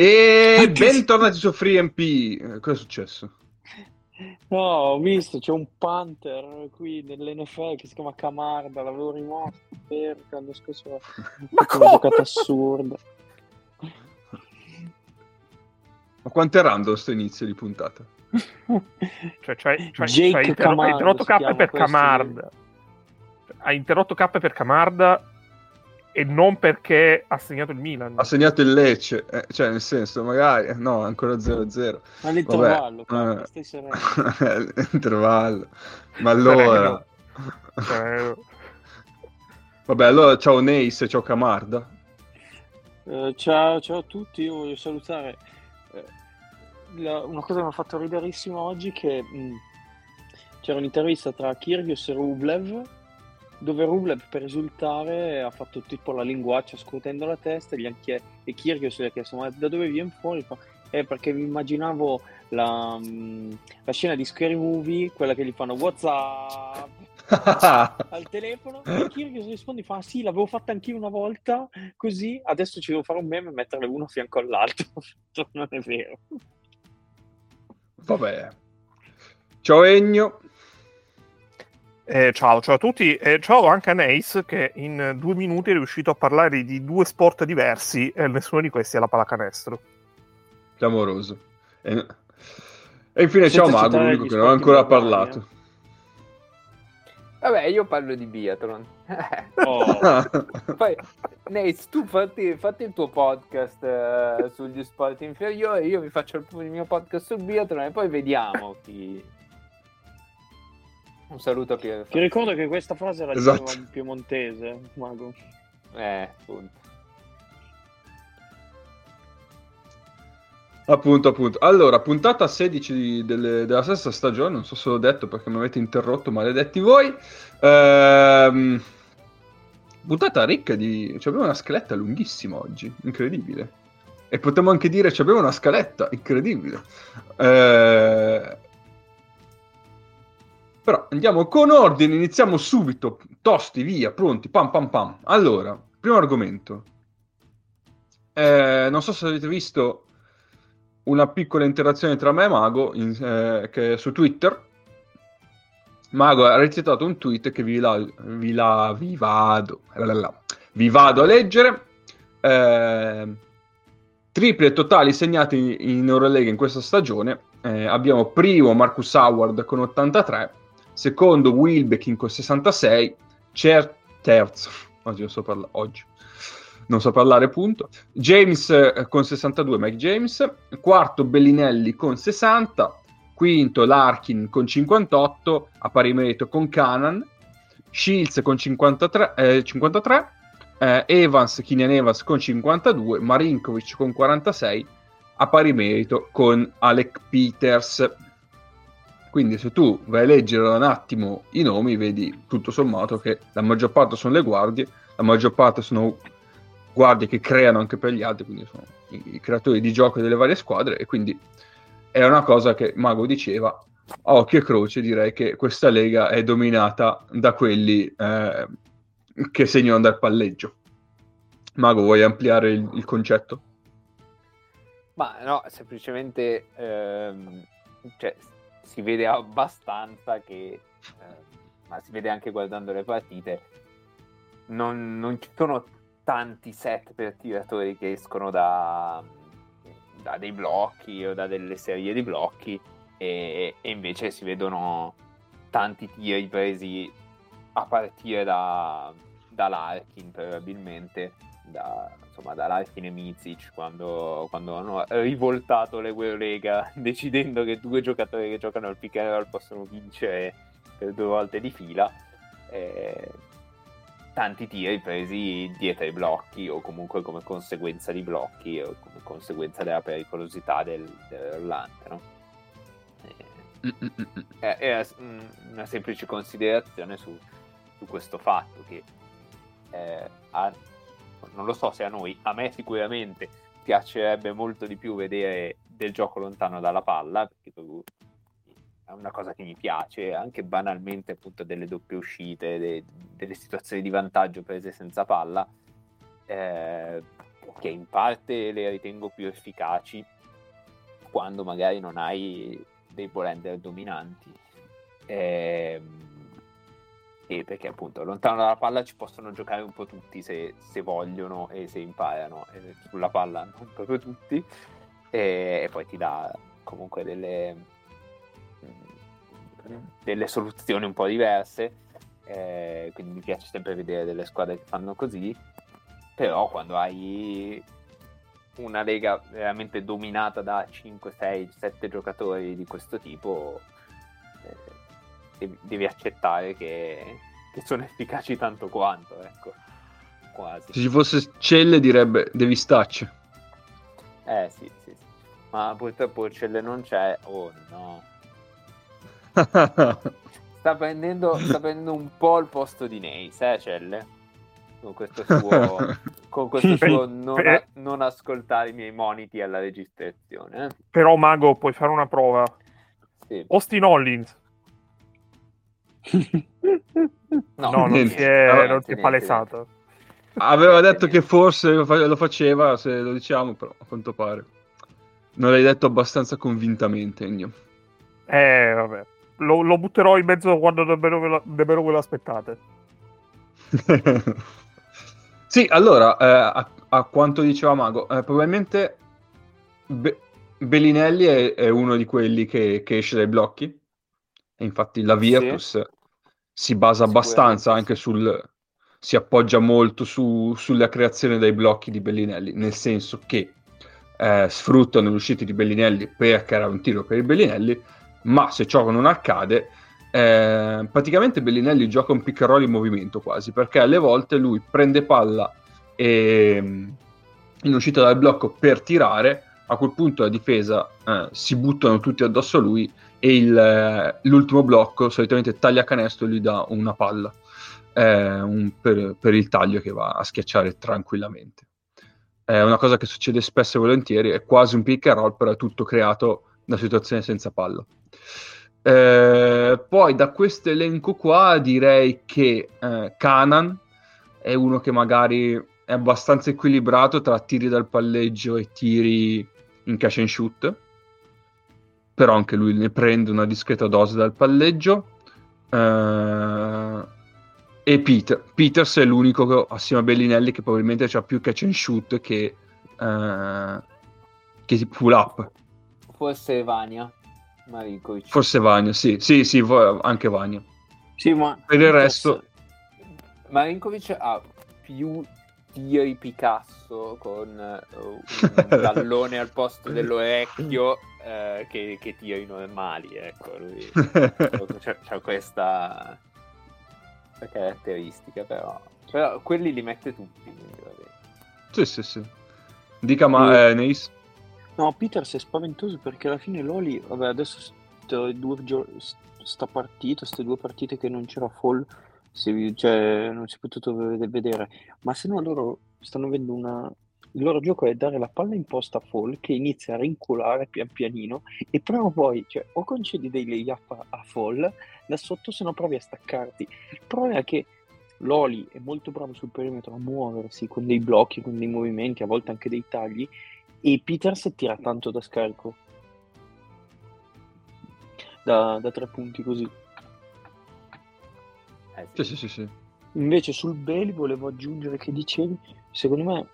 E bentornati su FreeMP. Eh, Cosa è successo? No, ho visto, c'è un Panther qui nell'NFL che si chiama Camarda, l'avevo rimosso perché l'anno scorso Ma una come? giocata assurda. Ma quanto è random sto inizio di puntata? Cioè, cioè, cioè, Jake cioè, Camarda hai interrotto K per questo. Camarda. Ha interrotto K per Camarda e non perché ha segnato il Milan. Ha segnato il Lecce, eh, cioè nel senso, magari, no, ancora 0-0. Ma l'intervallo, Vabbè, eh, intervallo. Ma allora... Cioè, Vabbè, allora ciao Neis, ciao Camarda. Eh, ciao, ciao a tutti, io voglio salutare eh, la- una cosa che mi ha fatto riderissimo oggi che mh, c'era un'intervista tra Kyrgios e Rublev dove Rublev per esultare ha fatto tipo la linguaccia scrutendo la testa e, gli ha chie- e Kyrgios gli ha chiesto ma da dove viene fuori? Fa, eh, perché mi immaginavo la, mh, la scena di Scary Movie, quella che gli fanno Whatsapp al telefono e Kyrgios risponde fa "Ah, sì l'avevo fatta anch'io una volta così adesso ci devo fare un meme e metterle uno a fianco all'altro non è vero Vabbè. Ciao Egno. Eh, ciao, ciao a tutti e ciao anche a Neis che in due minuti è riuscito a parlare di due sport diversi e nessuno di questi è la pallacanestro. Clamoroso. E, e infine ciao Senza Mago, citare l'unico che non ha ancora parlato. Vabbè, io parlo di biathlon. Oh. Poi, Nate, tu fatti, fatti il tuo podcast eh, sugli sport inferiori, io vi faccio il, il mio podcast sul biathlon e poi vediamo chi... Un saluto a Pier. ti ricordo che questa frase la Esatto. diceva un piemontese mago Eh, appunto. Appunto, appunto. Allora, puntata 16 di- delle- della stessa stagione, non so se l'ho detto perché mi avete interrotto, maledetti voi. Ehm, puntata ricca di... Cioè, abbiamo una scaletta lunghissima oggi, incredibile. E potremmo anche dire ci abbiamo una scaletta, incredibile. Eh, Però andiamo con ordine, iniziamo subito, tosti, via, pronti, pam pam pam. Allora, primo argomento. Eh, non so se avete visto una piccola interazione tra me e Mago in- eh, che è su Twitter. Mago ha recitato un tweet che vi, la- vi, la- vi vado, lalala, vi vado a leggere. Eh, triple totali segnati in, Eurolega in questa stagione. Eh, abbiamo primo Marcus Howard con 83, secondo Wilbekin con 66, cer- terzo, oggi non so parlare, oggi. Non so parlare punto, James eh, con 62, Mike James, quarto Bellinelli con 60, quinto Larkin con 58, a pari merito con Canan, Shields con 53, eh, 53 eh, Evans, Kinian Evans con 52, Marinkovic con 46, a pari merito con Alec Peters. Quindi se tu vai a leggere un attimo i nomi, vedi tutto sommato che la maggior parte sono le guardie, la maggior parte sono guardie che creano anche per gli altri, quindi sono i, creatori di gioco delle varie squadre e quindi è una cosa che Mago diceva, a occhio e croce direi che questa lega è dominata da quelli eh, che segnano dal palleggio. Mago, vuoi ampliare il, il concetto? Ma no, semplicemente ehm, cioè, si vede abbastanza che, ehm, ma si vede anche guardando le partite, non, non ci sono tanti set per tiratori che escono da, da dei blocchi o da delle serie di blocchi e, e invece si vedono tanti tiri presi a partire da Larkin probabilmente da, insomma, da Larkin e Mizic quando, quando hanno rivoltato l'Eurolega decidendo che due giocatori che giocano al pick and roll possono vincere per due volte di fila eh, tanti tiri presi dietro ai blocchi o comunque come conseguenza di blocchi o come conseguenza della pericolosità del, dell'Orlante no? È, è mm, una semplice considerazione su, su questo fatto che eh, a- non lo so se a noi, a me sicuramente piacerebbe molto di più vedere del gioco lontano dalla palla, perché è una cosa che mi piace, anche banalmente appunto delle doppie uscite, de- delle situazioni di vantaggio prese senza palla. Eh, che in parte le ritengo più efficaci quando magari non hai dei ball dominanti. Ehm, e perché appunto lontano dalla palla ci possono giocare un po' tutti se, se vogliono e se imparano, e sulla palla non proprio tutti, e, e poi ti dà comunque delle, delle soluzioni un po' diverse, eh, quindi mi piace sempre vedere delle squadre che fanno così, però quando hai una lega veramente dominata da 5, 6, 7 giocatori di questo tipo, eh, devi, devi accettare che, che, sono efficaci tanto quanto, ecco, quasi. Se ci fosse Celle direbbe devi stacci. Eh sì, sì, sì. Ma purtroppo Celle non c'è, oh no. sta, prendendo, sta prendendo un po' il posto di Neis, eh Celle? Con questo suo, con questo suo non, a, non, ascoltare i miei moniti alla registrazione. Eh? Però Mago, puoi fare una prova. Sì. Austin Hollins no, no, non si è, non si è palesato. Aveva detto che forse lo faceva, se lo diciamo, però a quanto pare. Non l'hai detto abbastanza convintamente, Ennio. Eh, vabbè. Lo, lo butterò in mezzo quando davvero ve, lo, davvero ve lo aspettate. sì, allora, eh, a, a, quanto diceva Mago, eh, probabilmente Be- Bellinelli è, è, uno di quelli che, che esce dai blocchi. E infatti la Virtus sì si basa abbastanza anche sul... si appoggia molto su, sulla creazione dei blocchi di Bellinelli, nel senso che eh, sfruttano le uscite di Bellinelli per creare un tiro per i Bellinelli, ma se giocano un arcade, eh, praticamente Bellinelli gioca un pick in movimento quasi, perché alle volte lui prende palla e, in uscita dal blocco per tirare, a quel punto la difesa eh, si buttano tutti addosso a lui e il, eh, l'ultimo blocco solitamente taglia canestro e gli dà una palla eh, un, per, per, il taglio che va a schiacciare tranquillamente. È una cosa che succede spesso e volentieri, è quasi un pick and roll, però è tutto creato da situazione senza palla. Eh, poi da questo elenco qua direi che eh, Canan è uno che magari è abbastanza equilibrato tra tiri dal palleggio e tiri in cash and shoot però anche lui ne prende una discreta dose dal palleggio. Uh, e Peter. Peters è l'unico assieme a Bellinelli che probabilmente ha più catch and shoot che, uh, che pull up. Forse Vania. Marinkovic. Forse Vania, sì, sì, sì, anche Vania. Sì, ma per il resto Marinkovic ha più tiri Picasso con uh, un tallone al posto dell'orecchio eh, che, che tiri normali, ecco, lui c'è, c'è questa caratteristica, però. però quelli li mette tutti, quindi Sì, sì, sì. Dica, ma eh, Neis? No, Peters è spaventoso perché alla fine Loli, vabbè, adesso st- due gio- sta partita, queste due partite che non c'era Fall, si, cioè, non si è potuto vedere, ma se no loro stanno avendo una, il loro gioco è dare la palla in posta a Fall che inizia a rincolare pian pianino e prima poi, cioè, o concedi dei layup a, a Fall da sotto se no provi a staccarti. Il problema è che Loli è molto bravo sul perimetro a muoversi con dei blocchi, con dei movimenti, a volte anche dei tagli e Peters tira tanto da scarico. Da, da tre punti così. Eh, sì. Sì, sì, sì, Invece sul Beli volevo aggiungere che dicevi, secondo me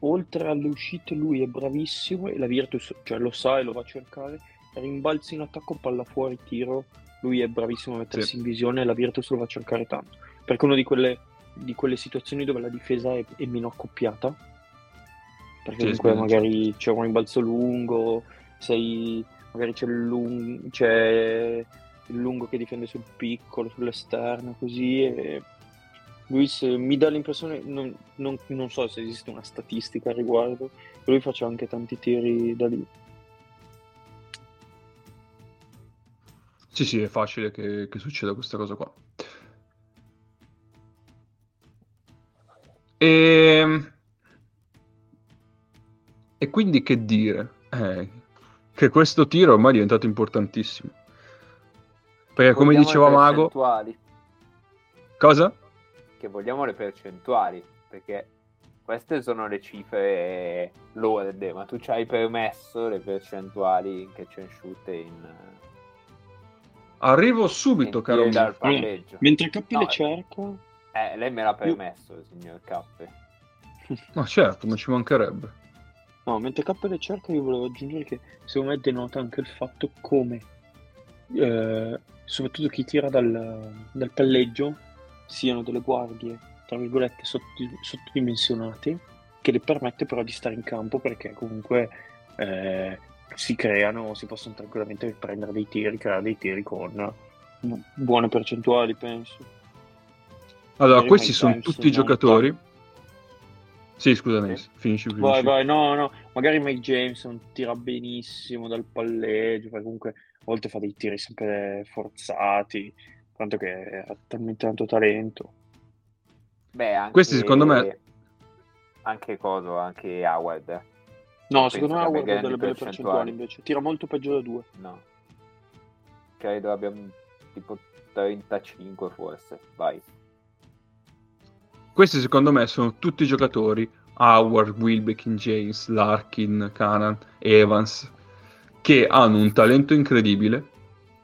oltre alle uscite lui è bravissimo e la Virtus cioè, lo sa e lo va a cercare rimbalzi in attacco palla fuori tiro lui è bravissimo a mettersi sì. in visione e la Virtus lo va a cercare tanto perché è una di quelle, di quelle situazioni dove la difesa è, è meno accoppiata perché sì, comunque magari c'è un rimbalzo lungo sei, magari c'è il, lung- c'è il lungo che difende sul piccolo sull'esterno così e Luis mi dà l'impressione, non, non, non, so se esiste una statistica al riguardo, lui faceva anche tanti tiri da lì. Sì, sì, è facile che, che succeda questa cosa qua. E, ehm, e quindi che dire? Eh, che questo tiro ormai è diventato importantissimo. Perché come diceva Mago... Cosa? che vogliamo le percentuali, perché queste sono le cifre lorde, ma tu ci hai permesso le percentuali in catch and shoot in... Arrivo subito, in caro mio. Mentre K No, le cerca, Eh, lei me l'ha permesso, il signor Cappe. Ma certo, non ci mancherebbe. no, mentre K le cerca, io volevo aggiungere che secondo me denota anche il fatto come, eh, soprattutto chi tira dal, dal palleggio, siano delle guardie, tra virgolette, sottodimensionate, che le permette però di stare in campo perché comunque eh, si creano, si possono tranquillamente prendere dei tiri, creare dei tiri con bu- buone percentuali, penso. Allora, Magari questi sono tutti i giocatori. Sì, scusa, Nils, finisci, Vai, finisci. vai, no, no, magari Mike James non tira benissimo dal palleggio, comunque volte fa dei tiri sempre forzati, tanto che ha talmente tanto talento. Beh, anche... Questi, secondo me- Anche Coso, anche Howard. No, Penso secondo me Howard ha delle belle percentuali. percentuali invece, tira molto peggio da due. No. Credo abbia un- tipo 35 forse. Vai. Questi, secondo me, sono tutti i giocatori Howard, Wilbekin, James, Larkin, Canan, Evans, che hanno un talento incredibile,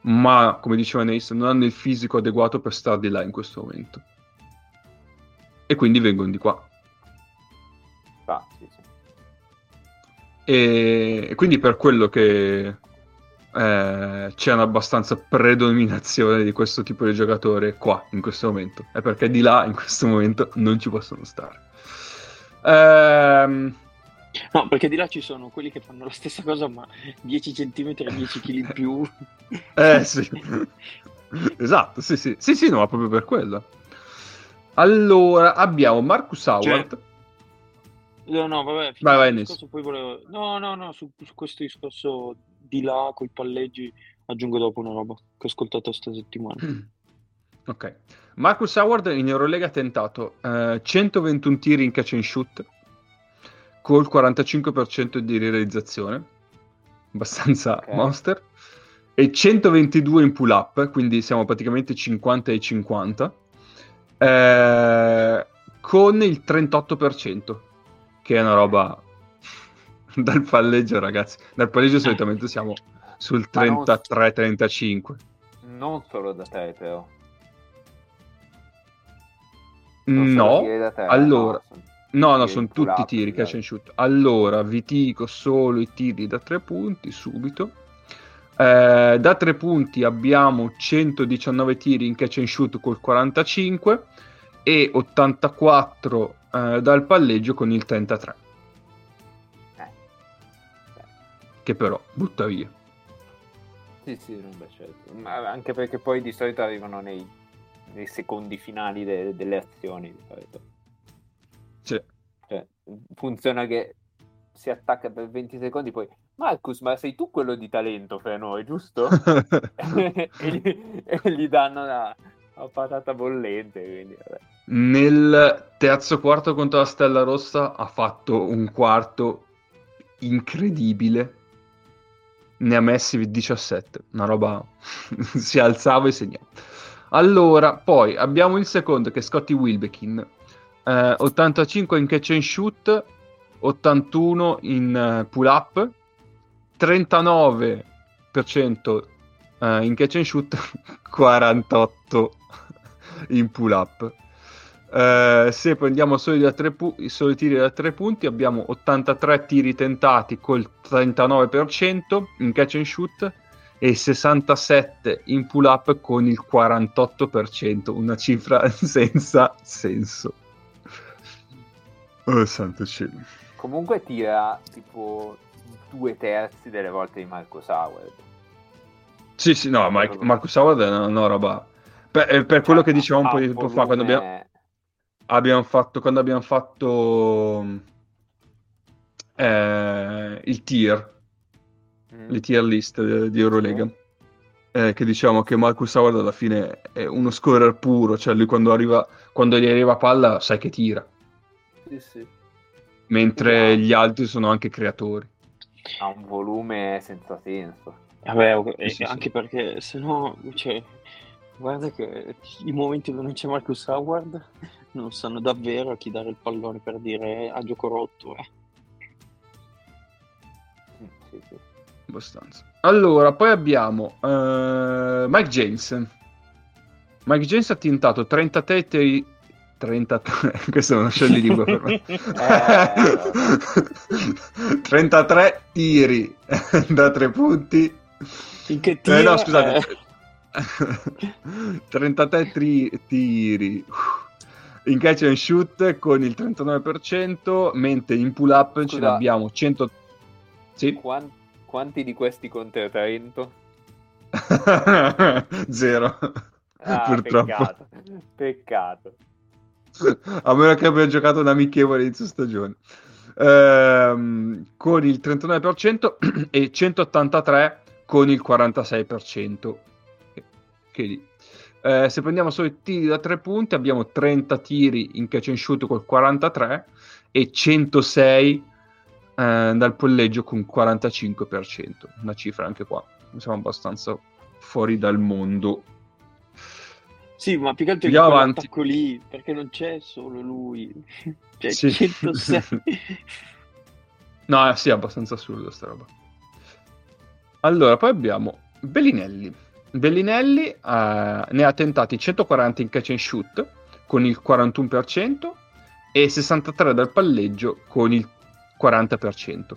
ma, come diceva Nace, non hanno il fisico adeguato per stare di là in questo momento. E quindi vengono di qua. Va, sì, sì. E e quindi per quello che eh, c'è un'abbastanza predominazione di questo tipo di giocatore qua in questo momento. È perché di là in questo momento non ci possono stare. Ehm, No, perché di là ci sono quelli che fanno la stessa cosa, ma 10 cm e 10 kg in più. eh sì. esatto, sì, sì. Sì, sì, no, ma proprio per quello. Allora, abbiamo Marcus Howard. No, no, vabbè, Vai, vai, discorso, poi volevo... No, no, no, su, su questo discorso di là, con i palleggi, aggiungo dopo una roba che ho ascoltato sta settimana. Ok. Marcus Howard in Eurolega ha tentato eh, 121 tiri in catch and shoot col 45% di realizzazione, abbastanza Ok. monster, e 122 in pull up, quindi siamo praticamente 50 e 50, eh, con il 38%, che è una roba dal palleggio, ragazzi. Dal palleggio solitamente siamo sul Ma non- 33-35. Non solo da te, solo No, da te, allora- no, No, no, sono tutti up, tiri catch and shoot. Allora, vi dico solo i tiri da tre punti subito. Eh, da tre punti abbiamo 119 tiri in catch and shoot col 45 e 84 eh, dal palleggio con il 33, Eh. che però butta via. Sì, sì, beh, certo. Ma anche perché poi di solito arrivano nei, nei secondi finali de- delle azioni. Di solito. Sì. Cioè, funziona che si attacca per 20 secondi, poi Marcus, ma sei tu quello di talento per noi, giusto? e, gli, e gli danno la, la patata bollente. Quindi. Nel terzo quarto contro la Stella Rossa ha fatto un quarto incredibile. Ne ha messi 17, una roba si alzava e segnava. Allora, poi abbiamo il secondo che è Scotty Wilbekin, eh, 85 in catch and shoot, 81 in eh, pull up, 39% eh, in catch and shoot, 48 in pull up. Eh, se prendiamo solo, da pu- solo tiri da tre punti, abbiamo 83 tiri tentati col 39% in catch and shoot e 67 in pull up con il 48%, una cifra senza senso. Oh santo cielo. Comunque tira tipo due terzi delle volte di Marcus Howard. Sì, sì, no, Mike- Marcus Howard è una, una roba... Per, eh, per quello che dicevamo un po' di tempo fa, quando abbiamo, abbiamo fatto, quando abbiamo fatto eh, il tier, Mm. le tier list eh, di Eurolega, eh, che diciamo che Marcus Howard alla fine è uno scorer puro, cioè lui quando arriva, quando gli arriva palla sai che tira, Sì, sì. mentre gli altri sono anche creatori. Ha un volume senza senso. Vabbè, ok, e Sì, sì, anche sì. perché se no, cioè, Guarda che i momenti dove non c'è Marcus Howard non sanno davvero a chi dare il pallone per dire a gioco rotto. Eh. Sì, sì. abbastanza. Allora, poi abbiamo eh, Mike James. Mike James ha tintato 33 tiri... 33... Questo è uno scioglilingua per me. Eh, 33 tiri da tre punti. In che Eh, tiro, no, scusate. eh, 33 tri- tiri in catch and shoot con il 39%, mentre in pull up ce ne Scusa. abbiamo 100... Sì? Quan- quanti di questi contro Trento? Zero. Ah, Purtroppo. peccato. Peccato. A meno che abbia giocato un amichevole inizio stagione. Ehm, con il 39% e 183 con il 46%. Che- lì. Eh, se prendiamo solo i tiri da tre punti, abbiamo 30 tiri in catch and shoot col 43 e 106 eh, dal polleggio con 45%. Una cifra anche qua, siamo abbastanza fuori dal mondo. Sì, ma più che altro Andiamo avanti. lì, perché non c'è solo lui. Cioè, Sì. 106. No, sì, è abbastanza assurdo sta roba. Allora, poi abbiamo Bellinelli. Bellinelli eh, ne ha tentati 140 in catch and shoot con il 41% e 63 dal palleggio con il 40%.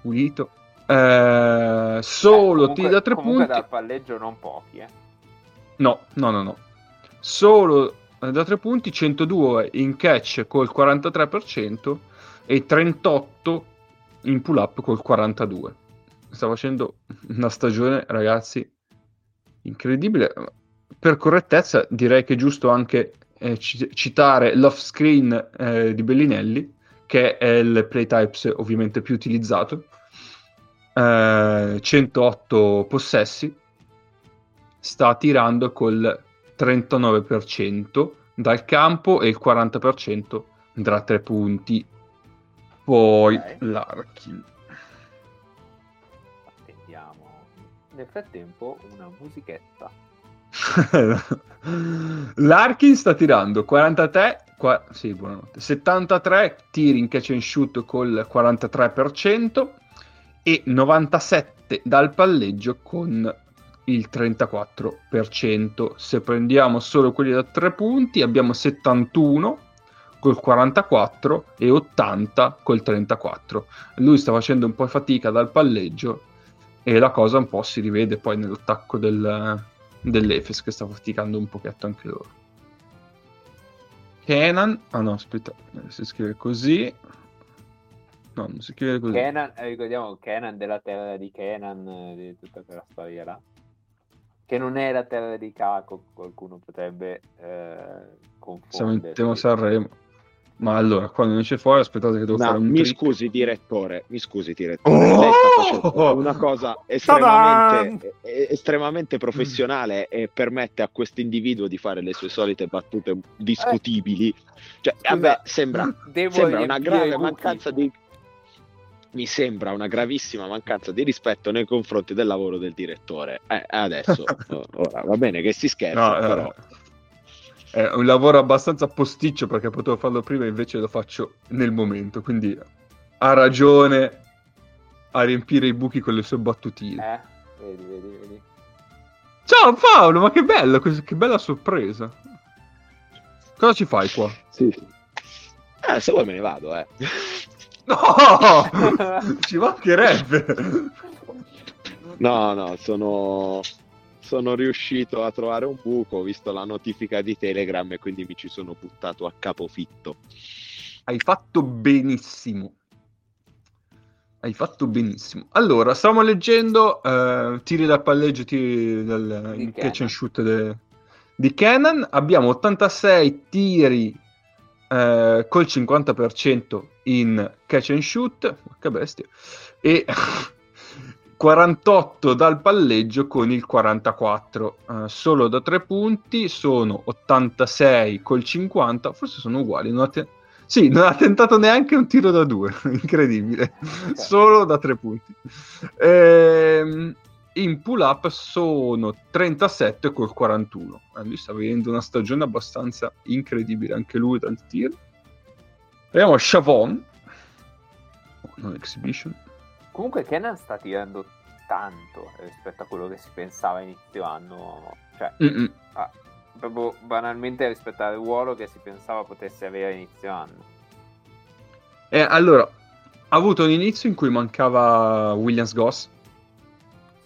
Pulito. Eh, solo Eh, comunque- tiri da tre punti. dal palleggio non pochi, eh. No, no, no, no. Solo eh, da tre punti, 102 in catch col 43% e 38 in pull up col 42%. Sta facendo una stagione, ragazzi, incredibile. Per correttezza, direi che è giusto anche eh, ci- citare l'off screen eh, di Bellinelli, che è il play types ovviamente più utilizzato. Eh, 108 possessi, sta tirando col 39% dal campo e il 40% da tre punti. Poi Ok. Larkin. Attendiamo. Nel frattempo una musichetta. Larkin sta tirando 43, qua- sì, buonanotte, 73 tiri in catch and shoot col 43% e 97 dal palleggio con il 34%. Se prendiamo solo quelli da 3 punti abbiamo 71 col 44 e 80 col 34. Lui sta facendo un po' fatica dal palleggio e la cosa un po' si rivede poi nell'attacco del, dell'Efes che sta faticando un pochetto anche loro. Kenan, ah no, aspetta, si scrive così. No, non si scrive così. Kenan, eh, ricordiamo Kenan della terra di Kenan, eh, di tutta quella storia là. Che non è la terra di Caco, qualcuno potrebbe eh, confondere. Siamo in tema Sanremo. Ma allora, quando non c'è fuori, aspettate che devo No, fare un mi trick. scusi direttore, mi scusi direttore, Oh! lei sta facendo una cosa estremamente, eh, estremamente professionale e permette a questo individuo di fare le sue solite battute discutibili. Cioè, a me sembra, sembra una grave mancanza di... Mi sembra una gravissima mancanza di rispetto nei confronti del lavoro del direttore. Eh, adesso, ora, va bene che si scherza, No, eh, però... È un lavoro abbastanza posticcio perché potevo farlo prima, invece lo faccio nel momento. Quindi ha ragione a riempire i buchi con le sue battutine. Eh, vedi, vedi, vedi. Ciao Paolo, ma che bello, che bella sorpresa. Cosa ci fai qua? Sì. Eh, se vuoi me ne vado, eh. No! ci mancherebbe. No, no, sono, sono riuscito a trovare un buco, ho visto la notifica di Telegram e quindi mi ci sono buttato a capofitto. Hai fatto benissimo. Hai fatto benissimo. Allora, stavamo leggendo eh, tiri dal palleggio, tiri dal catch and shoot de- di Canon. Abbiamo 86 tiri eh, col 50% in catch and shoot, che bestia, e 48 dal palleggio con il 44. Eh, solo da tre punti sono 86 col 50, forse sono uguali. Non ha te- sì, non ha tentato neanche un tiro da due, incredibile, solo da tre punti. Ehm, in pull-up sono 37 col 41. Eh, lui sta vivendo una stagione abbastanza incredibile, anche lui dal tir. Vediamo Chavon, non exhibition. Comunque Kenan sta tirando tanto rispetto a quello che si pensava inizio anno. Cioè, ah, proprio banalmente rispetto al ruolo che si pensava potesse avere inizio anno. Eh, allora, ha avuto un inizio in cui mancava Williams Goss.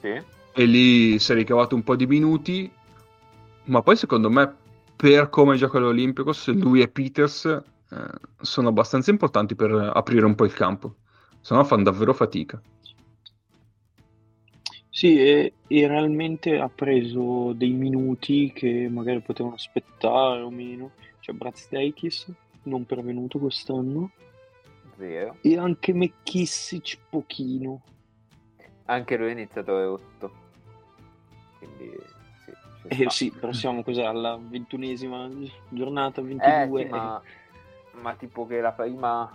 Sì. E lì si è ricavato un po' di minuti. Ma poi secondo me, per come gioca l'Olympicos, lui e Peters eh, sono abbastanza importanti per aprire un po' il campo. Se no fanno davvero fatica. Sì, e, e, realmente ha preso dei minuti che magari potevano aspettare o meno. C'è Brad Stakis, non pervenuto quest'anno. Vero. E anche McKissic pochino. Anche lui è iniziato alle 8. Quindi sì. Eh sì, però siamo cos'è alla ventunesima giornata, 22. Eh, sì, ma, ma, tipo che la prima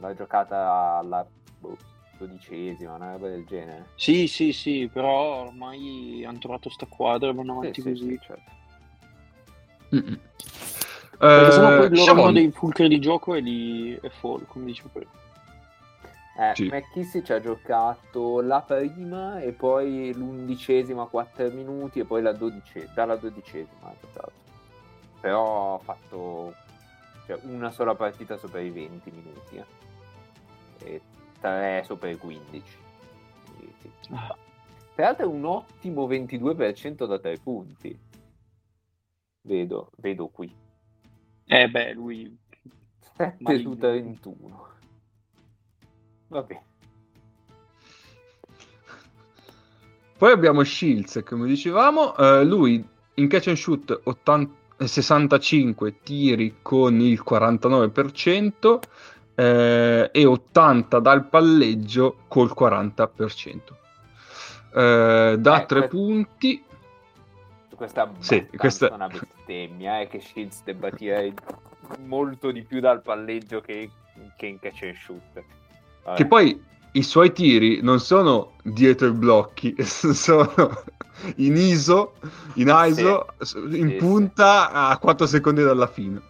l'ha giocata alla boh, dodicesima, una roba del genere. Sì, sì, sì, però ormai hanno trovato sta quadra e vanno avanti sì, così. Sì, certo. Perché sennò poi loro hanno dei fulcri di gioco e li è fall, come dicevo prima. Eh, sì. McKissick ha giocato la prima e poi l'undicesima 4 minuti e poi la dodicesima, dalla dodicesima ha giocato. Però ha fatto cioè, una sola partita sopra i 20 minuti eh. e tre sopra i 15. Quindi, sì. ah. Tra l'altro è un ottimo 22% da 3 punti. Vedo, vedo qui. Eh beh, lui... 7 su 31. Vabbè. Poi abbiamo Shields, come dicevamo, uh, lui in catch and shoot 80, 65 tiri con il 49% eh, e 80 dal palleggio col 40%. Eh, da eh, tre questo... punti... Questa è sì, questa... una bestemmia, è che Shields debba tirare molto di più dal palleggio che, che in catch and shoot. Che poi i suoi tiri non sono dietro i blocchi, sono in ISO, in ISO, sì. in sì, punta sì. a 4 secondi dalla fine.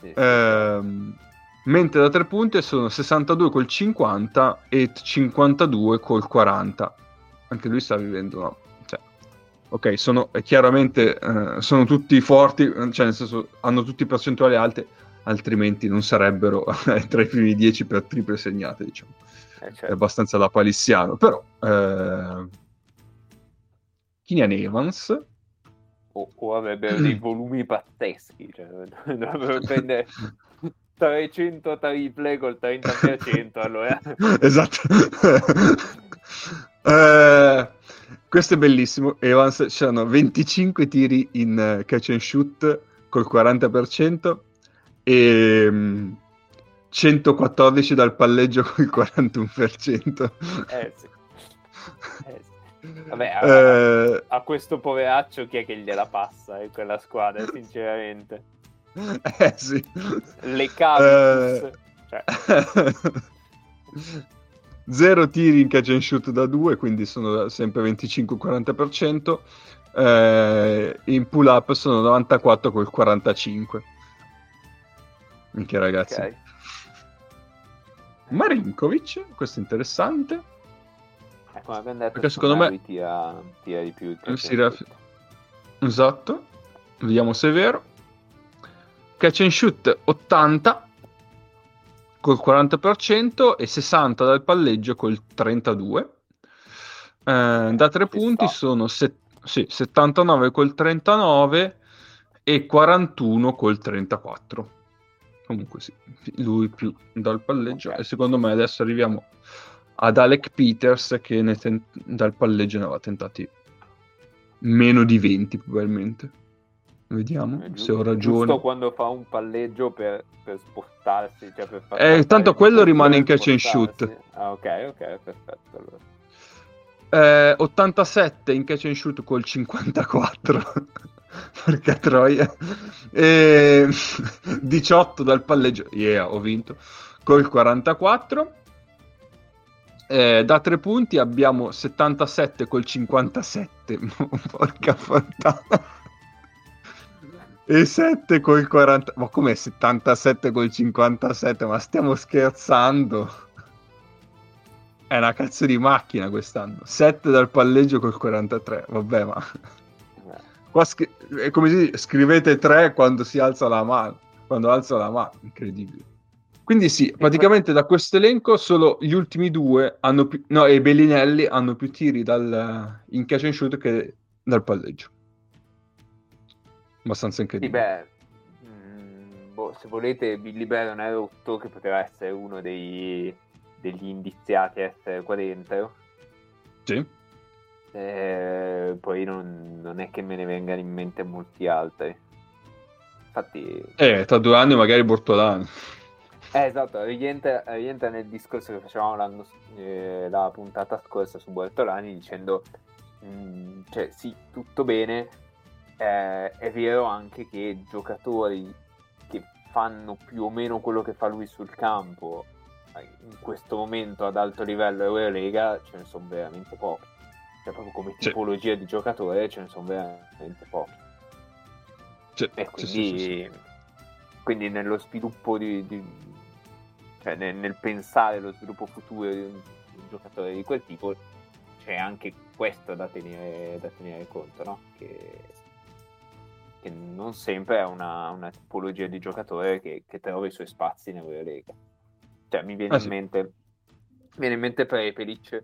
Ehm, mentre da 3 punti sono 62 col 50 e 52 col 40. Anche lui sta vivendo no? cioè, ok, sono chiaramente eh, sono tutti forti, cioè nel senso hanno tutti percentuali alte, altrimenti non sarebbero tra i primi 10 per triple segnate, diciamo. Eh, certo. È abbastanza da palissiano, però eh... Kinian Evans o, o avrebbero dei volumi pazzeschi, cioè dovrebbero prendere 300 triple col 30%, allora. esatto. eh, questo è bellissimo. Evans c'erano 25 tiri in catch and shoot col 40% e 114 mm, dal palleggio con il 41%. Eh sì. Eh sì. Vabbè, a, eh... a, questo poveraccio chi è che gliela passa in quella squadra, sinceramente? Eh sì. Le cavie. Eh... Cioè. Zero tiri in catch and shoot da 2, quindi sono sempre 25-40%. Eh, in pull up sono 94 col 45. Minchia ragazzi. Okay. Marinkovic, questo è interessante. Eh, come abbiamo detto, perché secondo me tira, tira, di più. Raf... Esatto, vediamo se è vero. Catch and shoot 80 col 40% e 60 dal palleggio col 32. Eh, da tre punti sono set... sì, 79 col 39 e 41 col 34. Comunque sì, lui più dal palleggio. Okay. E secondo me adesso arriviamo ad Alec Peters che ten- dal palleggio ne aveva tentati meno di 20 probabilmente. Vediamo eh, se ho ragione. Giusto quando fa un palleggio per, per spostarsi. Cioè per far eh, tanto quello rimane in catch and shoot. Ah, ok, ok, perfetto. Allora. Eh, 87 in catch and shoot col 54. Porca troia. E 18 dal palleggio. Yeah, ho vinto. Col 44. Eh, da tre punti abbiamo 77 col 57. Porca fontana. E 7 col 40. Ma com'è 77 col 57? Ma stiamo scherzando? È una cazzo di macchina quest'anno. 7 dal palleggio col 43. Vabbè, ma. Qua scri- è come si dice, scrivete 3 quando si alza la mano. Quando alza la mano, incredibile. Quindi sì, praticamente da questo elenco solo gli ultimi due hanno più, no, e Bellinelli hanno più tiri dal, in catch and shoot che dal palleggio. Abbastanza Sì, incredibile. beh, mm, boh, se volete, Billy Barron è rotto, che poteva essere uno dei, degli indiziati a essere qua dentro. Sì. Eh, poi non, non è che me ne vengano in mente molti altri. Infatti, Eh, tra due anni magari Bortolano. Eh, esatto, rientra, rientra nel discorso che facevamo l'anno, eh, la puntata scorsa su Bortolani dicendo, mm, cioè sì, tutto bene, eh, è vero anche che giocatori che fanno più o meno quello che fa lui sul campo eh, in questo momento ad alto livello Eurolega ce ne sono veramente pochi. Cioè proprio come Sì. tipologia di giocatore ce ne sono veramente pochi. Sì, E sì, quindi, sì, sì, sì. quindi nello sviluppo di, di- cioè nel, nel pensare allo sviluppo futuro di un, di un giocatore di quel tipo c'è anche questo da tenere, da tenere conto, no? Che, che non sempre è una, una tipologia di giocatore che, che trova i suoi spazi in Eurolega. Cioè mi viene Ah, in sì. mente mi viene in mente Prepelic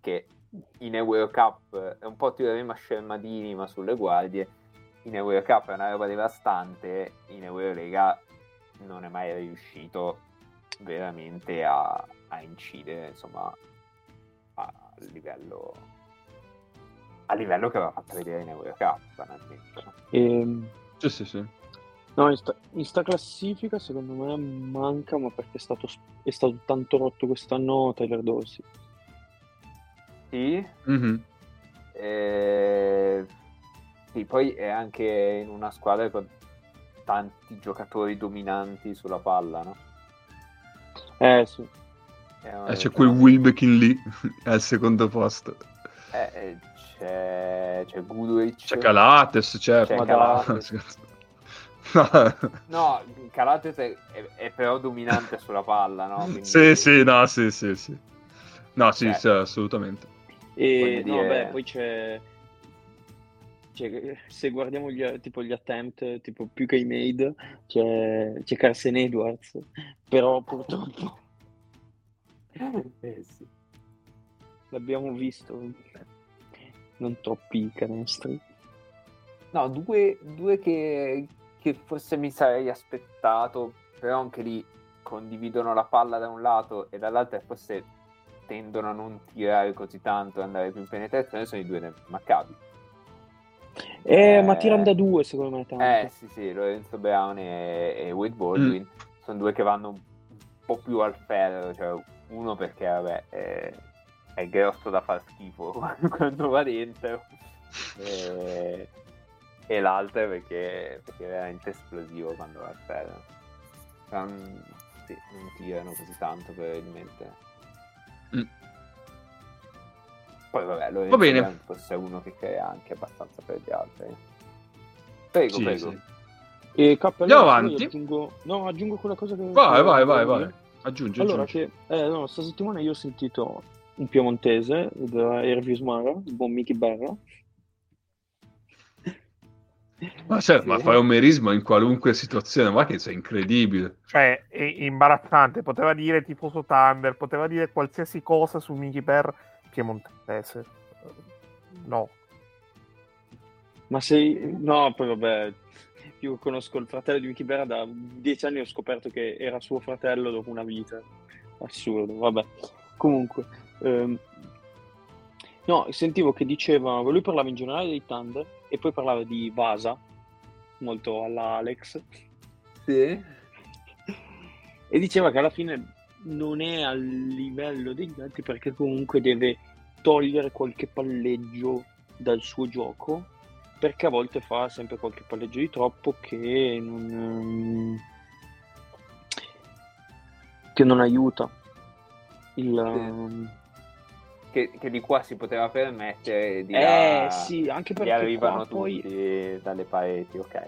che in Eurocup è un po' teorema Scermadini ma sulle guardie in Eurocup è una roba devastante, in Eurolega non è mai riuscito veramente a, a incidere, insomma, a livello, a livello che aveva fatto vedere in Eurocup, banalmente. no? Ehm, Sì, sì, sì. no, in sta, in sta classifica secondo me manca, ma perché è stato, è stato tanto rotto quest'anno Tyler Dorsey. Sì, Mhm. eh, sì, poi è anche in una squadra con tanti giocatori dominanti sulla palla, no? Eh sì. Eh, c'è quel Wilbekin lì al secondo posto. eh, eh, c'è, c'è Goodrich. C'è Calates, certo. C'è Calates. No. No, Calates è, è- è però dominante sulla palla, no? Quindi- Sì, sì, no, sì, sì, sì. No, sì, Cioè. sì, assolutamente. E no, dire- beh, poi c'è, c'è- se guardiamo gli, tipo gli attempt, tipo più che i made, c'è, c'è Carson Edwards, però purtroppo Eh, sì. l'abbiamo visto, non troppi canestri. No, due, due che, che forse mi sarei aspettato, però anche lì condividono la palla da un lato e dall'altro forse tendono a non tirare così tanto e andare più in penetrazione, sono i due del Maccabi. Eh, Eh, ma tirano da due secondo me tanto. Eh sì sì, Lorenzo Brown e, e Wade Baldwin sono due che vanno un po' più al ferro, cioè uno perché vabbè è, è grosso da far schifo quando va dentro e, e l'altro perché, perché è veramente esplosivo quando va al ferro. Non, sì, non tirano così tanto probabilmente. Mm. Poi vabbè, Lorenzo Va bene. Forse è uno che crea anche abbastanza per gli altri. Prego, Sì, prego. sì. E K, Andiamo avanti. Aggiungo, no, aggiungo quella cosa che... Vai, vai, vai, vai. Aggiungi, Allora, aggiungi. che, eh, no, sta settimana io ho sentito un piemontese da Ervis Mara, il buon Mickey Berra. Ma, cioè, Sì. ma fai un merismo in qualunque situazione, ma che sei incredibile. Cioè, è imbarazzante. Poteva dire tifoso Thunder, poteva dire qualsiasi cosa su Mickey per piemontese. No. Ma sei... No, poi vabbè, io conosco il fratello di Mickey Berra da dieci anni ho scoperto che era suo fratello dopo una vita. Assurdo, vabbè. Comunque, ehm, no, sentivo che diceva, lui parlava in generale dei Thunder e poi parlava di Vasa, molto alla Alex, Sì. e diceva che alla fine non è al livello degli altri perché comunque deve togliere qualche palleggio dal suo gioco perché a volte fa sempre qualche palleggio di troppo che non, ehm, che non aiuta il, ehm, che, che di qua si poteva permettere, di Eh là sì, anche perché arrivano qua poi... tutti dalle pareti, ok.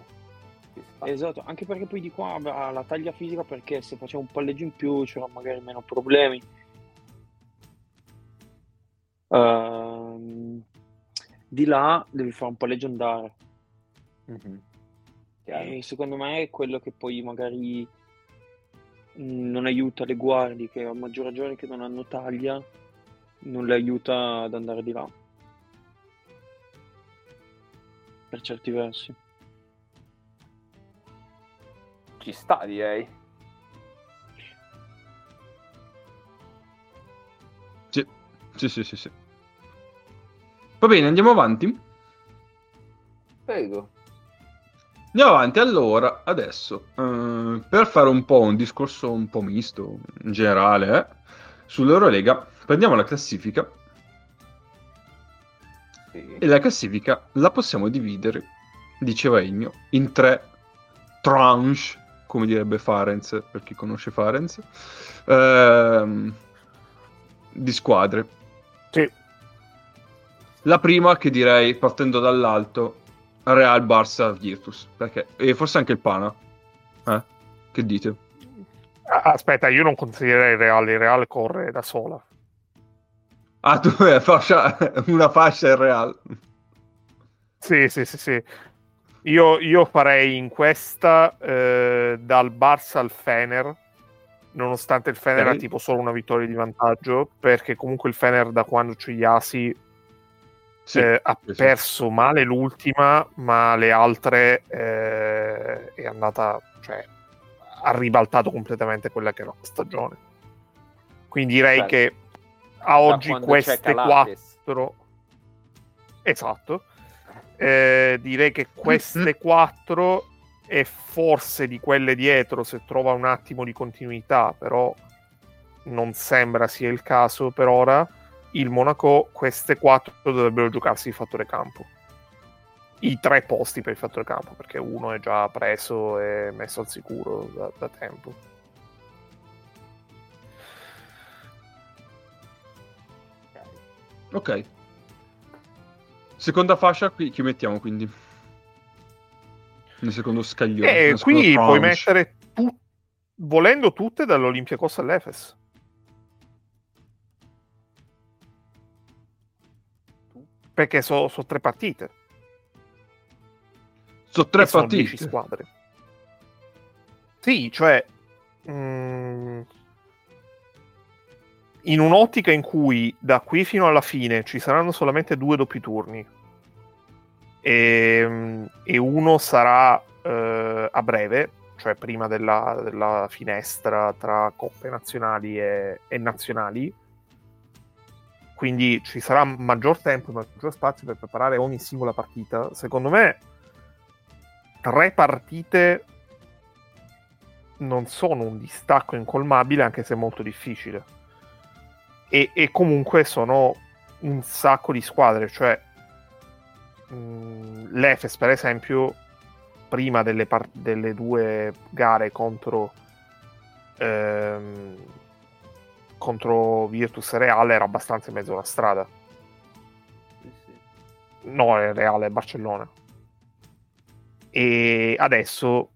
Esatto, anche perché poi di qua ha la taglia fisica perché se faceva un palleggio in più c'era magari meno problemi. Ehm, di là devi fare un palleggio andare. Mhm. Chiaro. E secondo me è quello che poi magari mh, non aiuta le guardie che a maggior ragione che non hanno taglia, non le aiuta ad andare di là. Per certi versi. Ci sta, direi. Sì, sì, sì, sì, sì. Va bene, andiamo avanti. Prego. Andiamo avanti allora, adesso, eh, per fare un po' un discorso un po' misto, in generale, eh, sull'Eurolega, prendiamo la classifica Sì. e la classifica la possiamo dividere, diceva Ennio, in tre tranche, come direbbe Farenz, per chi conosce Farenz, ehm, di squadre. Sì. La prima che direi, partendo dall'alto, Real Barça Virtus, perché e forse anche il Pana. Eh? Che dite? Aspetta, io non considererei il Real, il Real corre da sola. Ah, tu fascia, una fascia il Real. Sì, sì, sì, sì. Io, io farei in questa eh, dal Barça al Fener, nonostante il Fener Ok. ha tipo solo una vittoria di vantaggio, perché comunque il Fener da quando c'è Yasi Sì, eh, ha sì. perso male l'ultima, ma le altre eh, è andata, cioè, ha ribaltato completamente quella che era la stagione. Quindi direi Certo. che a oggi queste quattro, esatto, Eh, direi che queste quattro e forse di quelle dietro se trova un attimo di continuità, però non sembra sia il caso per ora il Monaco queste quattro dovrebbero giocarsi il fattore campo. I tre posti per il fattore campo, perché uno è già preso e messo al sicuro da, da tempo. Ok. Seconda fascia, qui chi mettiamo quindi? Nel secondo scaglione. E seconda qui puoi tranche. mettere tu- volendo tutte dall'Olympiacos all'Efes. Perché sono tre partite. Sono tre e sono 10 partite. squadre. Sì, cioè mm, in un'ottica in cui da qui fino alla fine ci saranno solamente due doppi turni e, mm, e uno sarà eh, a breve, cioè prima della, della finestra tra coppe nazionali e, e nazionali. Quindi ci sarà maggior tempo, maggior spazio per preparare ogni singola partita. Secondo me, tre partite non sono un distacco incolmabile, anche se molto difficile. E, e comunque sono un sacco di squadre, cioè mh, l'Efes, per esempio, prima delle, par- delle due gare contro, ehm, contro Virtus Reale era abbastanza in mezzo alla strada. No, è Reale, è Barcellona. E adesso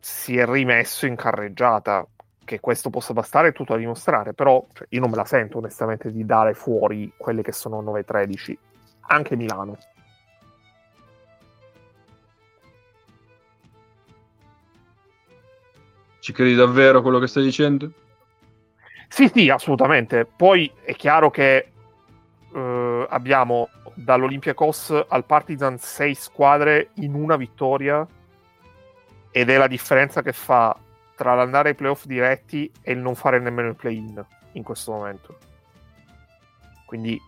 si è rimesso in carreggiata. Che questo possa bastare è tutto da dimostrare, però cioè, io non me la sento onestamente di dare fuori quelle che sono 9-13, anche Milano. Ci credi davvero a quello che stai dicendo? Sì, sì, assolutamente. Poi è chiaro che eh, abbiamo dall'Olympiacos al Partizan sei squadre in una vittoria ed è la differenza che fa tra l'andare ai playoff diretti e il non fare nemmeno il play-in in questo momento. Quindi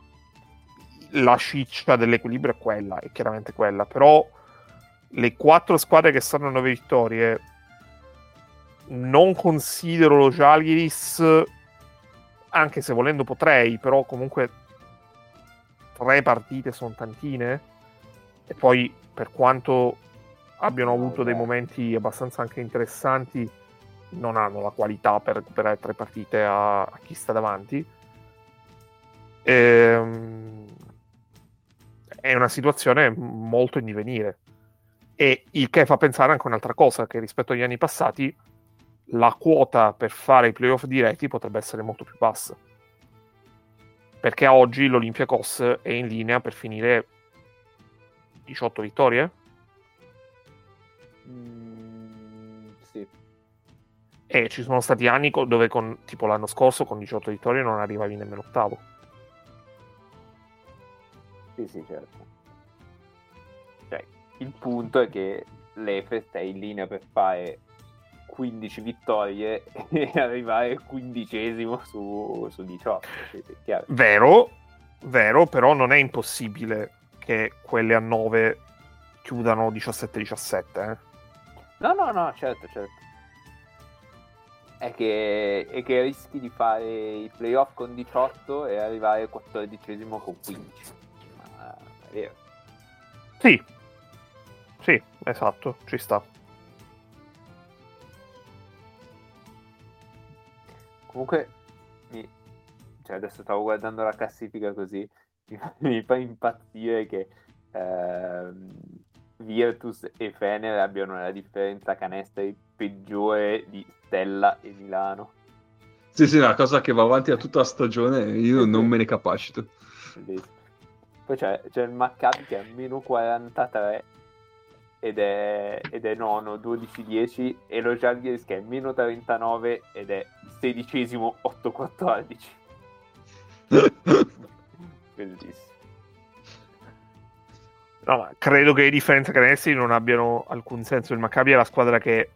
la ciccia dell'equilibrio è quella, è chiaramente quella, però le quattro squadre che stanno a nove vittorie non considero lo Žalgiris anche se volendo potrei, però comunque tre partite sono tantine e poi per quanto abbiano avuto dei momenti abbastanza anche interessanti non hanno la qualità per recuperare tre partite a, a chi sta davanti Ehm, è una situazione molto in divenire. E il che fa pensare anche un'altra cosa, che rispetto agli anni passati la quota per fare i playoff diretti potrebbe essere molto più bassa. Perché oggi l'Olympiacos è in linea per finire 18 vittorie? Mm. E ci sono stati anni dove, con, tipo l'anno scorso, con 18 vittorie non arrivavi nemmeno ottavo. Sì, sì, certo. Cioè, il punto è che l'Efest è in linea per fare 15 vittorie e arrivare quindicesimo su, su 18. Sì, sì, chiaro. Vero, vero, però non è impossibile che quelle a 9 chiudano 17-17. Eh. No, no, no, certo, certo. È che, è che rischi di fare i playoff con 18 e arrivare al 14 con 15. Ma è vero. Sì, sì, esatto, ci sta. Comunque, mi... cioè adesso stavo guardando la classifica così, mi fa, impazzire che ehm, Virtus e Fener abbiano la differenza canestri peggiore di Stella e Milano. Sì, sì, una cosa che va avanti da tutta la stagione, io non me ne capacito. Bellissimo. Poi c'è, c'è il Maccabi che è a meno 43 ed è, ed è nono, 12-10 e lo Žalgiris che è meno 39 ed è sedicesimo, 8-14. Bellissimo. No, ma credo che le differenze canestri non abbiano alcun senso. Il Maccabi è la squadra che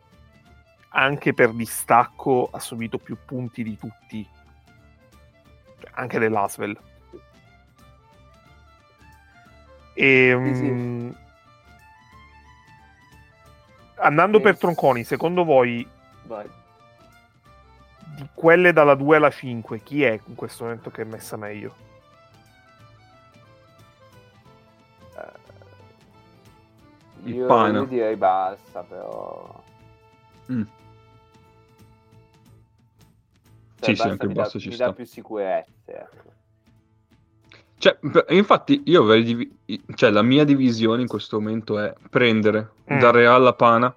anche per distacco ha subito più punti di tutti, cioè, anche dell'Asvel. E, Sì, sì. mh, andando per Eh, tronconi, secondo voi Vai. di quelle dalla 2 alla 5, chi è in questo momento che è messa meglio? Il Io, Pana. io direi bassa, però... Mm. Cioè, Sì, sì, anche il mi dà- basso ci mi sta. dà più sicurezze. ecco. Cioè, infatti, io avrei divi- cioè, la mia divisione in questo momento è prendere Mm. da Real la Pana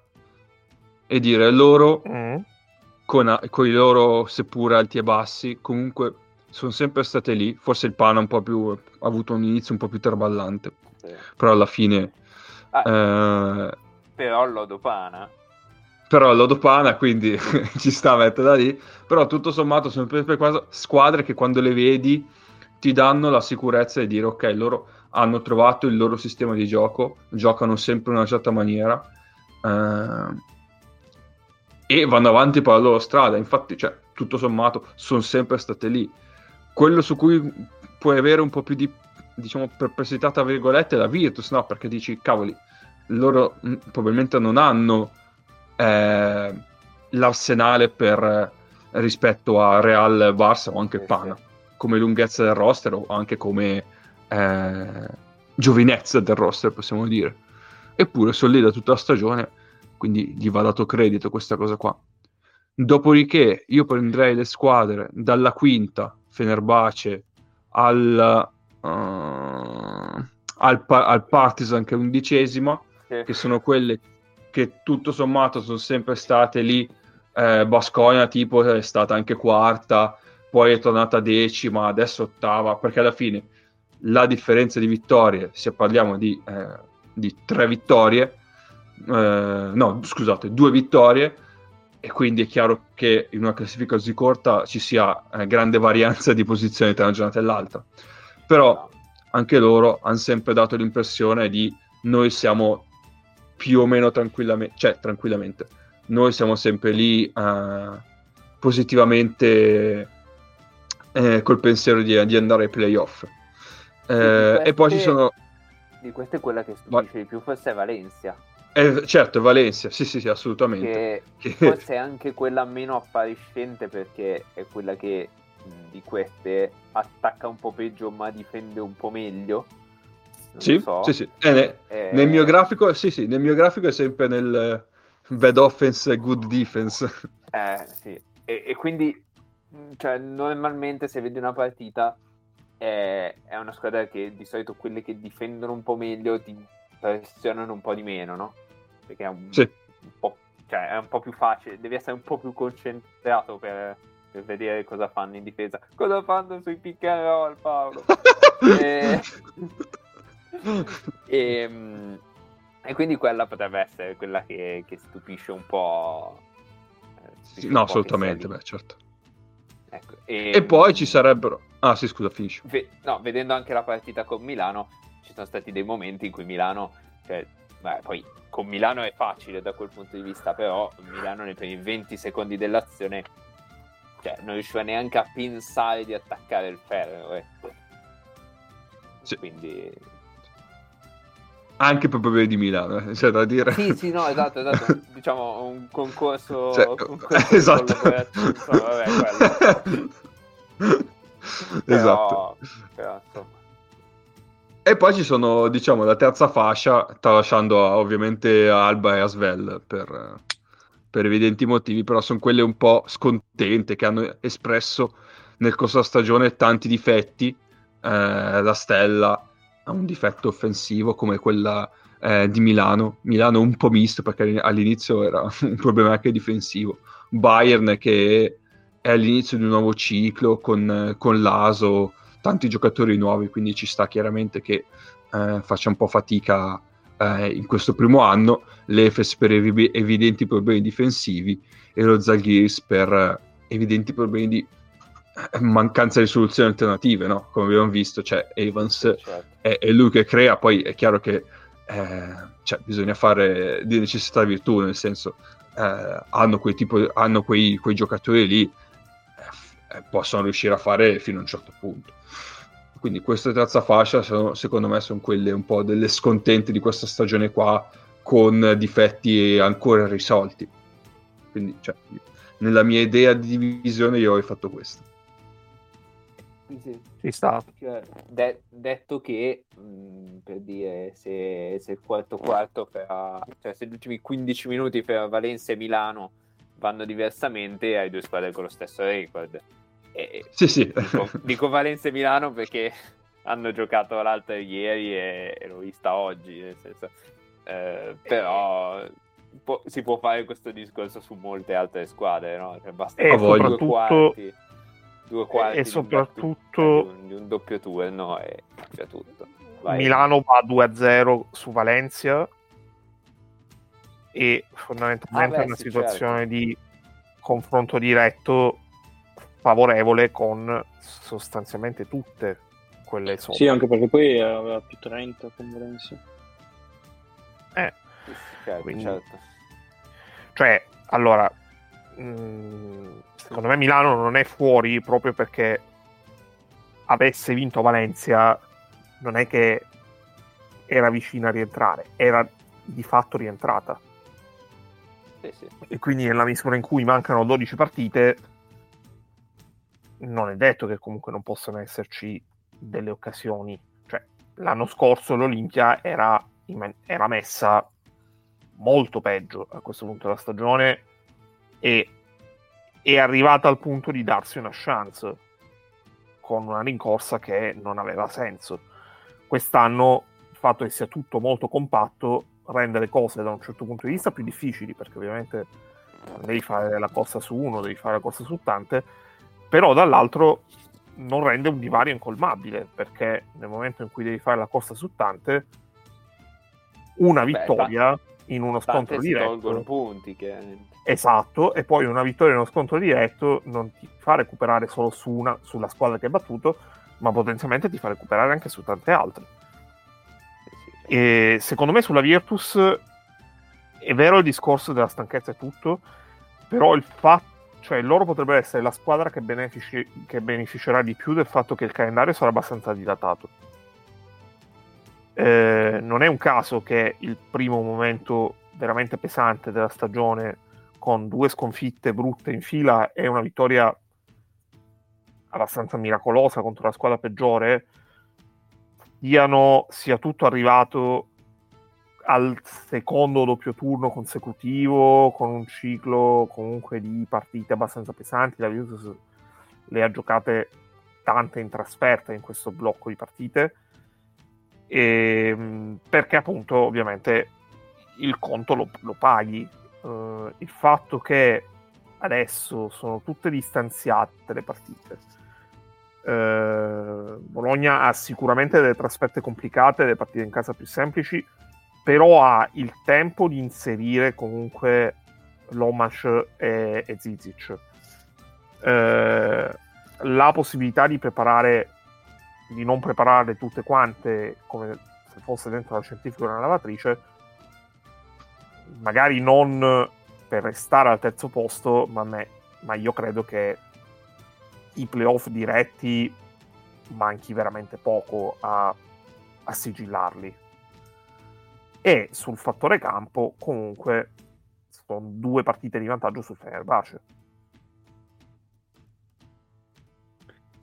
e dire loro, Mm. con, a- con i loro seppur alti e bassi, comunque sono sempre state lì. Forse il Pana un po' più, ha avuto un inizio un po' più traballante, Sì. però alla fine... Ah, eh, Però l'Odopana... però lodo Pana, quindi ci sta a metterla lì. Però tutto sommato sono squadre che quando le vedi ti danno la sicurezza di dire ok, loro hanno trovato il loro sistema di gioco, giocano sempre in una certa maniera eh, e vanno avanti per la loro strada. Infatti, cioè, tutto sommato, sono sempre state lì. Quello su cui puoi avere un po' più di diciamo perplessità tra virgolette è la Virtus, no? Perché dici, cavoli, loro mh, probabilmente non hanno eh, l'arsenale per eh, rispetto a Real, Barça o anche Pana, come lunghezza del roster o anche come eh, giovinezza del roster, possiamo dire. Eppure sono lì da tutta la stagione, quindi gli va dato credito questa cosa qua. Dopodiché io prenderei le squadre dalla quinta, Fenerbahce, al, eh, al, Pa- al Partizan che è undicesima, Sì. che sono quelle che tutto sommato sono sempre state lì. Eh, Basconia tipo è stata anche quarta, poi è tornata decima, adesso ottava, perché alla fine la differenza di vittorie, se parliamo di, eh, di tre vittorie, eh, no scusate, due vittorie, e quindi è chiaro che in una classifica così corta ci sia eh, grande varianza di posizione tra una giornata e l'altra. Però anche loro hanno sempre dato l'impressione di noi siamo più o meno tranquillamente, cioè tranquillamente, noi siamo sempre lì eh, positivamente eh, col pensiero di, di andare ai playoff. Eh, Di e poi ci queste- sono, Di queste è quella che stupisce di più, forse è Valencia. eh, certo, Valencia, sì, sì, sì, assolutamente. Che Che- forse è anche quella meno appariscente perché è quella che di queste attacca un po' peggio ma difende un po' meglio. Sì, so. sì, sì. Eh, ne- Eh, Nel mio grafico, sì, sì, nel mio grafico è sempre nel eh, bad offense, good defense. Eh, sì. E, e quindi, mh, cioè, normalmente se vedi una partita, è, è, una squadra che di solito quelle che difendono un po' meglio ti pressionano un po' di meno, no? Perché è un, sì. un po', cioè, è un po' più facile, devi essere un po' più concentrato per, per vedere cosa fanno in difesa. Cosa fanno sui pick and roll, Paolo? e, e, ehm, e, quindi quella potrebbe essere quella che, che stupisce un po'. Eh, stupisce no, un po assolutamente, beh, certo. Ecco, e, e, poi ci sarebbero. Ah, sì, scusa, finisci. Ve... no, vedendo anche la partita con Milano, ci sono stati dei momenti in cui Milano. Cioè, beh, poi con Milano è facile da quel punto di vista, però Milano nei primi 20 secondi dell'azione cioè, non riusciva neanche a pensare di attaccare il ferro. Ecco. Sì. Quindi anche proprio di Milano, eh, c'è da dire. Sì, sì, no, esatto, esatto. diciamo un concorso, cioè, concorso esatto. insomma, vabbè, esatto. Però, però, e poi ci sono, diciamo, la terza fascia, tralasciando ovviamente Alba e Asvel per, per evidenti motivi, però sono quelle un po' scontente, che hanno espresso nel corso della stagione tanti difetti. Eh, la Stella un difetto offensivo come quella eh, di Milano. Milano un po' misto perché all'inizio era un problema anche difensivo. Bayern che è all'inizio di un nuovo ciclo con, con l'Aso, tanti giocatori nuovi, quindi ci sta chiaramente che eh, faccia un po' fatica eh, in questo primo anno. L'Efes per ev- evidenti problemi difensivi e lo Zaghiris per evidenti problemi di mancanza di soluzioni alternative, no? Come abbiamo visto, cioè Evans certo. è, è, lui che crea, poi è chiaro che eh, cioè, bisogna fare di necessità virtù, nel senso eh, hanno, quei, tipo, hanno quei, quei giocatori lì, eh, eh, possono riuscire a fare fino a un certo punto. Quindi questa terza fascia, sono, secondo me, sono quelle un po' delle scontente di questa stagione qua, con difetti ancora irrisolti. Quindi, cioè, nella mia idea di divisione, io ho fatto questo. Sì, Ci sta. De- detto che, mh, per dire, se, se, il quarto quarto fra, cioè se gli ultimi 15 minuti fra Valencia e Milano vanno diversamente, hai due squadre con lo stesso record. E, sì, sì. Dico, dico Valencia e Milano perché hanno giocato l'altro ieri e, e l'ho vista oggi, nel senso, eh, però po- si può fare questo discorso su molte altre squadre, no? Cioè, basta e soprattutto... due quarti due quarti e soprattutto di un, doppio turno e cambia tutto. Vai. Milano va 2-0 su Valencia e fondamentalmente ah, beh, è una sì, situazione certo. di confronto diretto favorevole con sostanzialmente tutte quelle sopra. Sì, anche perché poi aveva più 30 con Valencia. Eh, certo, quindi... certo. Cioè, allora, mh, mm, secondo me Milano non è fuori proprio perché avesse vinto Valencia, non è che era vicina a rientrare, era di fatto rientrata. Sì, sì. E quindi nella misura in cui mancano 12 partite, non è detto che comunque non possano esserci delle occasioni. Cioè, l'anno scorso l'Olimpia era, era messa molto peggio a questo punto della stagione e è arrivata al punto di darsi una chance con una rincorsa che non aveva senso. Quest'anno il fatto che sia tutto molto compatto rende le cose da un certo punto di vista più difficili perché ovviamente devi fare la corsa su uno, devi fare la corsa su tante, però dall'altro non rende un divario incolmabile perché nel momento in cui devi fare la corsa su tante una vittoria Beh, in uno scontro diretto. punti, chiaramente. Esatto, e poi una vittoria in uno scontro diretto non ti fa recuperare solo su una, sulla squadra che hai battuto, ma potenzialmente ti fa recuperare anche su tante altre. E secondo me sulla Virtus è vero il discorso della stanchezza e tutto, però il fatto, cioè loro potrebbero essere la squadra che, benefici, che beneficerà di più del fatto che il calendario sarà abbastanza dilatato eh, non è un caso che il primo momento veramente pesante della stagione, con due sconfitte brutte in fila e una vittoria abbastanza miracolosa contro la squadra peggiore, siano, sia tutto arrivato al secondo doppio turno consecutivo con un ciclo comunque di partite abbastanza pesanti. La Virtus le ha giocate tante in trasferta in questo blocco di partite, e, ehm, perché appunto ovviamente il conto lo, lo paghi. Uh, il fatto che adesso sono tutte distanziate le partite. Uh, Bologna ha sicuramente delle trasferte complicate, delle partite in casa più semplici, però ha il tempo di inserire comunque Lomash e, e Zizic. Uh, la possibilità di preparare, di non preparare tutte quante come se fosse dentro la scientifica o una lavatrice, magari non per restare al terzo posto, ma, me, ma io credo che i playoff diretti manchi veramente poco a, a sigillarli. E sul fattore campo, comunque, sono due partite di vantaggio sul Fenerbahce.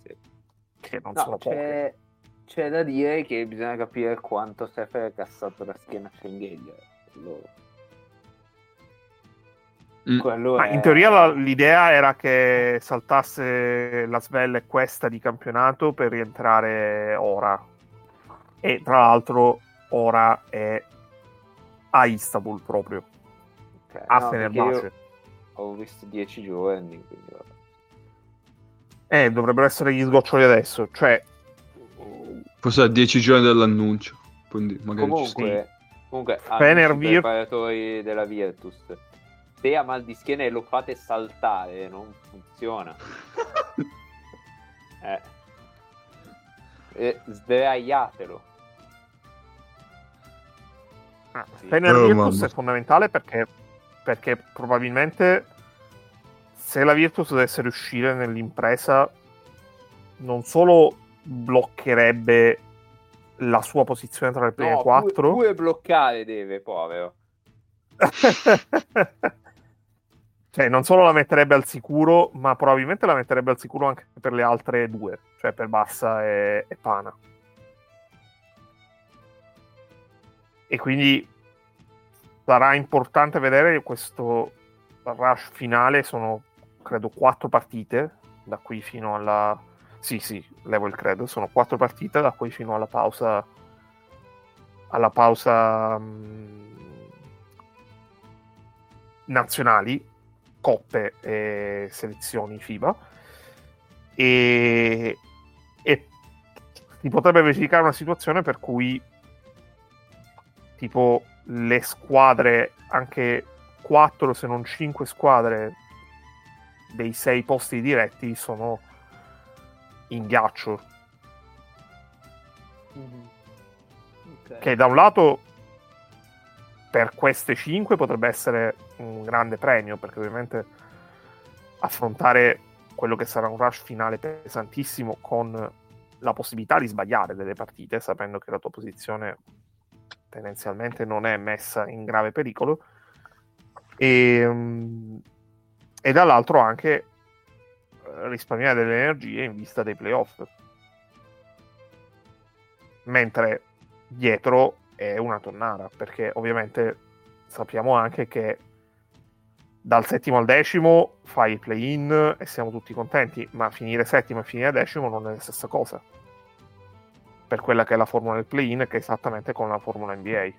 Sì. Che non no, sono c'è, poche. C'è da dire che bisogna capire quanto Sefer ha cassato la schiena a Schengelia. Loro. Mm. È... in teoria la, l'idea era che saltasse la svelle questa di campionato per rientrare ora. E tra l'altro ora è a Istanbul proprio. Okay, a no, Fenerbahce. Ho visto 10 giorni. Quindi... Eh, dovrebbero essere gli sgoccioli adesso. Cioè... Forse a 10 giorni dall'annuncio. Quindi magari comunque, comunque Fener Vir... preparatori della Virtus se ha mal di schiena e lo fate saltare, non funziona. eh. eh, sdraiatelo. Ah, sì. Fener oh, Virtus è fondamentale perché, perché probabilmente se la Virtus dovesse riuscire nell'impresa non solo bloccherebbe la sua posizione tra le prime no, quattro pure, pure bloccare deve povero Cioè, non solo la metterebbe al sicuro, ma probabilmente la metterebbe al sicuro anche per le altre due, cioè per Bassa e, e Pana. E quindi sarà importante vedere questo rush finale. Sono credo quattro partite da qui fino alla. Sì, sì, levo il credo. Sono quattro partite da qui fino alla pausa. Alla pausa mh, mm, nazionali coppe e selezioni FIBA e, e si potrebbe verificare una situazione per cui tipo le squadre, anche 4 se non 5 squadre dei 6 posti diretti sono in ghiaccio. Mm-hmm. Okay. Che da un lato per queste 5 potrebbe essere un grande premio, perché ovviamente affrontare quello che sarà un rush finale pesantissimo con la possibilità di sbagliare delle partite, sapendo che la tua posizione tendenzialmente non è messa in grave pericolo, e, mm, e dall'altro anche eh, risparmiare delle energie in vista dei playoff. Mentre dietro è una tonnara, perché ovviamente sappiamo anche che dal settimo al decimo fai il play-in e siamo tutti contenti, ma finire settimo e finire decimo non è la stessa cosa. Per quella che è la formula del play-in, che è esattamente come la formula NBA.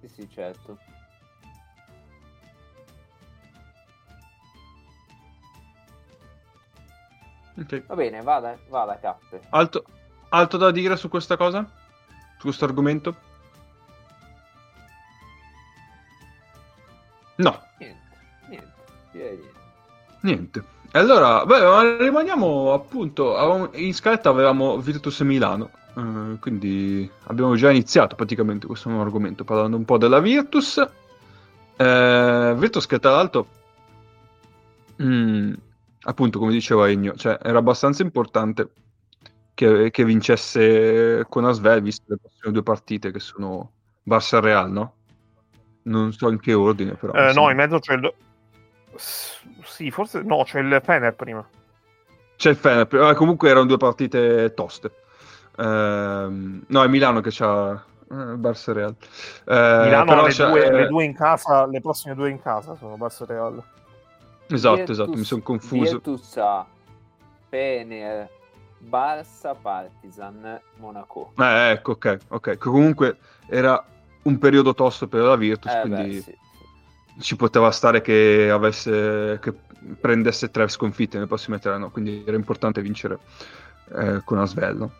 Sì, sì, certo. Okay. Va bene, vada, vada Cappe. Alto, altro da dire su questa cosa? su questo argomento? No. Niente, niente, niente. Niente. E allora, beh, rimaniamo appunto, in scaletta avevamo Virtus Milano, eh, quindi abbiamo già iniziato praticamente questo nuovo argomento parlando un po' della Virtus. Eh, Virtus che tra l'altro, mh, mm, appunto come diceva Egno, cioè era abbastanza importante che, che vincesse con Asvel, visto le prossime due partite che sono Barça Real, no? Non so in che ordine, però. Eh, no, in mezzo c'è il. Sì, forse no, c'è il Fener prima. C'è il Fener, prima. Eh, comunque erano due partite toste. Eh, no, è Milano che c'ha eh, Barça Real. Eh, Milano ha le due, le due, in casa, le prossime due in casa sono Barça Real. Esatto, Virtus, esatto, mi sono confuso. Virtus ha Fener, Barça, Partizan, Monaco. Eh, ecco, ok, ok. Comunque era un periodo tosto per la Virtus, Eh, quindi beh, sì, sì. ci poteva stare che avesse che prendesse tre sconfitte nel prossimo tre, no? quindi era importante vincere eh, con Asvello.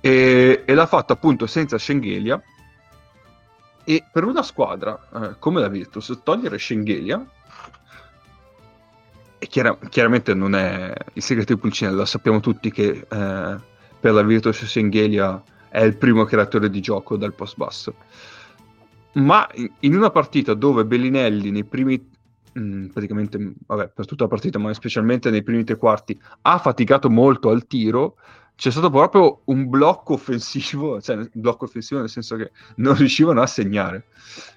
E, e l'ha fatto appunto senza Schengelia. E per una squadra eh, come la Virtus, togliere Schengelia chiara- chiaramente non è il segreto di Pulcinella, lo sappiamo tutti che eh, per la Virtus Schengelia è il primo creatore di gioco dal post basso. Ma in- una partita dove Bellinelli nei primi mh, praticamente vabbè, per tutta la partita, ma specialmente nei primi tre quarti ha faticato molto al tiro, c'è stato proprio un blocco offensivo, cioè un blocco offensivo nel senso che non riuscivano a segnare.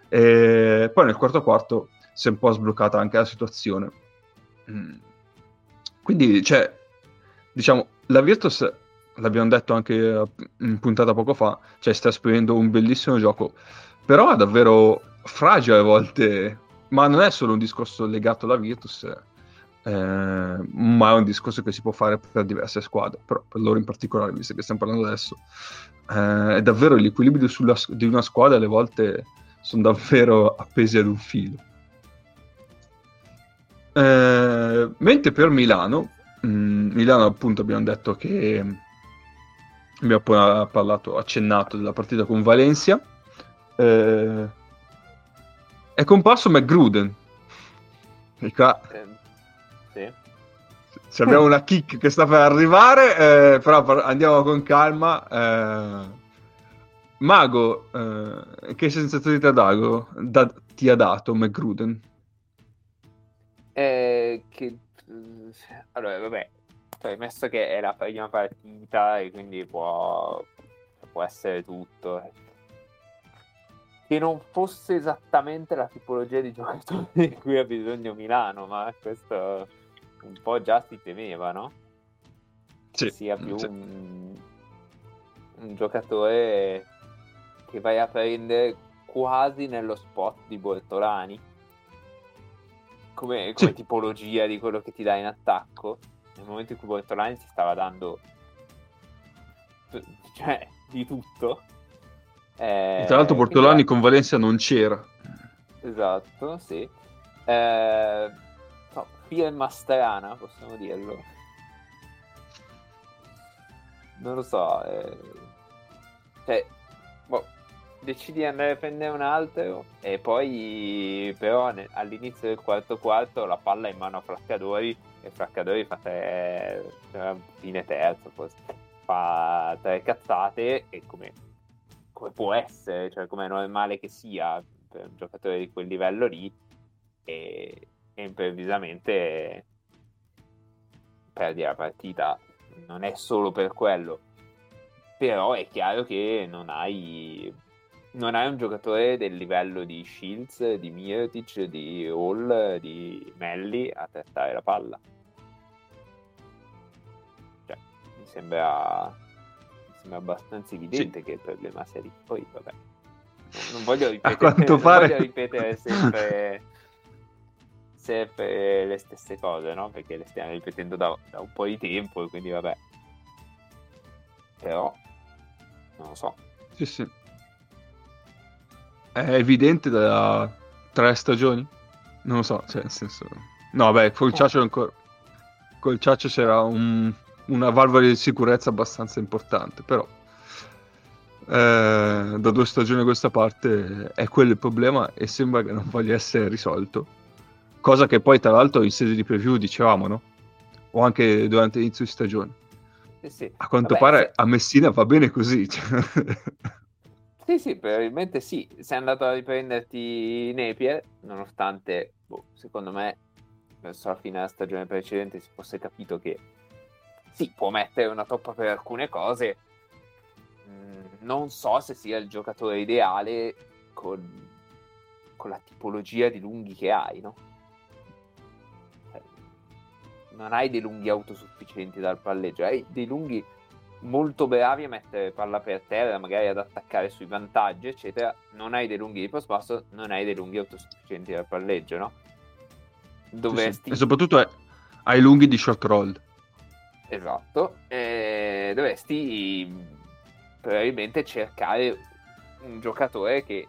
E poi nel quarto quarto si è un po' sbloccata anche la situazione. Mm. Quindi, cioè, diciamo, la Virtus, l'abbiamo detto anche in puntata poco fa, cioè sta esprimendo un bellissimo gioco, però è davvero fragile a volte, ma non è solo un discorso legato alla Virtus, eh, ma è un discorso che si può fare per diverse squadre, però per loro in particolare, visto che stiamo parlando adesso, eh, è davvero l'equilibrio sulla, di una squadra alle volte sono davvero appesi ad un filo. Eh, mentre per Milano, mh, Milano appunto abbiamo detto che abbiamo parlato, accennato della partita con Valencia, eh, è comparso McGruden. E qua Eh, sì. se abbiamo una kick che sta per arrivare, eh, però par- andiamo con calma. eh. Mago, eh, che sensazioni ti ha, dato, da- ti ha dato McGruden? Eh, che... Allora, vabbè, premesso che è la prima partita e quindi può, può essere tutto. Che non fosse esattamente la tipologia di giocatore di cui ha bisogno Milano, ma questo un po' già si temeva, no? Che sia più sì. un, un giocatore che vai a prendere quasi nello spot di Bortolani come, come Sì. tipologia di quello che ti dà in attacco nel momento in cui Bortolani si stava dando cioè di tutto Eh, Tra l'altro Bortolani con Valencia non c'era. esatto sì. Eh, no, firma strana possiamo dirlo. Non lo so eh, cioè boh, decidi di andare a prendere un altro e poi però ne- all'inizio del quarto quarto la palla è in mano a Fraccadori e Fraccadori fa tre cioè, fine terzo forse. Fa tre cazzate e come, come può essere cioè come è normale che sia per un giocatore di quel livello lì e, e improvvisamente perdi la partita non è solo per quello però è chiaro che non hai non hai un giocatore del livello di Shields, di Mirotic, di Hall, di Melli a trattare la palla. Cioè, mi sembra, sembra abbastanza evidente che il problema sia lì. Poi, vabbè, non, voglio ripetere, non pare- voglio ripetere sempre, sempre le stesse cose, no? Perché le stiamo ripetendo da, da un po' di tempo, e quindi vabbè. Però, non lo so. Sì, sì. È evidente da tre stagioni? Non lo so, cioè, nel senso... No, beh, col Ciaccio ancora... Col Ciaccio c'era un- una valvola di sicurezza abbastanza importante, però... eh, da due stagioni a questa parte è quello il problema e sembra che non voglia essere risolto. Cosa che poi, tra l'altro, in sede di preview dicevamo, no? O anche durante l'inizio di stagione. Sì, sì. A quanto Vabbè, pare se- a Messina va bene così. cioè. Sì, sì, probabilmente sì. Sei andato a riprenderti Napier, nonostante, boh, secondo me, verso la fine della stagione precedente si fosse capito che sì, può mettere una toppa per alcune cose. Mm, non so se sia il giocatore ideale con, con la tipologia di lunghi che hai, no? Cioè, Non hai dei lunghi autosufficienti dal palleggio, hai dei lunghi molto bravi a mettere palla per terra, magari ad attaccare sui vantaggi, eccetera. Non hai dei lunghi di post basso, non hai dei lunghi autosufficienti dal palleggio, no? Sì, sì. Dovresti E soprattutto è- ai lunghi di short roll. Esatto, eh, dovresti probabilmente cercare un giocatore che,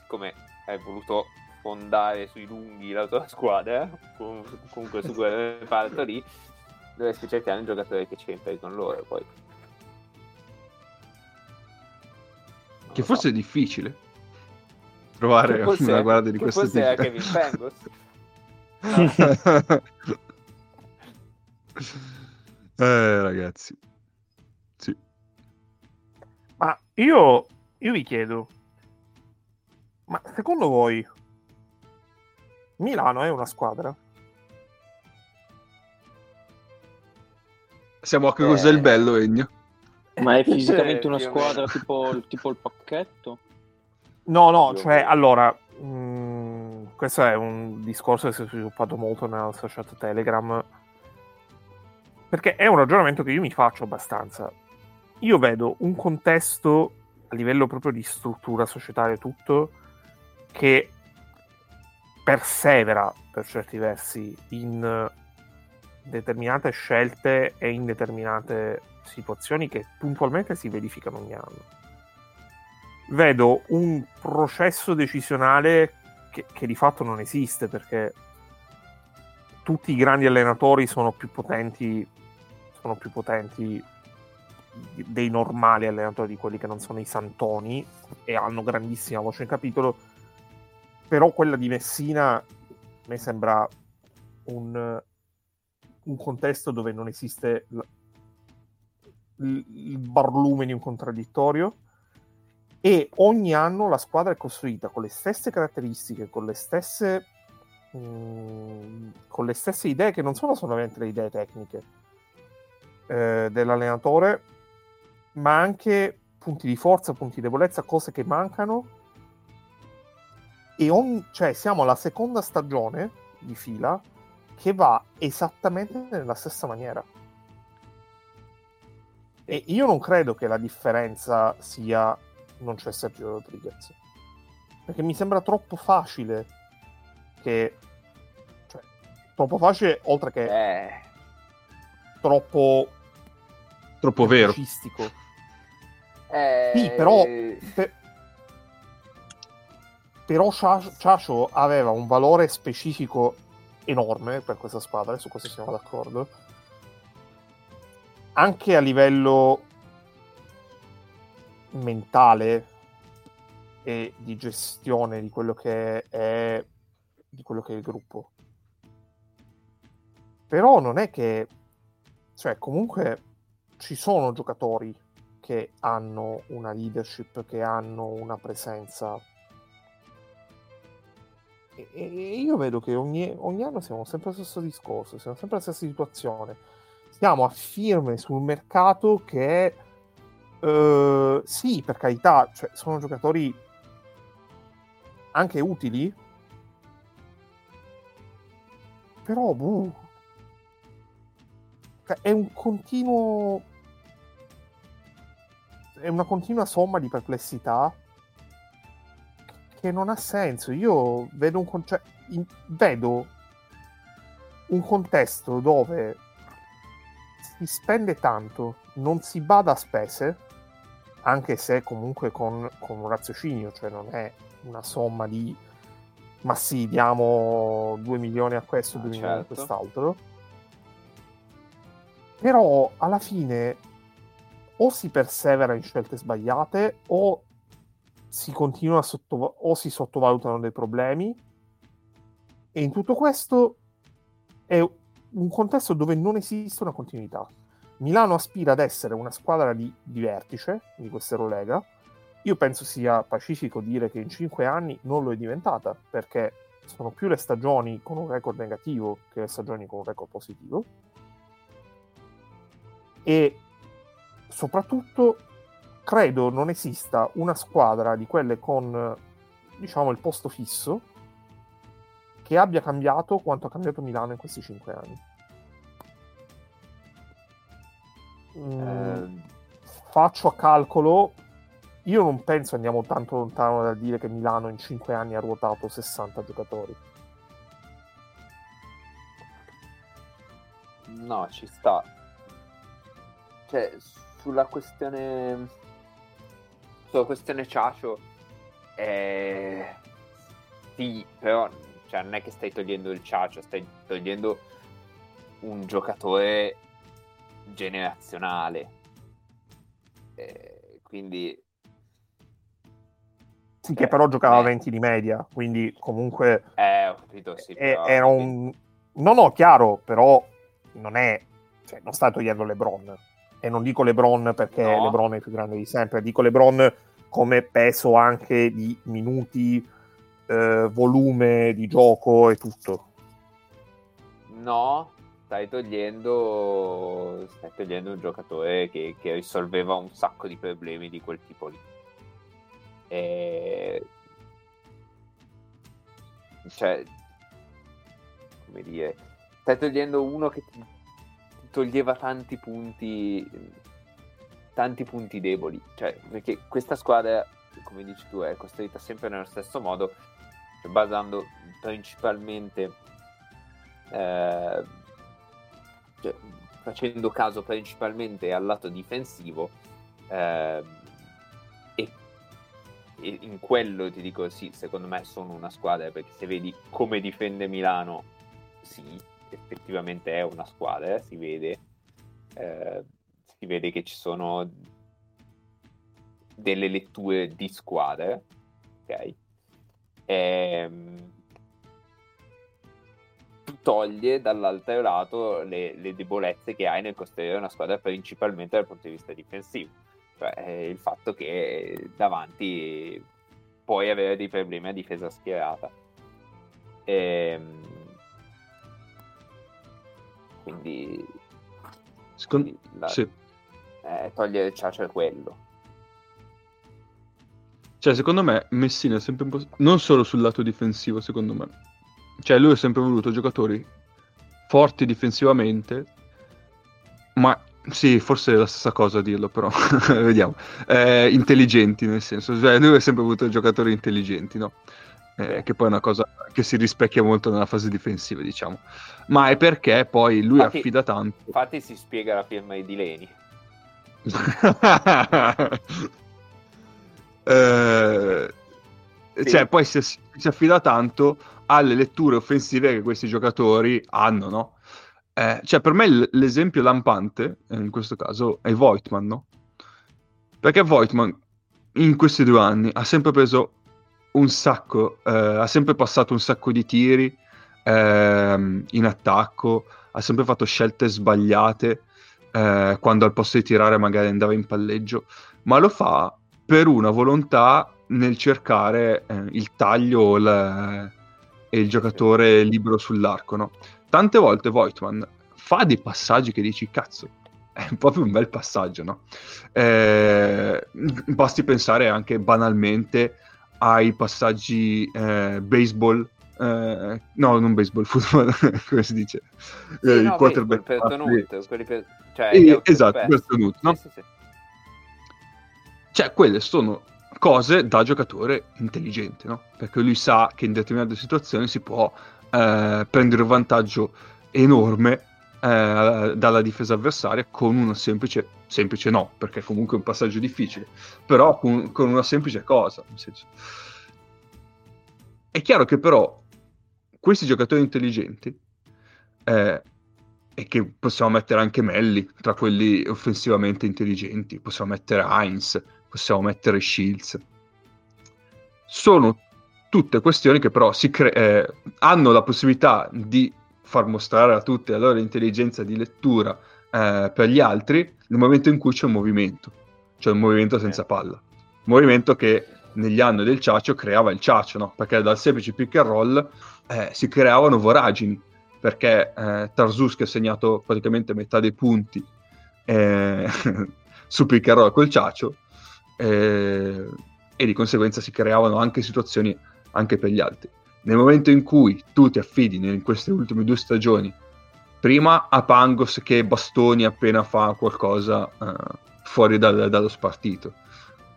siccome hai voluto fondare sui lunghi la tua squadra, comunque su quel reparto lì, dovresti cercare un giocatore che c'entri con loro poi. Che forse so. è difficile trovare una guardia di questo tipo. Forse è Kevin Pangos. eh, ragazzi. Sì. Ma io, io vi chiedo, ma secondo voi Milano è una squadra? Siamo a che cos'è il bello, Egno? Ma è fisicamente una squadra tipo, tipo il pacchetto? No, no, cioè, allora, mh, mm, questo è un discorso che si è sviluppato molto nella social Telegram, perché è un ragionamento che io mi faccio abbastanza. Io vedo un contesto a livello proprio di struttura societaria tutto che persevera per certi versi in determinate scelte e in determinate situazioni che puntualmente si verificano ogni anno. Vedo un processo decisionale che, che di fatto non esiste perché tutti i grandi allenatori sono più potenti, sono più potenti dei normali allenatori, di quelli che non sono i santoni e hanno grandissima voce in capitolo. Però quella di Messina me sembra un, un contesto dove non esiste il, il barlume di un contraddittorio e ogni anno la squadra è costruita con le stesse caratteristiche, con le stesse, mh, mm, con le stesse idee che non sono solamente le idee tecniche eh, dell'allenatore, ma anche punti di forza, punti di debolezza, cose che mancano. E ogni, cioè, siamo alla seconda stagione di fila che va esattamente nella stessa maniera. E io non credo che la differenza sia non c'è Sergio Rodriguez. Perché mi sembra troppo facile che... Cioè, troppo facile, oltre che... Eh. Troppo... Troppo vero. Eh... Sì, però... Per... Però Ciacio aveva un valore specifico enorme per questa squadra, su questo siamo d'accordo. Anche a livello mentale e di gestione di quello che è, di quello che è il gruppo. Però non è che, cioè, comunque ci sono giocatori che hanno una leadership, che hanno una presenza. E, e io vedo che ogni, ogni anno siamo sempre allo stesso discorso, siamo sempre alla stessa situazione. Siamo a firme sul mercato che Uh, sì, per carità, cioè, sono giocatori anche utili, però buh, cioè, è un continuo è una continua somma di perplessità che non ha senso. Io vedo un, conce- in- vedo un contesto dove si spende tanto, non si bada a spese anche se comunque con, con un raziocinio, cioè non è una somma di ma sì, diamo 2 milioni a questo, 2 ah, milioni certo. a quest'altro. Però alla fine o si persevera in scelte sbagliate o si continua a sottovalutare o si sottovalutano dei problemi e in tutto questo è un contesto dove non esiste una continuità. Milano aspira ad essere una squadra di, di vertice di questa Eurolega. Io penso sia pacifico dire che in cinque anni non lo è diventata, perché sono più le stagioni con un record negativo che le stagioni con un record positivo. E soprattutto credo non esista una squadra di quelle con diciamo il posto fisso che abbia cambiato quanto ha cambiato Milano in questi cinque anni. Mm, faccio a calcolo. Io non penso andiamo tanto lontano da dire che Milano in 5 anni ha ruotato 60 giocatori. No, ci sta. cioè, sulla questione sulla questione Ciacio eh, sì, però cioè, non è che stai togliendo il Ciacio, stai togliendo un giocatore generazionale. Eh, quindi sì, che però giocava a 20 di media, quindi comunque eh, ho capito, sì, però... era un no, no, chiaro, però non è cioè, non sta togliendo LeBron. E non dico LeBron perché no. LeBron è il più grande di sempre, dico LeBron come peso anche di minuti, eh, volume di gioco e tutto. No, stai togliendo, stai togliendo un giocatore che, che, risolveva un sacco di problemi di quel tipo lì. E... Cioè, come dire, stai togliendo uno che ti, ti toglieva tanti punti, tanti punti deboli. Cioè, perché questa squadra, come dici tu, è costruita sempre nello stesso modo, cioè basando principalmente eh, cioè, facendo caso principalmente al lato difensivo eh, in quello ti dico sì, secondo me sono una squadra perché se vedi come difende Milano, sì, effettivamente è una squadra, si vede, eh, si vede che ci sono delle letture di squadre, ok? Ehm, toglie dall'altro lato le, le, debolezze che hai nel costruire una squadra principalmente dal punto di vista difensivo, cioè eh, il fatto che davanti puoi avere dei problemi a difesa schierata. E, ehm, quindi, Secondo... quindi la, sì. eh, togliere il ciacio è quello. Cioè, secondo me Messina è sempre un po'... non solo sul lato difensivo, secondo me cioè, lui ha sempre voluto giocatori forti difensivamente, ma sì, forse è la stessa cosa a dirlo, però vediamo. Eh, intelligenti, nel senso, cioè, lui ha sempre avuto giocatori intelligenti, no? Eh, che poi è una cosa che si rispecchia molto nella fase difensiva, diciamo. Ma è perché poi lui infatti, affida tanto. Infatti si spiega la firma di Leni. eh, sì. Cioè, poi si, si affida tanto alle letture offensive che questi giocatori hanno, no? Eh, cioè, per me l- l'esempio lampante, eh, in questo caso, è Voigtman, no? Perché Voigtman, in questi due anni, ha sempre preso un sacco, eh, ha sempre passato un sacco di tiri ehm, in attacco, ha sempre fatto scelte sbagliate eh, quando al posto di tirare magari andava in palleggio, ma lo fa per una volontà nel cercare eh, il taglio la, e il giocatore libero sull'arco, no? Tante volte Voigtman fa dei passaggi che dici, cazzo, è proprio un bel passaggio, no? Eh, basti pensare anche banalmente ai passaggi eh, baseball eh, no, non baseball, football, come si dice? Sì, eh, no, il quarterback. Per Tonut, quelli per... cioè, eh, esatto, per Tonut, no? Sì, sì, sì. Cioè, quelle sono cose da giocatore intelligente, no? Perché lui sa che in determinate situazioni si può eh, prendere un vantaggio enorme eh, dalla difesa avversaria con una semplice, semplice no, perché comunque è un passaggio difficile, però con, con una semplice cosa. È chiaro che però questi giocatori intelligenti, eh, e che possiamo mettere anche Melli tra quelli offensivamente intelligenti, possiamo mettere Heinz, possiamo mettere Shields. Sono tutte questioni che però cre- eh, hanno la possibilità di far mostrare a tutti la loro intelligenza di lettura eh, per gli altri nel momento in cui c'è un movimento, cioè un movimento senza palla. Un movimento che negli anni del Ciacio creava il Ciacio, no? perché dal semplice pick and roll eh, si creavano voragini, perché eh, Tarzus che ha segnato praticamente metà dei punti eh, su pick and roll col Ciacio, eh, e di conseguenza si creavano anche situazioni anche per gli altri. Nel momento in cui tu ti affidi in queste ultime due stagioni, prima a Pangos che bastoni appena fa qualcosa uh, fuori dal, dallo spartito,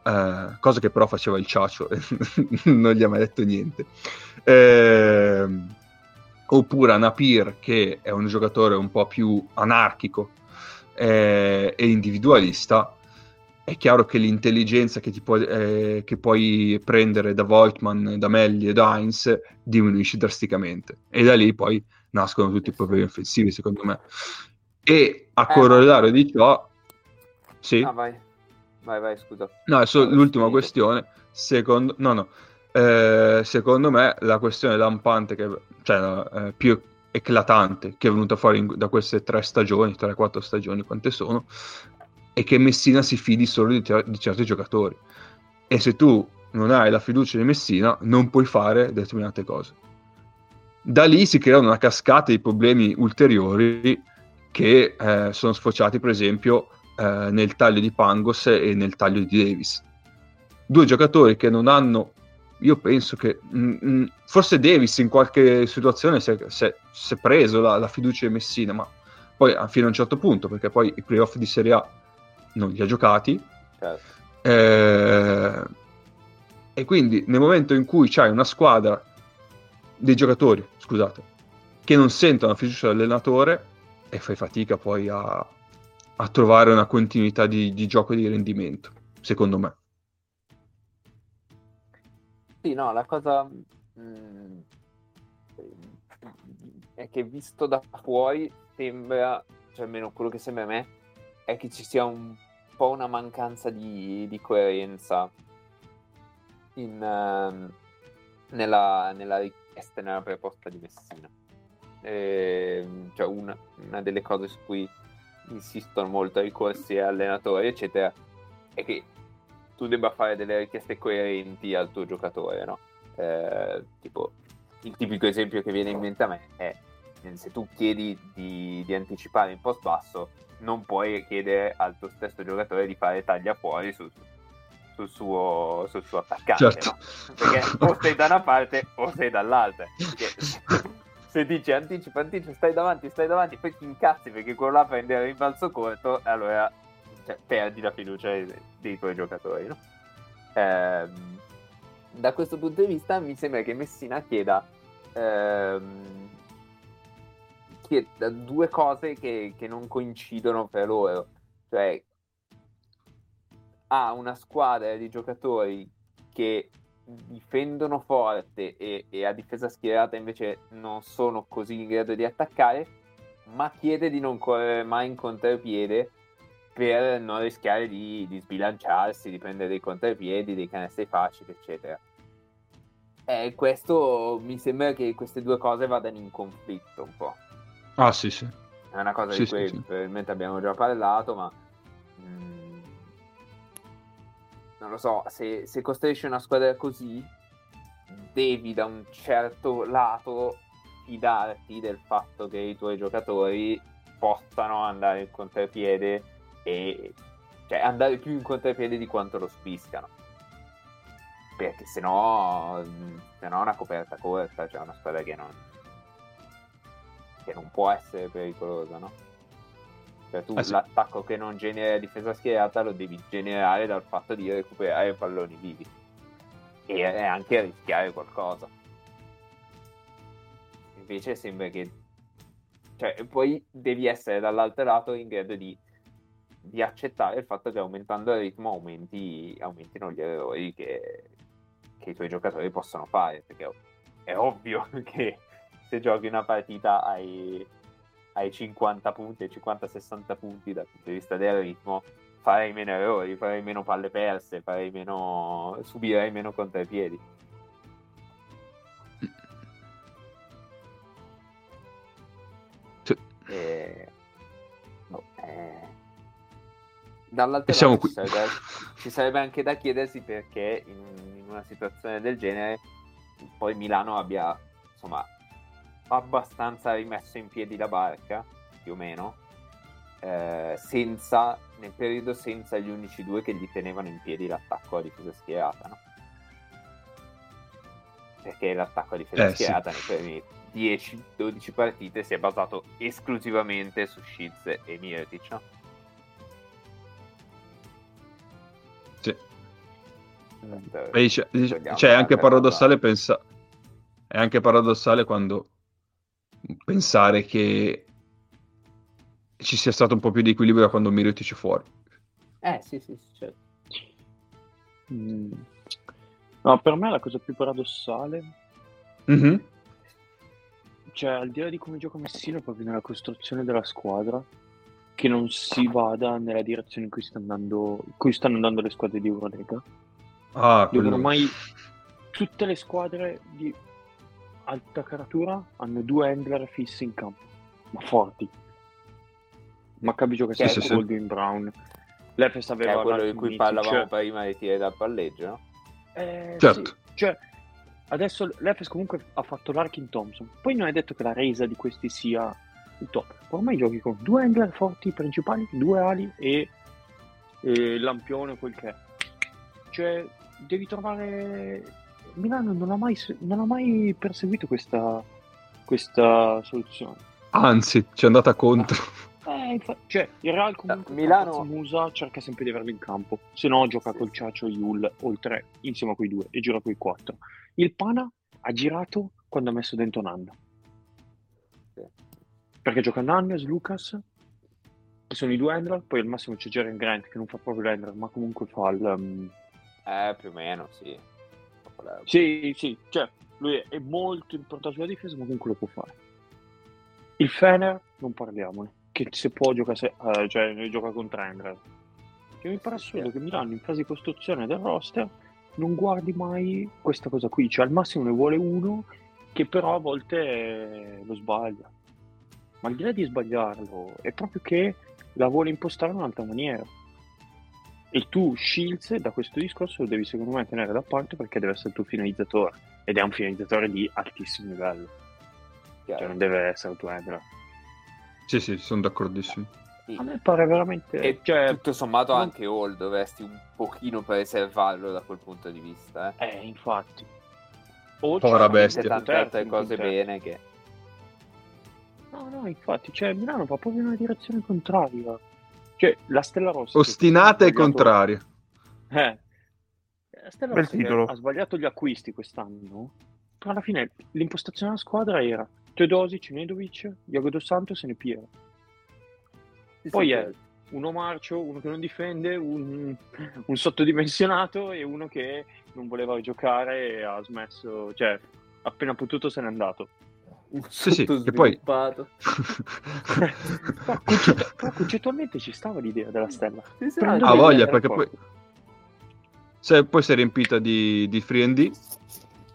uh, cosa che però faceva il Ciacio e non gli ha mai detto niente. Eh, oppure a Napir che è un giocatore un po' più anarchico è, è individualista, è chiaro che l'intelligenza che, può, eh, che puoi prendere da Voigtman, da Melli e da Heinz diminuisce drasticamente. E da lì poi nascono tutti i problemi offensivi, secondo me. E a eh, corollario di ciò... Sì? Ah, vai. Vai, vai, scusa. No, è solo l'ultima questione. Secondo... No, no. Eh, secondo me la questione lampante, che, cioè eh, più eclatante, che è venuta fuori in, da queste tre stagioni, tre, quattro stagioni, quante sono, è che Messina si fidi solo di, di certi giocatori. E se tu non hai la fiducia di Messina, non puoi fare determinate cose. Da lì si creano una cascata di problemi ulteriori che eh, sono sfociati, per esempio, eh, nel taglio di Pangos e nel taglio di Davis. Due giocatori che non hanno, io penso che mh, mm, mh, mm, forse Davis in qualche situazione si è, preso la, la, fiducia di Messina, ma poi fino a un certo punto, perché poi i playoff di Serie A non li ha giocati. Certo. Eh, e quindi nel momento in cui c'hai una squadra dei giocatori, scusate, che non sentono la fiducia dell'allenatore e fai fatica poi a, a trovare una continuità di, di gioco e di rendimento, secondo me. Sì, no, la cosa mh, mm, è che visto da fuori sembra, cioè almeno quello che sembra a me, è che ci sia un po' una mancanza di, di coerenza in, uh, nella, nella, richiesta e nella proposta di Messina. E, ehm, cioè una, una, delle cose su cui insistono molto i corsi allenatori, eccetera, è che tu debba fare delle richieste coerenti al tuo giocatore, no? Eh, tipo, il tipico esempio che viene in mente a me è se tu chiedi di, di anticipare in post basso, non puoi chiedere al tuo stesso giocatore di fare taglia fuori sul, sul, suo, sul suo, attaccante, certo. no? perché o sei da una parte o sei dall'altra. Perché se dici anticipa, anticipa, stai davanti, stai davanti, poi ti incazzi perché quello là prende il rimbalzo corto, allora cioè, perdi la fiducia dei, dei tuoi giocatori. No? Ehm, da questo punto di vista mi sembra che Messina chieda ehm, chieda due cose che, che non coincidono per loro. Cioè, ha una squadra di giocatori che difendono forte e, e, a difesa schierata invece non sono così in grado di attaccare, ma chiede di non correre mai in contropiede per non rischiare di, di sbilanciarsi, di prendere dei contropiedi, dei canestri facili, eccetera. E questo mi sembra che queste due cose vadano in conflitto un po'. Ah, sì, sì. È una cosa sì, di cui sì, probabilmente abbiamo già parlato, ma mh, mm, non lo so, se, se costruisci una squadra così, devi da un certo lato fidarti del fatto che i tuoi giocatori possano andare in contropiede e cioè andare più in contropiede di quanto lo spiscano perché se no, mm, se no è una coperta corta cioè una squadra che non, che non può essere pericolosa, no? Cioè tu ah, sì. l'attacco che non genera difesa schierata lo devi generare dal fatto di recuperare palloni vivi e anche rischiare qualcosa. Invece sembra che... Cioè, poi devi essere dall'altro lato in grado di, di accettare il fatto che aumentando il ritmo aumenti, aumentino gli errori che, che i tuoi giocatori possono fare, perché è ovvio che se giochi una partita ai, ai 50 punti, ai 50-60 punti dal punto di vista del ritmo, farei meno errori, farei meno palle perse, farei meno, subirei meno contrapiedi. Sì. E... No, eh... Dall'altro lato ci sarebbe, ci sarebbe, anche da chiedersi perché in, in una situazione del genere poi Milano abbia insomma abbastanza rimesso in piedi la barca, più o meno, eh, senza, nel periodo senza gli unici due che gli tenevano in piedi l'attacco a difesa schierata, no? Perché l'attacco a difesa eh, schierata sì. nei primi 10-12 partite si è basato esclusivamente su Shiz e Miretic, no? Sì. Beh, c'è, c'è anche paradossale pensa... è anche paradossale quando pensare che ci sia stato un po' più di equilibrio da quando Mirotic è fuori. Eh, sì, sì, sì, certo. Mm. No, per me la cosa più paradossale, Mhm. cioè al di là di come gioca Messina, proprio nella costruzione della squadra, che non si vada nella direzione in cui, sta andando, in cui stanno andando le squadre di Eurolega. Ah, Dove quello... ormai tutte le squadre di alta caratura hanno due handler fissi in campo, ma forti. Maccabi gioca Sì, sempre sì, sì. Goldwyn Brown. L'Efes Che aveva è quello di cui Mitic, parlavamo prima dei tiri dal palleggio, no? eh, Certo. sì, cioè, adesso l'Efes comunque ha fatto Larkin Thompson. Poi non è detto che la resa di questi sia il top. Ormai giochi con due handler forti principali, due ali e, e lampione, quel che è. Cioè, devi trovare. Milano non ha mai, non ha mai perseguito questa, questa soluzione. Anzi, ci è andata contro. Eh, infa- cioè, il Real comunque Eh, Milano- Musa cerca sempre di averlo in campo, se no gioca col Ciaccio Yul oltre insieme a quei due e gira quei quattro. Il Pana ha girato quando ha messo dentro Nanna. Sì. Perché gioca Nannes, Lucas, che sono i due handler, poi al massimo c'è Jaren Grant che non fa proprio l'handler, ma comunque fa il... um, Eh, più o meno, sì. Sì, sì, cioè lui è molto importante sulla difesa, ma comunque lo può fare. Il Fener, non parliamone, che se può gioca, se, eh, cioè, gioca con Trendler. Che mi pare assurdo che Milano in fase di costruzione del roster non guardi mai questa cosa qui, cioè al massimo ne vuole uno che però a volte eh, lo sbaglia. Ma al di là di sbagliarlo, è proprio che la vuole impostare in un'altra maniera. E tu, Shields, da questo discorso lo devi secondo me tenere da parte perché deve essere il tuo finalizzatore. Ed è un finalizzatore di altissimo livello. Cioè non deve essere il tuo handler. Sì, sì, sono d'accordissimo. Sì. A me pare veramente... E cioè, tutto sommato non- anche Hall dovresti un pochino preservarlo da quel punto di vista. Eh. Eh, infatti. O Povera bestia. Tante altre cose bene. bene che... No, no, infatti, cioè Milano va proprio in una direzione contraria. Cioè, la Stella Rossa... Ostinata e sbagliato- contraria. Eh. La Stella Bel Rossa ha sbagliato gli acquisti quest'anno, però alla fine l'impostazione della squadra era Teodosic, Nedovic, Iago Dos Santos e Nepiero. Poi è uno marcio, uno che non difende, un, un sottodimensionato e uno che non voleva giocare e ha smesso, cioè appena potuto se n'è andato. Sì, sì, che poi... Però, concettualmente ci stava l'idea della stella. Sì, Ha degli voglia, perché poi... Se, poi si è riempita di, di free and D,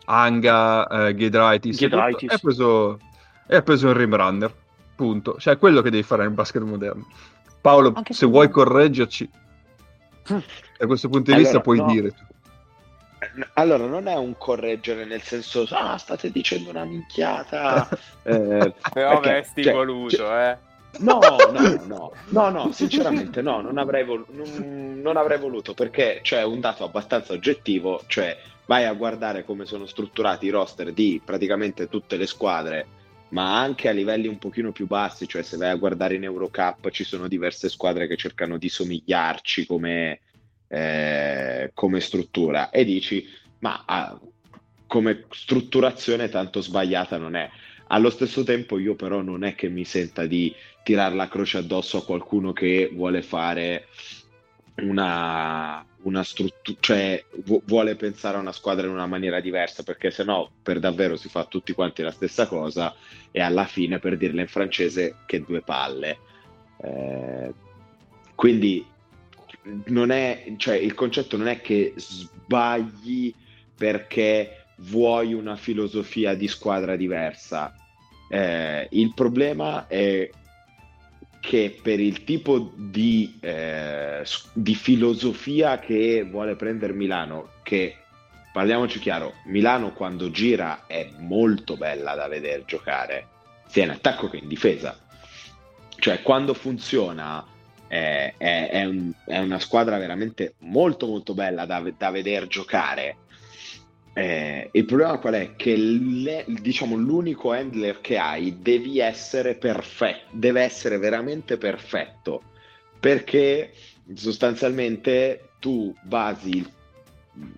Anga, eh, Giedraitis, e e ha preso, e preso un rim runner, punto. Cioè, è quello che devi fare nel basket moderno. Paolo, Anche se vuoi correggerci, da questo punto di Allora, vista puoi no. dire. tu. Allora, non è un correggere nel senso, ah, state dicendo una minchiata. Eh, Però perché, avresti cioè, voluto, cioè, eh. No, no, no, no, no, sinceramente no, non avrei, vol- non, non avrei voluto perché c'è un dato abbastanza oggettivo, cioè vai a guardare come sono strutturati i roster di praticamente tutte le squadre, ma anche a livelli un pochino più bassi, cioè se vai a guardare in Eurocup ci sono diverse squadre che cercano di somigliarci come, eh, come struttura e dici, ma ah, come strutturazione tanto sbagliata non è. Allo stesso tempo io però non è che mi senta di tirare la croce addosso a qualcuno che vuole fare una, una struttura, cioè vu- vuole pensare a una squadra in una maniera diversa, perché sennò per davvero si fa tutti quanti la stessa cosa e alla fine per dirla in francese che due palle. Eh, quindi non è, cioè, il concetto non è che sbagli perché vuoi una filosofia di squadra diversa. Eh, il problema è che per il tipo di, eh, di filosofia che vuole prendere Milano, che parliamoci chiaro, Milano quando gira è molto bella da vedere giocare, sia in attacco che in difesa. Cioè, quando funziona eh, è, è un- è una squadra veramente molto molto bella da, da vedere giocare. Eh, il problema qual è? Che le- diciamo, l'unico handler che hai devi essere perfetto, deve essere veramente perfetto perché sostanzialmente tu basi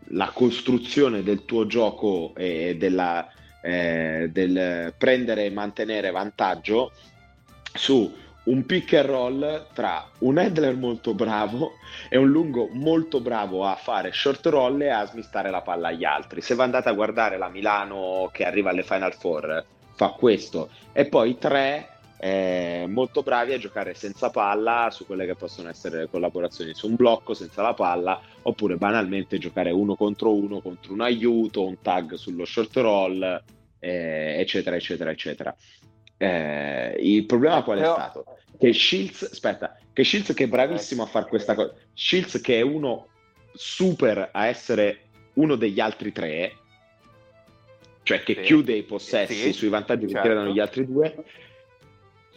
la costruzione del tuo gioco e della, eh, del prendere e mantenere vantaggio su un pick and roll tra un handler molto bravo e un lungo molto bravo a fare short roll e a smistare la palla agli altri. Se va andate a guardare la Milano che arriva alle Final Four, fa questo. E poi tre eh, molto bravi a giocare senza palla su quelle che possono essere collaborazioni su un blocco senza la palla oppure banalmente giocare uno contro uno contro un aiuto, un tag sullo short roll, eh, eccetera, eccetera, eccetera. Eh, il problema qual è Però... stato? Che Shields, aspetta, che Shields che è bravissimo a fare questa cosa, Shields che è uno super a essere uno degli altri tre, cioè che sì. chiude i possessi sì, sui vantaggi certo. che tirano gli altri due,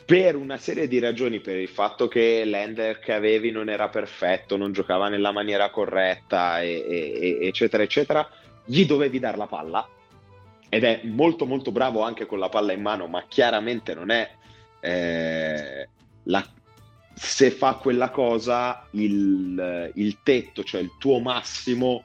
per una serie di ragioni, per il fatto che l'ender che avevi non era perfetto, non giocava nella maniera corretta, e, e, eccetera, eccetera, gli dovevi dare la palla. Ed è molto molto bravo anche con la palla in mano, ma chiaramente non è eh, la, se fa quella cosa il, il, tetto, cioè il tuo massimo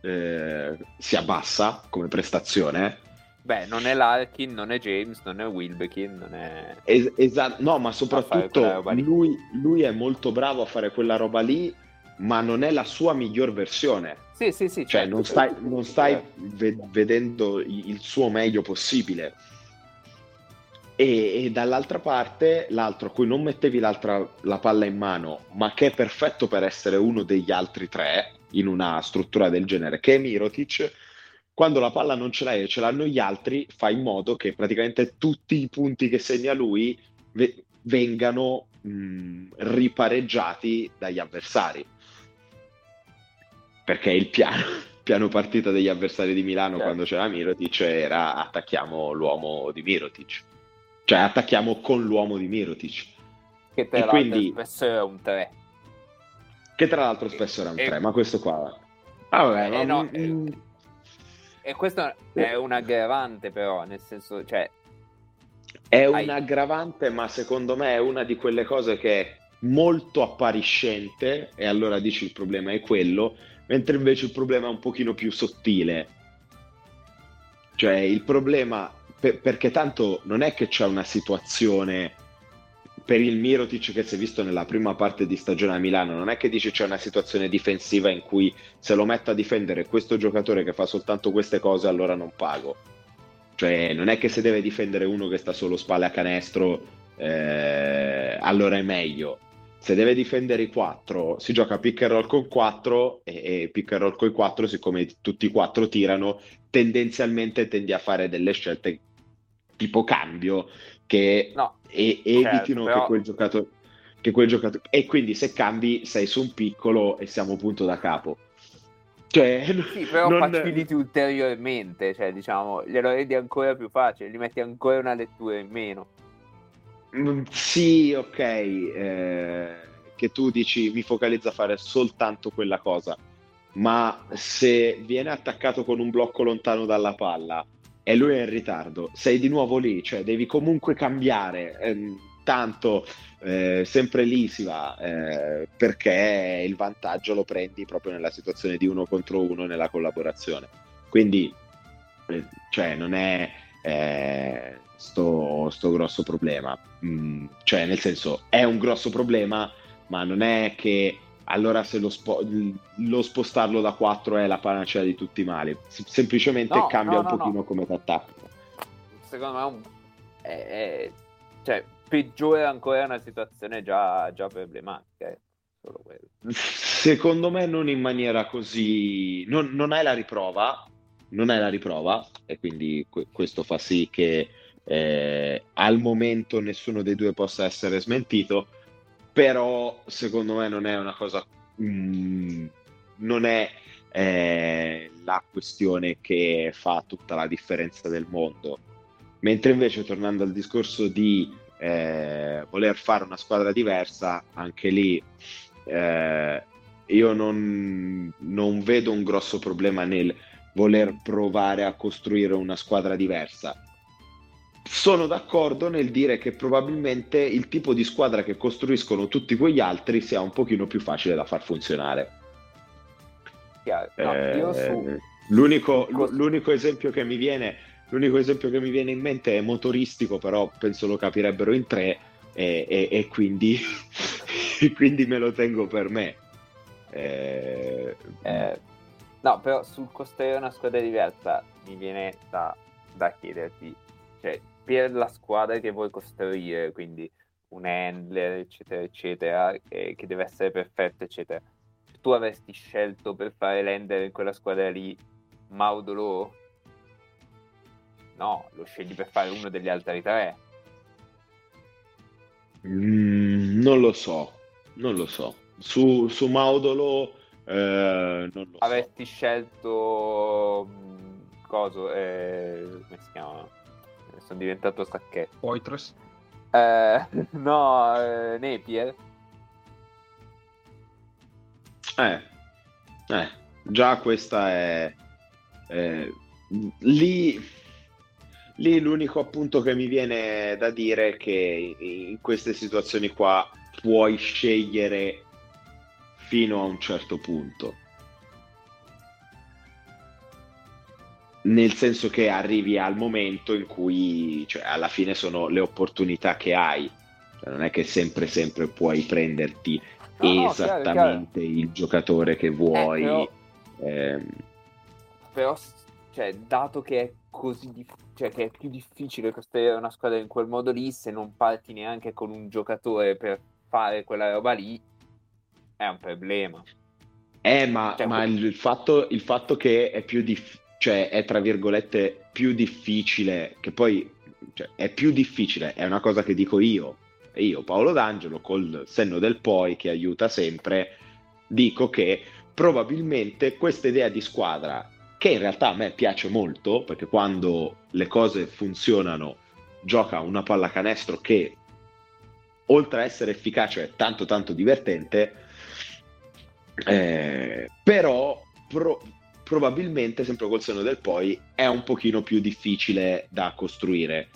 eh, si abbassa come prestazione Beh, non è Larkin, non è James, non è Wilbekin, non è... Es- esatto, no, ma soprattutto lui, lui, è molto bravo a fare quella roba lì, ma non è la sua miglior versione. Sì, sì, sì. Cioè, certo, non stai, non stai ve- vedendo il suo meglio possibile. E, e, dall'altra parte, l'altro a cui non mettevi la palla in mano, ma che è perfetto per essere uno degli altri tre in una struttura del genere, che è Mirotic quando la palla non ce l'hai e ce l'hanno gli altri, fa in modo che praticamente tutti i punti che segna lui ve- vengano mh, ripareggiati dagli avversari. Perché il piano, piano partita degli avversari di Milano certo. quando c'era Mirotic era attacchiamo l'uomo di Mirotic. Cioè attacchiamo con l'uomo di Mirotic. Che tra l'altro quindi... spesso era un 3. Che tra l'altro spesso era un 3, e... ma questo qua... Ah, vabbè, eh, ma... no, eh e questo è un aggravante però, nel senso, cioè... È un aggravante, ma secondo me è una di quelle cose che è molto appariscente e allora dici il problema è quello, mentre invece il problema è un pochino più sottile. Cioè il problema, per, perché tanto non è che c'è una situazione per il Mirotic che si è visto nella prima parte di stagione a Milano, non è che dici c'è una situazione difensiva in cui se lo metto a difendere questo giocatore che fa soltanto queste cose allora non pago. Cioè non è che se deve difendere uno che sta solo spalle a canestro eh, allora è meglio. Se deve difendere i quattro, si gioca pick and roll con quattro e, e pick and roll con i quattro, siccome tutti e quattro tirano, tendenzialmente tendi a fare delle scelte tipo cambio che no, e, evitino certo, però... che quel giocatore che quel giocatore e quindi se cambi sei su un piccolo e siamo punto da capo cioè, sì, però non... faciliti ulteriormente, cioè diciamo, glielo rendi ancora più facile, gli metti ancora una lettura in meno. Mm, sì, ok, eh, che tu dici mi focalizza a fare soltanto quella cosa, ma se viene attaccato con un blocco lontano dalla palla e lui è in ritardo, sei di nuovo lì, cioè devi comunque cambiare, eh, tanto eh, sempre lì si va, eh, perché il vantaggio lo prendi proprio nella situazione di uno contro uno nella collaborazione. Quindi, eh, cioè, non è eh, sto, sto, grosso problema, mm, cioè, nel senso, è un grosso problema, ma non è che allora se lo, spo- lo, spostarlo da 4 è la panacea di tutti i mali. S- semplicemente no, cambia no, un no, pochino come t'attacca. Secondo me è, è, cioè, peggiora ancora una situazione già, già problematica. Eh. Secondo me non in maniera così... Non, non hai la riprova, non hai la riprova e quindi que- questo fa sì che eh, al momento nessuno dei due possa essere smentito però secondo me non è una cosa, mm, non è eh, la questione che fa tutta la differenza del mondo. Mentre invece, tornando al discorso di eh, voler fare una squadra diversa, anche lì eh, io non, non vedo un grosso problema nel voler provare a costruire una squadra diversa sono d'accordo nel dire che probabilmente il tipo di squadra che costruiscono tutti quegli altri sia un pochino più facile da far funzionare. No, eh, l'unico, l'unico, esempio che mi viene, l'unico esempio che mi viene in mente è motoristico, però penso lo capirebbero in tre. e, e- e quindi, quindi me lo tengo per me. Eh, Eh, no, però sul costruire una squadra diversa mi viene da, da chiederti, cioè, per la squadra che vuoi costruire, quindi un handler, eccetera, eccetera, eh, che deve essere perfetto, eccetera. Tu avresti scelto per fare l'handler in quella squadra lì Maudolo? No, lo scegli per fare uno degli altri tre. mm, non lo so, non lo so. Su, su Maudolo eh, non lo so. Avresti scelto... mh, Coso? Eh, come si chiama? Eh, Sono diventato sacchetto. Poitres. Eh, no, eh, Napier. Eh, eh, già questa è... è- lì, lì l'unico appunto che mi viene da dire è che in queste situazioni qua puoi scegliere fino a un certo punto. Nel senso che arrivi al momento in cui, cioè, alla fine sono le opportunità che hai. Cioè, non è che sempre, sempre puoi prenderti No, no, esattamente il giocatore che vuoi. Eh, Ehm, Però, cioè, dato che è così dif- cioè, che è più difficile costruire una squadra in quel modo lì, se non parti neanche con un giocatore per fare quella roba lì, è un problema. Eh, ma, Cioè, ma que- il, fatto, il fatto che è più dif- cioè è tra virgolette più difficile, che poi cioè, è più difficile, è una cosa che dico io, io Paolo D'Angelo col senno del poi che aiuta sempre, dico che probabilmente questa idea di squadra, che in realtà a me piace molto, perché quando le cose funzionano gioca una pallacanestro che oltre a essere efficace è tanto tanto divertente, eh, però pro- probabilmente, sempre col senno del poi, è un pochino più difficile da costruire.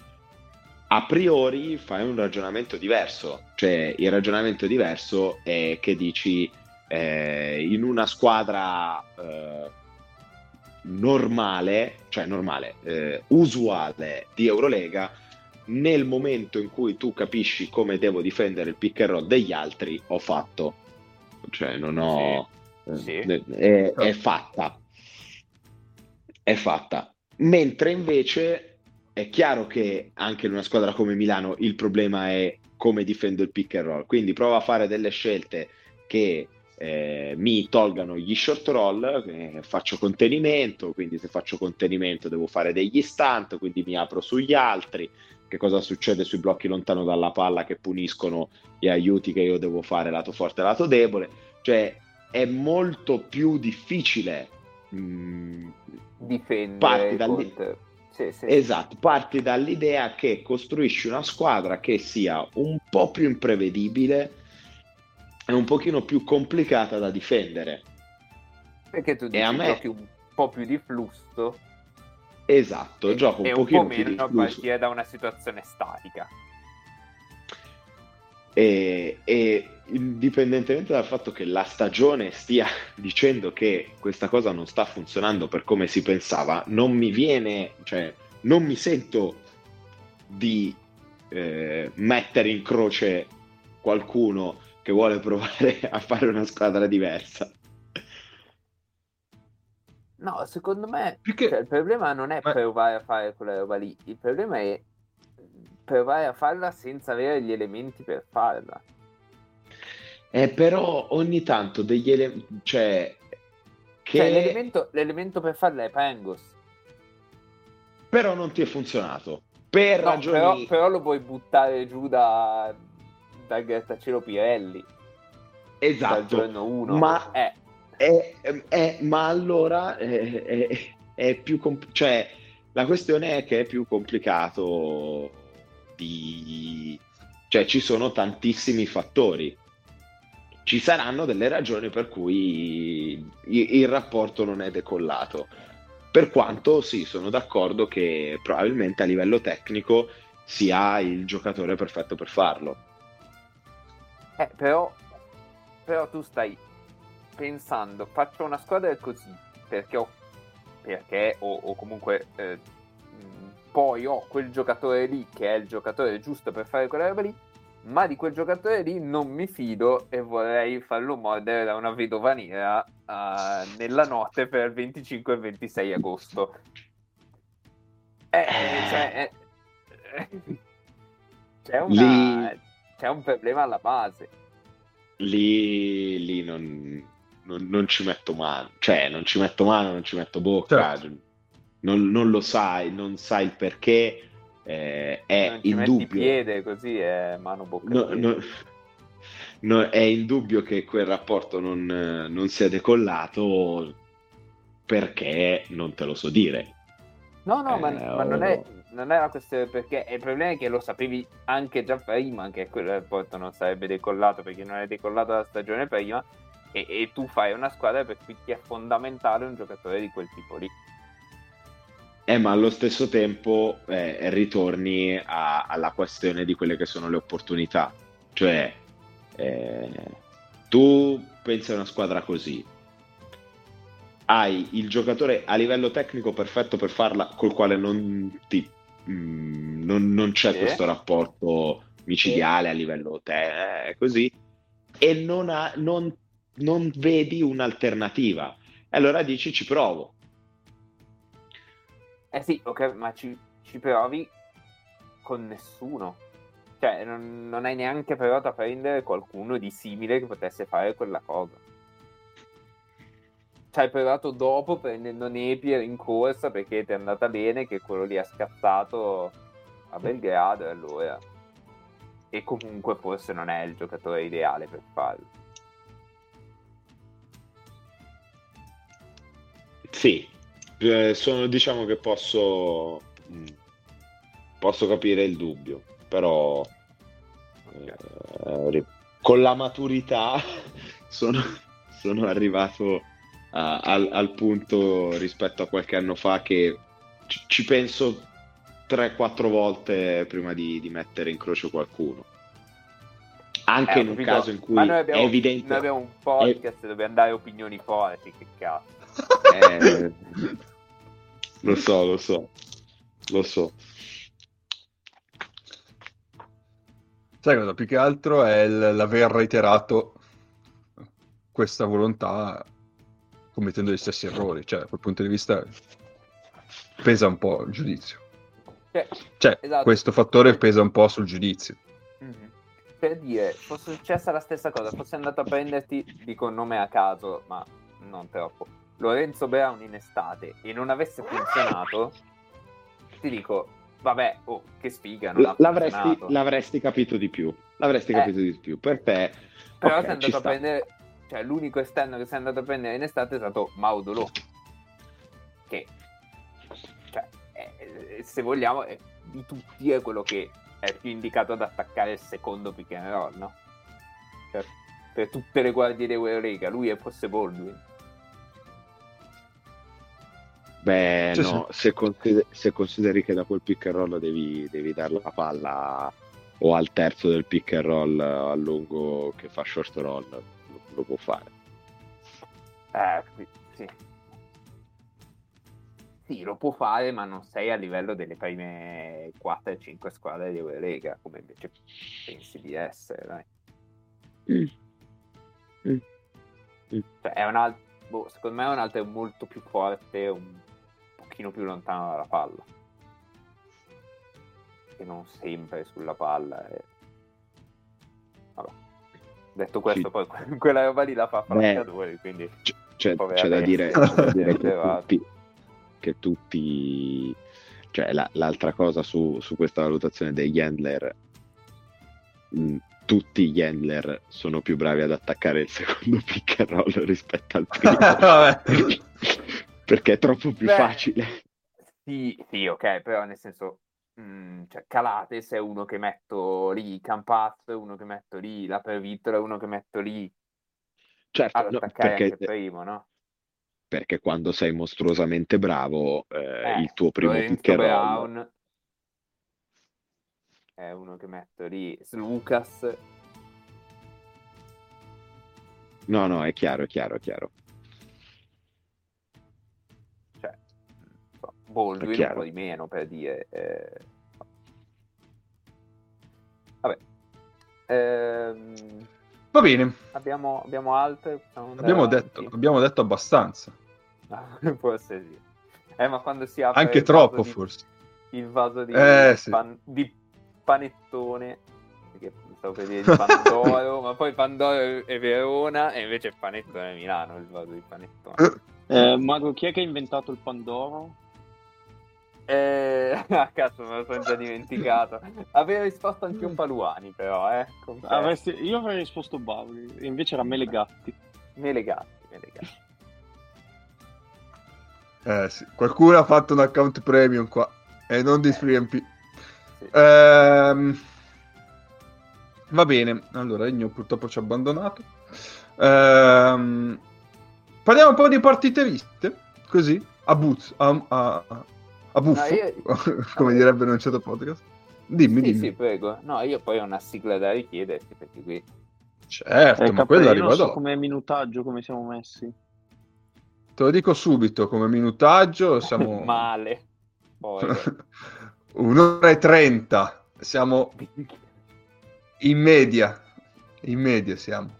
A priori fai un ragionamento diverso, cioè il ragionamento diverso è che dici eh, in una squadra eh, normale, cioè normale, eh, usuale di Eurolega, nel momento in cui tu capisci come devo difendere il pick and roll degli altri, ho fatto. Cioè non ho... Sì. eh, È, è fatta. È fatta. Mentre invece è chiaro che anche in una squadra come Milano il problema è come difendo il pick and roll. Quindi prova a fare delle scelte che eh, mi tolgano gli short roll, eh, faccio contenimento, quindi se faccio contenimento devo fare degli stunt, quindi mi apro sugli altri. Che cosa succede sui blocchi lontano dalla palla che puniscono gli aiuti che io devo fare lato forte e lato debole? Cioè è molto più difficile. mm, Difendere Parti da lì. contro- Sì, sì. Esatto, parti dall'idea che costruisci una squadra che sia un po' più imprevedibile e un pochino più complicata da difendere. Perché tu E a dici me- giochi un po' più di flusso Esatto, e, gioco e un un po' meno a partire da una situazione statica. E, e indipendentemente dal fatto che la stagione stia dicendo che questa cosa non sta funzionando per come si pensava, non mi viene, cioè, non mi sento di eh, mettere in croce qualcuno che vuole provare a fare una squadra diversa. No, secondo me Perché- cioè, il problema non è Ma- provare a fare quella roba lì, il problema è provare a farla senza avere gli elementi per farla. Eh, però ogni tanto degli elementi, cioè, che Cioè, l'elemento, l'elemento per farla è Pangos. però non ti è funzionato. Per No, ragioni... però, però lo puoi buttare giù da, da grattacielo Pirelli dal Esatto. giorno 1. Ma- Eh, eh, eh, ma allora eh, eh, è più compl- cioè la questione è che è più complicato di cioè ci sono tantissimi fattori ci saranno delle ragioni per cui il, rapporto non è decollato. Per quanto sì sono d'accordo che probabilmente a livello tecnico sia il giocatore perfetto per farlo. Eh, però, però tu stai pensando, faccio una squadra così perché ho, perché o, o comunque eh, poi ho quel giocatore lì che è il giocatore giusto per fare quella roba lì, ma di quel giocatore lì non mi fido e vorrei farlo mordere da una vedova nera uh, nella notte per il 25 e 26 agosto. Eh, cioè, eh, c'è, una, lì... c'è un problema alla base. Lì, lì non, non, non, ci metto mano, cioè non ci metto mano, non ci metto bocca, certo. non, non, lo sai, non sai il perché, eh, è indubbio. piede così è mano bocca. No, no, no, è indubbio che quel rapporto non, non sia decollato perché non te lo so dire. No, no, eh, ma, ma non, è, non, una questione perché il problema è che lo sapevi anche già prima che quel rapporto non sarebbe decollato perché non è decollato la stagione prima e, e tu fai una squadra per cui ti è fondamentale un giocatore di quel tipo lì. Eh, ma allo stesso tempo eh, ritorni a, alla questione di quelle che sono le opportunità. Cioè, eh, tu pensi a una squadra così, hai il giocatore a livello tecnico perfetto per farla, col quale non, ti, mh, mm, non, non c'è sì. questo rapporto micidiale sì. a livello te, eh, così, e non, ha, non, non vedi un'alternativa. Allora dici ci provo eh sì, ok, ma ci, ci provi con nessuno. Cioè, non, non, hai neanche provato a prendere qualcuno di simile che potesse fare quella cosa. Ci hai provato dopo prendendo Napier in corsa perché ti è andata bene, che quello lì ha scazzato a Belgrado e allora. E comunque forse non è il giocatore ideale per farlo. Sì, eh, sono, diciamo che posso, mm, posso capire il dubbio, però eh, con la maturità sono, sono arrivato a, al, al, punto rispetto a qualche anno fa che ci, ci penso 3-4 volte prima di, di, mettere in croce qualcuno. Anche eh, in un caso in cui abbiamo, è evidente. Noi abbiamo un podcast è... dove andare opinioni forti, che cazzo. Eh, lo so, lo so, lo so. Sai cosa? Più che altro è l- l'aver reiterato questa volontà commettendo gli stessi errori. Cioè, da quel punto di vista pesa un po' il giudizio. Cioè, cioè esatto. questo fattore pesa un po' sul giudizio. Mm-hmm. Per dire, fosse successa la stessa cosa, fossi andato a prenderti, dico un nome a caso, ma non troppo Lorenzo Brown in estate e non avesse funzionato, ti dico, vabbè, oh, che sfiga. Non l'avresti, l'avresti, capito di più. L'avresti eh, capito di più. Per te... Però okay, sei andato a prendere... Cioè, l'unico esterno che sei andato a prendere in estate è stato Maudolo. Che... Cioè, è, se vogliamo, è, di tutti è quello che è più indicato ad attaccare il secondo pick and roll, no? Cioè, per tutte le guardie di Eureka, lui è forse Baldwin Beh, sì, no, sì. Se, consider- se, consideri che da quel pick and roll devi, devi dare la palla o al terzo del pick and roll a lungo che fa short roll, lo, lo può fare. Eh, sì. Sì, lo può fare, ma non sei a livello delle prime 4-5 squadre di Eurolega, come invece pensi di essere, dai. Mm. Mm. Mm. Cioè, è un altro, boh, secondo me è un altro molto più forte, un pochino più lontano dalla palla e non sempre sulla palla e... Vabbè. detto questo sì. poi quella roba lì la fa Francadori quindi c- c'è, c'è, da dire, c'è, da dire, che, tutti, che tutti cioè la, l'altra cosa su, su, questa valutazione degli handler mh, mm, tutti gli handler sono più bravi ad attaccare il secondo pick and roll rispetto al primo perché è troppo più Beh, facile. Sì, sì, ok, però nel senso, mh, mm, cioè, Calates è uno che metto lì, Campaz è uno che metto lì, la Pervittola è uno che metto lì. Certo, no, perché, primo, no? Perché quando sei mostruosamente bravo, eh, eh, il tuo primo pick è uno che metto lì, Lucas. No, no, è chiaro, è chiaro, è chiaro. Baldwin un po' di meno per dire. Eh... Vabbè. Ehm, Va bene, abbiamo, abbiamo altre? Abbiamo detto, abbiamo detto abbastanza. Forse sì. Eh, ma quando si apre Anche il troppo, di- forse. il vaso di, Eh, sì. pan- di panettone, perché stavo per dire di Pandoro, ma poi Pandoro è Verona e invece Panettone è Milano, il vaso di panettone. Eh, Mago, chi è che ha inventato il Pandoro? Eh, a cazzo me lo sono già dimenticato. Avevo risposto anche un Paluani, però, eh. Avresti- Io avrei risposto Bauli, invece era Mele Gatti. Mele gatti, mele gatti. Eh, sì. Qualcuno ha fatto un account premium qua e non di FreeMP. Sì. Ehm, va bene, allora Egno purtroppo ci ha abbandonato. Ehm, parliamo un po' di partite viste, così, a buzz, a, a, a buffo, No, io- come direbbe in un certo podcast. Dimmi, sì, dimmi. sì, prego. No, io poi ho una sigla da richiederti, perché qui... Certo, Eh, ma quella arriva non so dopo. come minutaggio, come siamo messi. Te lo dico subito, come minutaggio siamo Male. Poi... un'ora e trenta, siamo in media, in media siamo.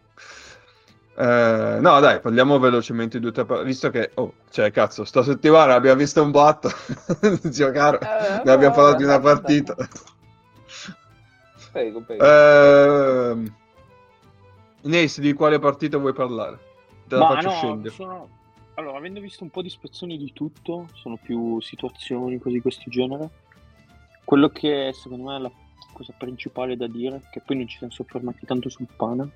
Eh, no, dai, parliamo velocemente di due o tre par- visto che, oh, cioè, cazzo, sta settimana abbiamo visto un botto, zio caro, Eh, ne abbiamo parlato di una partita. Prego, prego. Ehm, Nace, di quale partita vuoi parlare? Te la Ma faccio no, scendere. sono... Allora, avendo visto un po' di spezzoni di tutto, sono più situazioni così di questo genere. Quello che secondo me è la cosa principale da dire, che poi non ci siamo soffermati tanto sul Pana,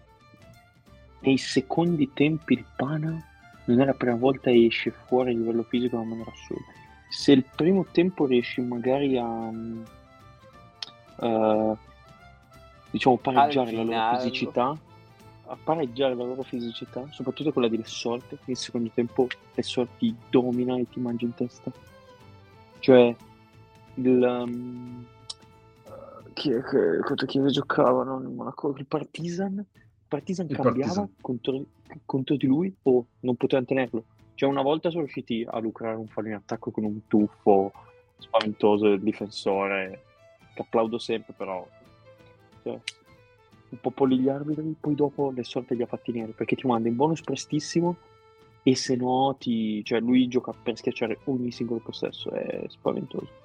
nei secondi tempi il Pana non è la prima volta che esce fuori a livello fisico in una maniera assurda. Se il primo tempo riesci magari a eh, diciamo pareggiare la loro fisicità, a pareggiare la loro fisicità, soprattutto quella di Lessorte, che nel secondo tempo Lessorte ti domina e ti mangia in testa. Cioè, il... um, chi è che, contro chi giocavano nel Monaco? Il Partizan? Partizan Il cambiava Partizan. Contro, contro di lui o non poteva tenerlo. Cioè, una volta sono riusciti a lucrare un fallo in attacco con un tuffo spaventoso del difensore, che applaudo sempre, però... Cioè, un po' polli gli arbitri, poi dopo le sorte li ha fatti neri, perché ti manda in bonus prestissimo e se no ti... cioè lui gioca per schiacciare ogni singolo possesso, è spaventoso.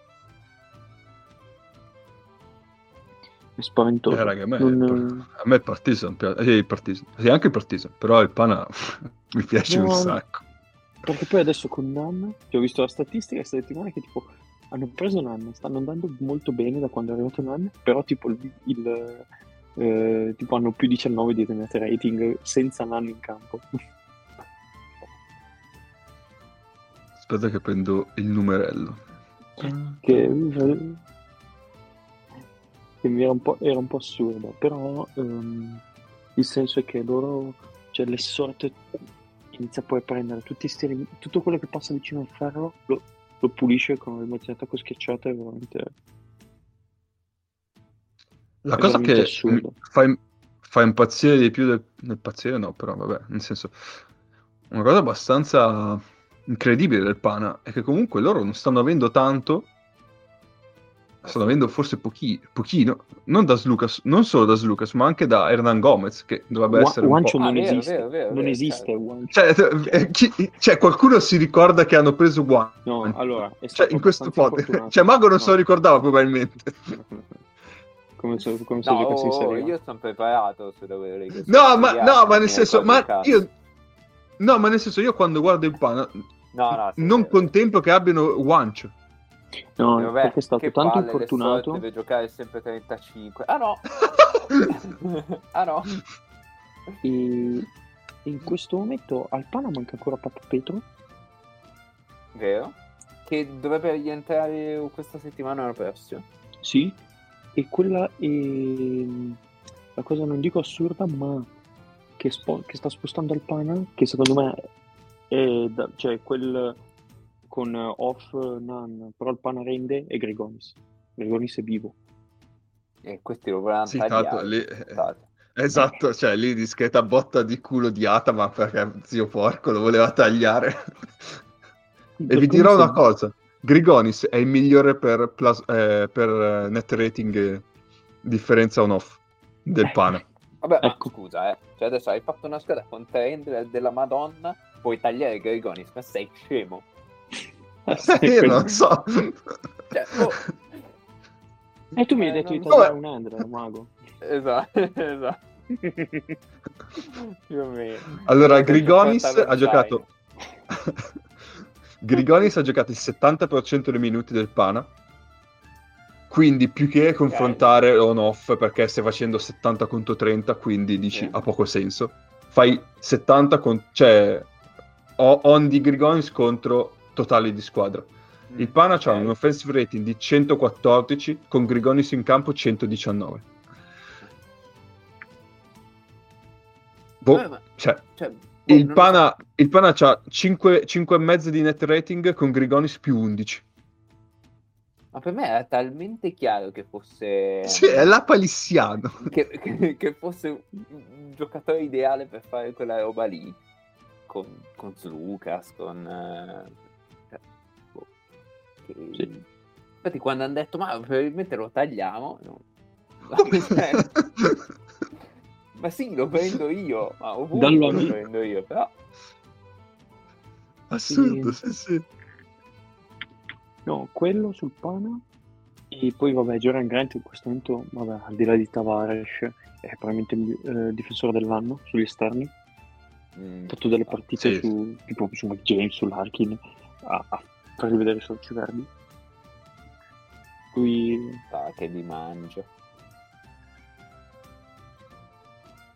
È spaventoso. Eh, raga, a me, Non- a me il Partizan piace, eh, il Partizan, sì, anche il Partizan, però il Pana mi piace No, un sacco. Perché poi adesso con Nan, che ho visto la statistica questa settimana che tipo hanno preso Nan, stanno andando molto bene da quando è arrivato Nan, però tipo il, il, eh, tipo hanno più 19 di net rating senza Nan in campo. Aspetta che prendo il numerello. che, che mi era un po', era un po' assurda, però ehm, il senso è che loro, cioè le sorte inizia poi a prendere tutti sti rim- tutto quello che passa vicino al ferro lo, lo pulisce con di attacco schiacciate, è veramente La È cosa che veramente assurdo. mi fa, fa impazzire di più del, del impazzire, no, però vabbè, nel senso, una cosa abbastanza incredibile del Pana è che comunque loro non stanno avendo tanto, stanno avendo forse pochi, pochino, non da Slucas, non solo da Slucas, ma anche da Hernan Gomez, che dovrebbe Wa- essere un po'... Non esiste, vero, vero, non esiste. Cioè, qualcuno si ricorda che hanno preso Guan. No, allora, Cioè, in questo pod. Cioè, Mago non No. se lo ricordava probabilmente. come se, come se No, in Serie io sono preparato dove le No, ma, no, ma nel senso, ma io... No, ma nel senso, io quando guardo il Pana No, no, non vero. contemplo che abbiano Wancho. No, E vabbè, perché è stato tanto palle, le infortunato. deve giocare sempre 35. Ah no! ah no! E e in questo momento al Pana manca ancora Papa Petro. Vero? Che dovrebbe rientrare questa settimana o la prossima. Sì, e quella è la cosa non dico assurda, ma che, spo- che sta spostando al Pana, che secondo me è da- cioè quel con eh, off Nan, però il Pana rende è Gregonis. Gregonis è vivo. E questi lo volevano Sì, tagliare. lì- eh. Esatto, cioè lì discreta botta di culo di Atama perché zio porco lo voleva tagliare. e vi dirò una cosa, Grigonis è il migliore per, plas- eh, per eh, net rating eh, differenza on-off del pana. Vabbè, ma Ecco. scusa, eh. Cioè adesso hai fatto una squadra con tre handler della Madonna, puoi tagliare Grigonis, ma sei scemo. Io non so. Cioè, oh, E tu mi hai Eh, detto di tagliare un handler, mago. esatto, esatto. Più o meno. Allora, Grigonis ha un giocato. Grigonis ha giocato il 70% dei minuti del Pana. Quindi più che confrontare on-off perché stai facendo 70 contro 30, quindi dici Sì. ha poco senso. Fai 70 con... cioè on di Grigonis contro totali di squadra. Mm, Il Pana ha ok. un offensive rating di 114 con Grigonis in campo 119. Boh, Eh, cioè, cioè, boh, il Pana, il Pana ha 5, 5,5 di net rating con Grigonis più 11. Ma per me era talmente chiaro che fosse. Sì, è la palissiano. che, che- che fosse un- giocatore ideale per fare quella roba lì. Con, con Lucas, con. che- Sì. Infatti, quando hanno detto, ma probabilmente lo tagliamo. no. Ma sì, lo prendo io. Ma ovunque lo amico. prendo io, però. Assurdo, sì, sì. No, quello sul pana. E poi, vabbè, Joran Grant in questo momento, vabbè, al di là di Tavares, è probabilmente il eh, difensore dell'anno sugli esterni. mm, Ha fatto delle partite Sì. su, tipo su McJames, sull'Arkin, a, a far rivedere i sorci verdi. Lui, ah, che li mangia.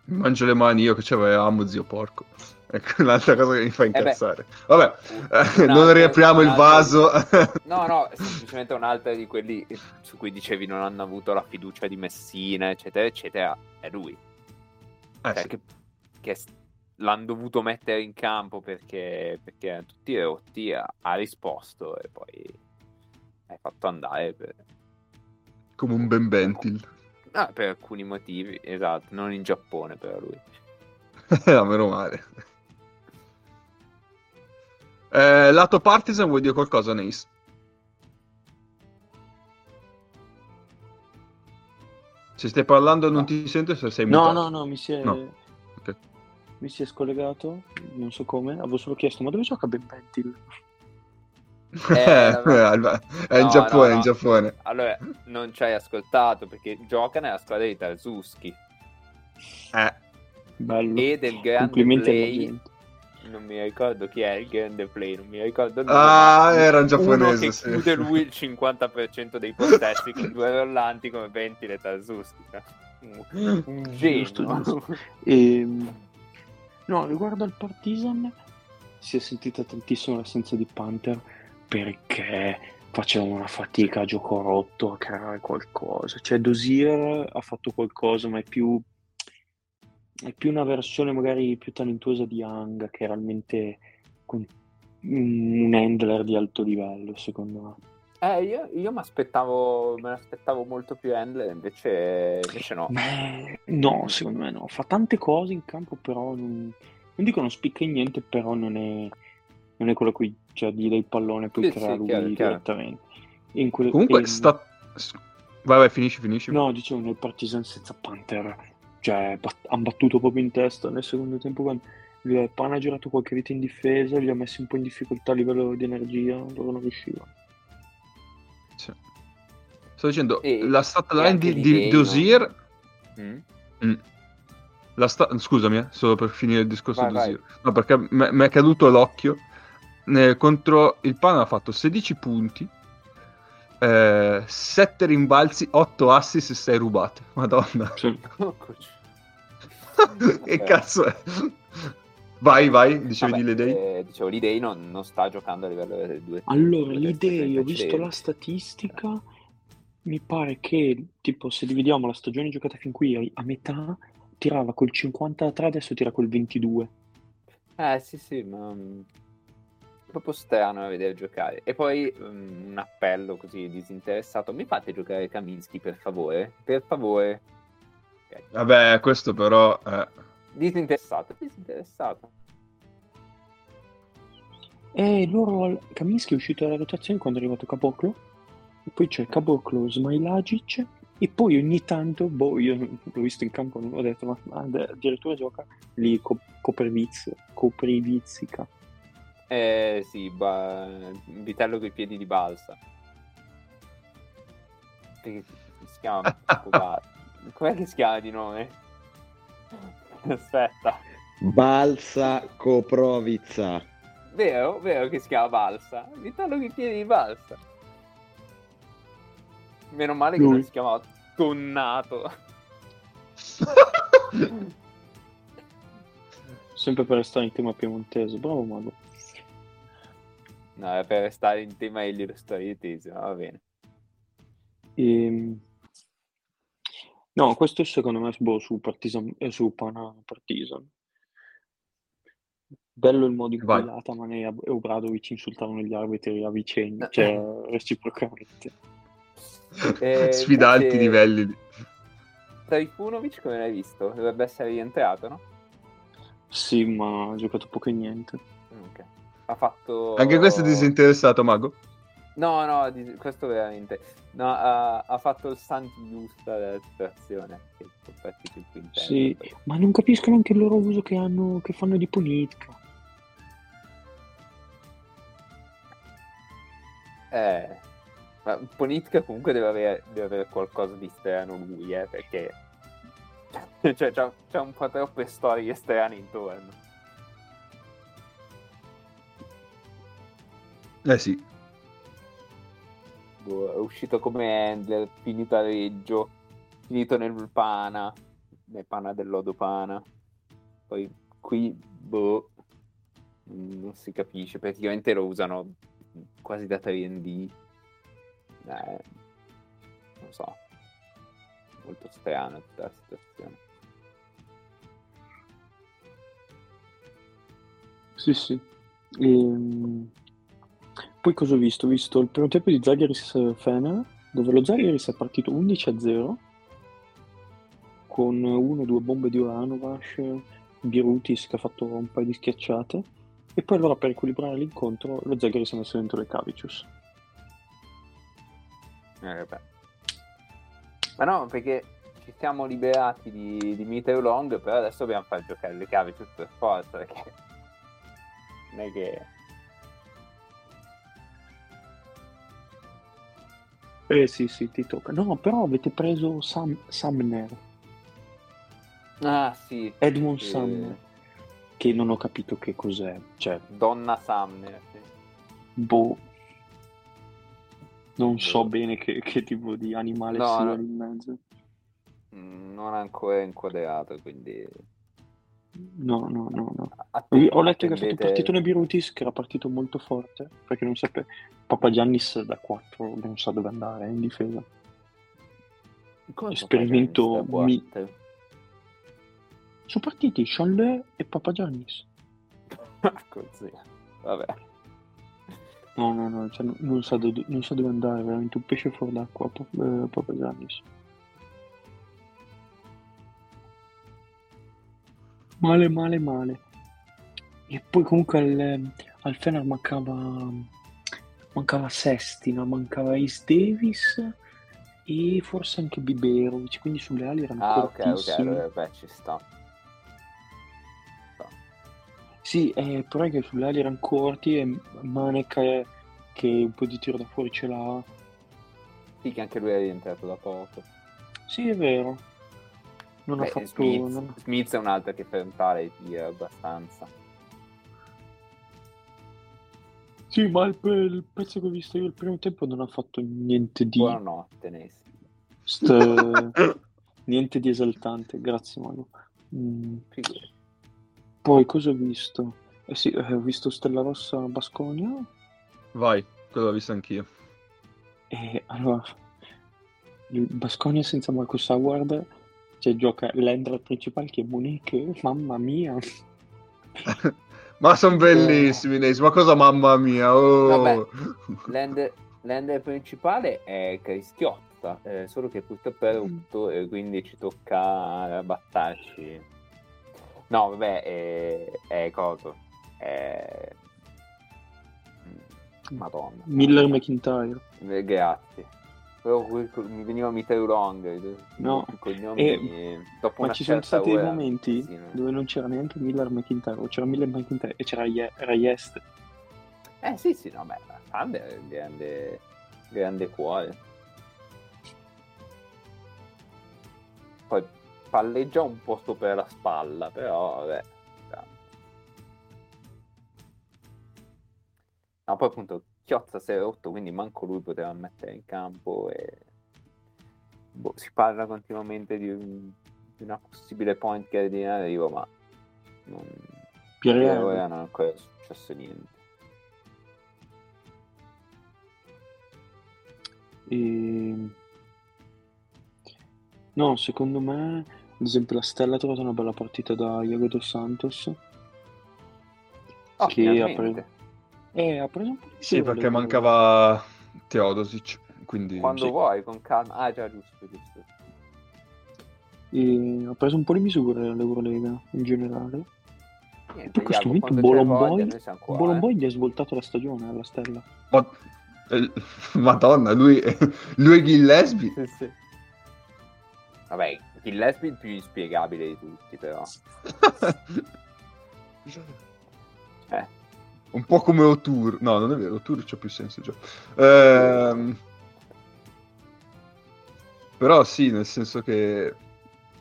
Mangio le mani io che c'avevamo, zio porco. Ecco un'altra cosa che mi fa beh. incazzare. Vabbè, eh, non riapriamo il vaso. No, no, è semplicemente un altro di quelli su cui dicevi non hanno avuto la fiducia di Messina, eccetera, eccetera. È lui. Eh, Cioè, sì. che, che l'hanno dovuto mettere in campo perché, perché erano tutti rotti, ha, ha risposto e poi hai fatto andare per, Come un Ben Bentil. ah, per alcuni motivi, esatto, non in Giappone però lui. Ah, meno male. Eh, lato Partisan vuoi dire qualcosa, Nace? Se stai parlando non No. ti sento se sei No, mutato. no, no, mi si è, No. Mi si è scollegato, non so come, avevo solo chiesto, ma dove gioca Ben Pentil? Eh, vabbè. è in No, Giappone, no, in no. Giappone. Allora, non ci hai ascoltato perché gioca nella squadra di Tarzuski Eh, Bello, e del grande play non mi ricordo chi è il grande play, non mi ricordo il nome. Ah, era un Uno giapponese, che sì. chiude lui il 50% dei possessi con due rollanti come Ventile e Tarzuski. Un, un Giusto, genio. giusto. Ehm, no, riguardo al Partizan si è sentita tantissimo l'assenza di Panther perché facevano una fatica a gioco rotto a creare qualcosa. Cioè Dosier ha fatto qualcosa, ma è più, è più una versione magari più talentuosa di Hang che realmente con un handler di alto livello, secondo me. Eh, io, io mi aspettavo, me l'aspettavo molto più Handler, invece, invece no. Beh, no, secondo me no. Fa tante cose in campo, però non, non dico non spicca in niente, però non è, non è quello a cui cioè, gli dai il pallone e poi Sì, crea sì, lui chiaro, chiaro. direttamente. In quel- Comunque ehm, sta... Vai, vai, finisci, finisci. No, dicevo nel Partizan senza Panther, cioè bat- hanno battuto proprio in testa nel secondo tempo quando il Pan ha girato qualche vita in difesa, li ha messi un po' in difficoltà a livello di energia, loro non riuscivano. Sì. Sto dicendo, E- la stat line di, di di Dozier... Mm? Mm. La sta- Scusami, eh, solo per finire il discorso Vai, Dozier. No, perché mi è caduto l'occhio. Eh, contro il Pan ha fatto 16 punti, 7 rimbalzi, 8 assist e 6 rubate. Madonna. Eccoci. che cazzo è? Vai, vai, dicevi Vabbè, di Ledei? eh, dicevo, l'Idei non, non sta giocando a livello delle due. Allora, io ho 30 visto la statistica, mi pare che, tipo, se dividiamo la stagione giocata fin qui a, metà, tirava col 53, adesso tira col 22. Eh sì sì, ma mm, è proprio strano a vedere giocare. E poi mm, un appello così disinteressato, mi fate giocare Kaminsky per favore? Per favore. Ok. Vabbè, questo però... eh, Disinteressato, disinteressato. E loro, Kaminsky è uscito dalla rotazione quando è arrivato Caboclo, e poi c'è Caboclo, Smailagic E poi ogni tanto, boh, io l'ho visto in campo, ho detto, ma, ma addirittura gioca lì co- Coprivizz, Coprivizzica. Eh sì, ba... vitello con i piedi di balsa. Perché si chiama Com'è che si chiama di nome? Aspetta. Balsa Coprovizza. Vero, vero che si chiama Balsa. Vitello con i piedi di balsa. Meno male che Lui. non si chiamava Tonnato. Sempre per restare in tema piemontese, bravo Mago. No, è per stare in tema illustraritesi, ma va bene. Ehm, No, questo secondo me boh, su Partizan, eh, su Pana Partizan. Bello il modo in cui Vai. Lataman e Ab- e Obradovic insultavano gli arbitri a vicenda, cioè reciprocamente. Eh, Sfidanti invece- livelli. lì. Trifunovic come l'hai visto? Dovrebbe essere rientrato, no? Sì, ma ha giocato poco e niente. Ok. Ha fatto... Anche questo è disinteressato, Mago? No, no, di- questo veramente. No, ha, ha fatto il Santi giusta della situazione. Sì, ma non capisco neanche il loro uso che hanno, che fanno di Ponitka. Eh, ma Ponitka comunque deve avere, deve avere qualcosa di strano lui, eh, perché cioè, c'ha, c'ha un po' troppe storie strane intorno. Eh sì. Boh, è uscito come handler, finito a Reggio, finito nel Pana, nel Pana del Lodo Pana. Poi qui, boh, non si capisce, praticamente lo usano quasi da 3D. Eh, non so, molto strana tutta la situazione. Sì, sì. Ehm, Poi cosa ho visto? Ho visto il primo tempo di Zagheris Fener, dove lo Zagheris è partito 11-0 con uno o due bombe di Oranovac, Birutis che ha fatto un paio di schiacciate e poi allora per equilibrare l'incontro lo Zagheris ha messo dentro le Cavicius. Eh, vabbè. Ma no, perché ci siamo liberati di, di Meter Long, però adesso dobbiamo far giocare le tutto per forza, perché non è che... Eh sì, sì, ti tocca. No, però avete preso Sam- Sumner, Ah sì, Edmund Eh. Sumner, che non ho capito che cos'è. Cioè, Donna Sumner. sì. boh, non so Boh. bene che, che tipo di animale No, sia no. in mezzo. Mm, Non ancora inquadrato, quindi... No, no, no, no. Atten- Ho letto che è stato attendete- partito Nebirutis, che era partito molto forte, perché non sapeva... Papa Giannis da 4 non sa dove andare, in difesa. Come esperimento mi-? Sono partiti Chanley e Papa Giannis. Così, vabbè. No, no, no, cioè, non- sa dove, non sa dove andare, veramente un pesce fuori d'acqua, eh, Papa Giannis. Male, male, male. E poi comunque al, al Fener mancava, mancava Sestina, mancava Ace Davis e forse anche Biberovic, quindi sulle ali erano Ah, ok, ok, cortissimi. allora, beh, ci sta. Sì, eh, però è che sulle ali erano corti e Manek eh, che un po' di tiro da fuori ce l'ha. Sì, che anche lui è rientrato da poco. Sì, è vero. Non ha Beh, fatto... Smith, non- Smith è un altro che frontale tira abbastanza. Sì, ma il, il pezzo che ho visto io il primo tempo non ha fatto niente di... Buonanotte, Nessi. st- niente di esaltante, grazie Manu. Mm. Poi cosa ho visto? Eh sì, eh, ho visto Stella Rossa Basconia Vai, quello l'ho visto anch'io. e allora il Basconia senza Marcus Howard cioè gioca l'ender principale che è Monique, mamma mia. Ma sono bellissimi, Neis. Ma cosa, mamma mia? Oh. Vabbè. L'ender, l'ender principale è Crischiotta, eh, solo che purtroppo è rotto e quindi ci tocca battarci. No, vabbè, è, è coso. È... Madonna. Miller McIntyre. Eh, Grazie. Però mi veniva Miteo Long. No, i cognomi, e- e dopo Ma ci sono stati dei momenti sì, no. dove non c'era neanche Miller McIntyre, o c'era Miller McIntyre e c'era Ye- Reyes. Eh sì, sì, no, beh, Thunder è un grande, grande cuore. Poi palleggia un po' sopra la spalla, però vabbè. No, poi appunto Chiozza si è rotto, quindi manco lui poteva mettere in campo e boh, si parla continuamente di, un- di una possibile point guard in arrivo, ma non, Pierre non è ancora successo niente. E... No, secondo me, ad esempio, la Stella ha trovato una bella partita da Iago Dos Santos. Oh, Che ha finalmente. E ha preso un po' di Sì, perché mancava Teodosic, quindi Quando sì. vuoi, con calma. Ah, già, giusto, giusto. e ha preso un po' di misure all'Eurolega in generale. Niente, In questo momento quando c'è Bolon voglia, Boy, noi siamo qua, Bolon eh. Gli ha svoltato la stagione alla Stella. Ma- eh, Madonna, lui, lui e Gillespie. Sì, sì. Vabbè, Gillespie è il più inspiegabile di tutti, però. Eh. Un po' come O'Toole. No, non è vero, O'Toole c'ha più senso già. Ehm, Però sì, nel senso che...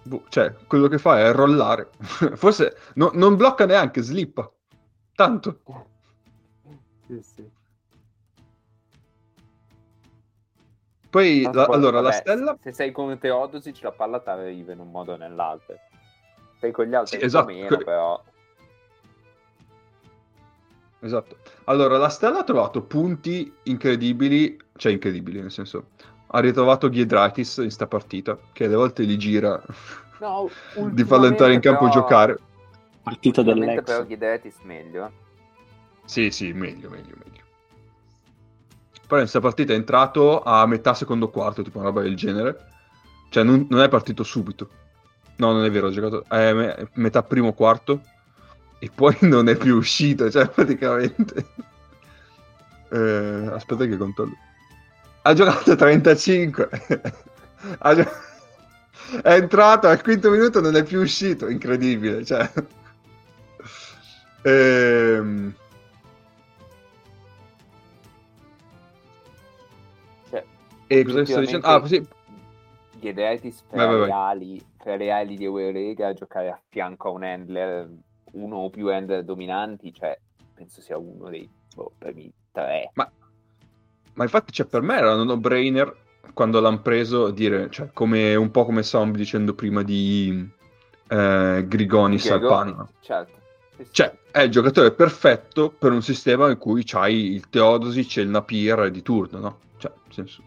boh, cioè, quello che fa è rollare. Forse no- non blocca neanche, slippa. Tanto. Sì, sì. Poi, la- poi, allora, la vabbè, stella... Se sei con Teodosic, la palla ti arriva in un modo o nell'altro. Sei con gli altri Sì, esatto, meno, que- però. Esatto. Allora, la stella ha trovato punti incredibili, cioè incredibili, nel senso... Ha ritrovato Giedraitis in sta partita, che alle volte li gira No, di farlo entrare in campo e però- giocare. Partita dell'ex. però Ghidetis meglio. Sì, sì, meglio, meglio, meglio. Però in questa partita è entrato a metà secondo quarto, tipo una roba del genere. Cioè, non, non è partito subito. No, non è vero, ha giocato a me- metà primo quarto e poi non è più uscito, cioè, praticamente. Eh, aspetta che controllo. Ha giocato 35. Ha gio- È entrato al quinto minuto non è più uscito, incredibile, cioè. Ehm... Cioè, E cosa sto dicendo? Ah, sì. Ghidetis Vai, fra, vai, vai. le ali, fra le ali di Eurolega a giocare a fianco a un handler, uno o più handler dominanti, cioè, penso sia uno dei boh, primi tre. Ma, ma infatti, cioè, per me era un no-brainer quando l'hanno preso dire, cioè, come, un po' come stavamo dicendo prima di eh, Grigonis al Gregoni, Panama. Certo. Sì, sì. Cioè, è il giocatore perfetto per un sistema in cui c'hai il Teodosic e il Napier di turno, no? Cioè, nel senso...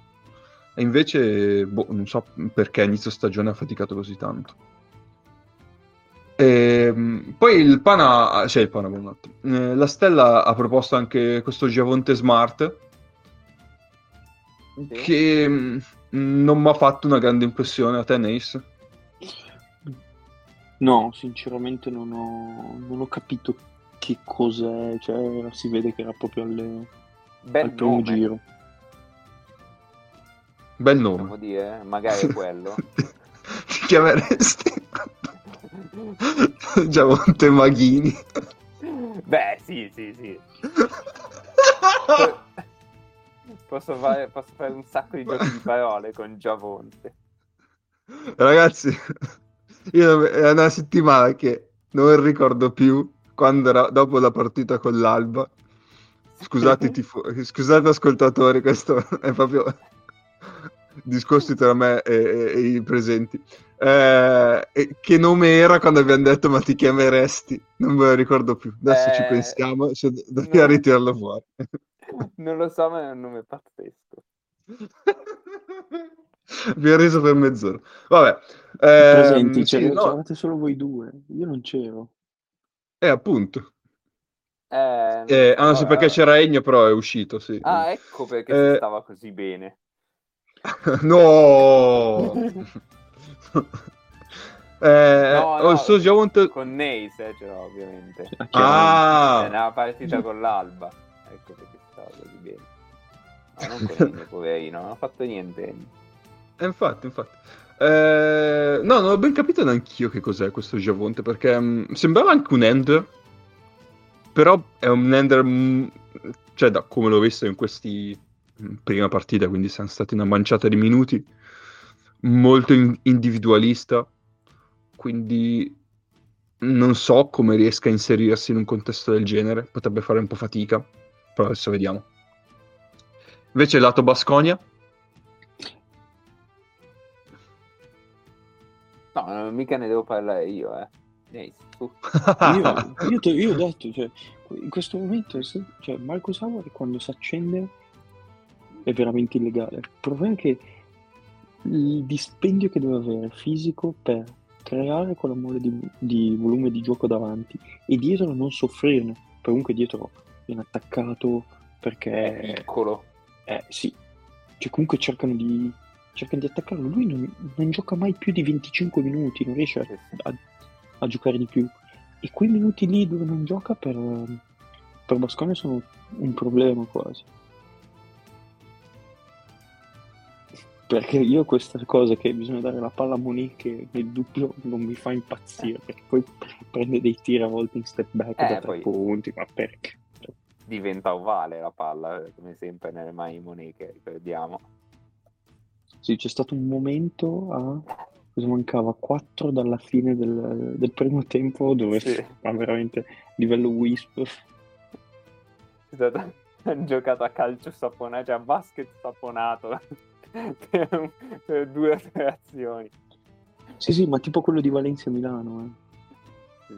E invece, boh, non so perché a inizio stagione ha faticato così tanto. Ehm, poi il Pana, cioè il Pana, buon attimo. Eh, la Stella ha proposto anche questo Giavonte Smart, Sì. che mm, non mi ha fatto una grande impressione a te, Nace. No, sinceramente non ho, non ho capito che cos'è, cioè si vede che era proprio alle- Bel al primo nome, giro. Bel nome. dire, magari è quello. Ti chiameresti Giavonte Maghini. Beh, sì, sì, sì. Posso fare, posso fare un sacco di giochi di parole con Giavonte. Ragazzi, io è una settimana che non ricordo più quando era dopo la partita con l'Alba. Scusate, tifo- scusate ascoltatori, questo è proprio discorsi tra me e, e- e i presenti. Eh, che nome era quando abbiamo detto ma ti chiameresti? Non me lo ricordo più. Adesso ci Eh, pensiamo, cioè, dobbiamo no. ritirarlo fuori. Non lo so, ma è un nome pazzesco. Vi ho reso per mezz'ora. Vabbè. Presenti, ehm, sì, no, c'eravate solo voi due, io non c'ero. eh, appunto. Eh, Eh, ah, no, sì, vabbè. perché c'era Egno, però è uscito, sì. Ah, ecco perché Eh, si stava così bene. no! eh, No, ho no, il suo Giavonte... Con Neis, eh, ce l'ho ovviamente. Ah! È una partita con l'Alba. Ecco perché stava così bene. No, non Conego, poverino, non ha fatto niente. Eh, infatti, infatti. Eh, no, non ho ben capito neanch'io che cos'è questo Giavonte, perché mh, sembrava anche un Ender, però è un Ender, mh, cioè da come l'ho visto in questi mh, prima partita, quindi sono stati una manciata di minuti, molto in- individualista, quindi non so come riesca a inserirsi in un contesto del genere, potrebbe fare un po' fatica, però adesso vediamo. Invece lato Basconia, No, non- mica ne devo parlare io, eh. Ehi, tu. Io, io, te- io ho detto, cioè, in questo momento, cioè, Marco Sauer quando si accende è veramente illegale. Il problema è che il dispendio che deve avere fisico per creare quella mole di, di volume di gioco davanti e dietro non soffrirne. Comunque dietro viene attaccato È perché piccolo. eh, sì, cioè comunque cercano di, cercano di attaccarlo. Lui non, non gioca mai più di 25 minuti, non riesce a, a- a giocare di più. E quei minuti lì dove non gioca per, per Basconia sono un problema quasi. Perché io questa cosa che bisogna dare la palla a Monique nel dubbio non mi fa impazzire, perché poi prende dei tiri a volte in step back Eh, da tre punti, ma perché? Diventa ovale la palla, eh, come sempre nelle mani Monique, ricordiamo. Sì, c'è stato un momento a... cosa mancava? 4 dalla fine del, del primo tempo dove Sì. ma veramente livello Wisp. È stato- Hanno giocato a calcio saponato, cioè a basket saponato per, per due o tre azioni. Sì, sì, ma tipo quello di Valencia-Milano. eh.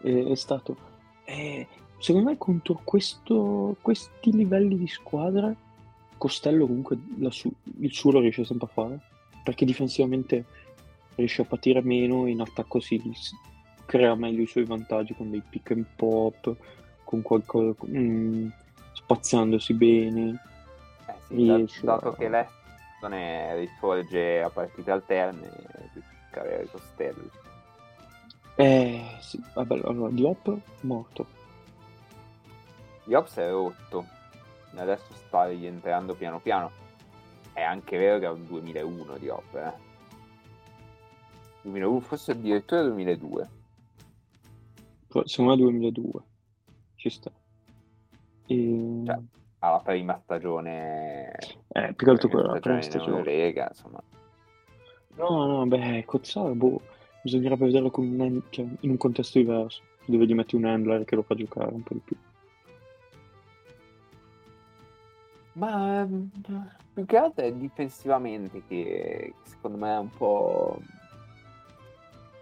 Sì. È, è stato... eh, secondo me contro questo, questi livelli di squadra Costello comunque su- il suo lo riesce sempre a fare perché difensivamente riesce a patire meno in attacco si si crea meglio i suoi vantaggi con dei pick and pop con qualcosa mm, spaziandosi bene sì, dato che l'Eston risorge a partite alterne, giocare ai Costelli. eh sì vabbè allora Diop morto Diop si è rotto, adesso sta rientrando piano piano. È anche vero che è un 2001 Diop, eh. 2001, forse addirittura 2002. secondo me 2002 ci sta e... Cioè, Alla prima stagione... eh, più che altro quella la prima stagione Eurolega, insomma. No, no, beh, Cozzaro, boh, bisognerebbe vederlo un cioè, in un contesto diverso, dove gli metti un handler che lo fa giocare un po' di più. Ma mm, più che altro è difensivamente che secondo me è un po'.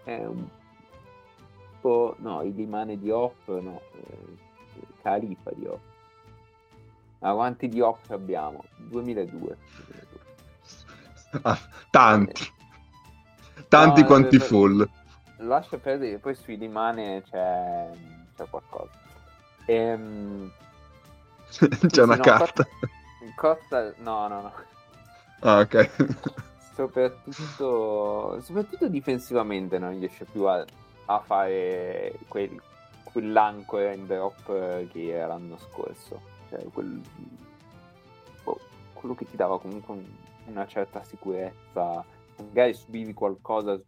È un po'. No, il rimane di Hop, no. eh, Califa di Hop. Ma quanti di Hop abbiamo? 2002. 2002. Ah, tanti. Tanti No, quanti eh, fall. Lascia perdere, poi sui rimane c'è, c'è qualcosa. Ehm, C'è una no, carta. Costa, no, no, no. Ah, ok. soprattutto, soprattutto difensivamente non riesce più a, a fare quel, quell'ancora in drop che era l'anno scorso. Cioè, quel, boh, quello che ti dava comunque un- una certa sicurezza. Magari subivi qualcosa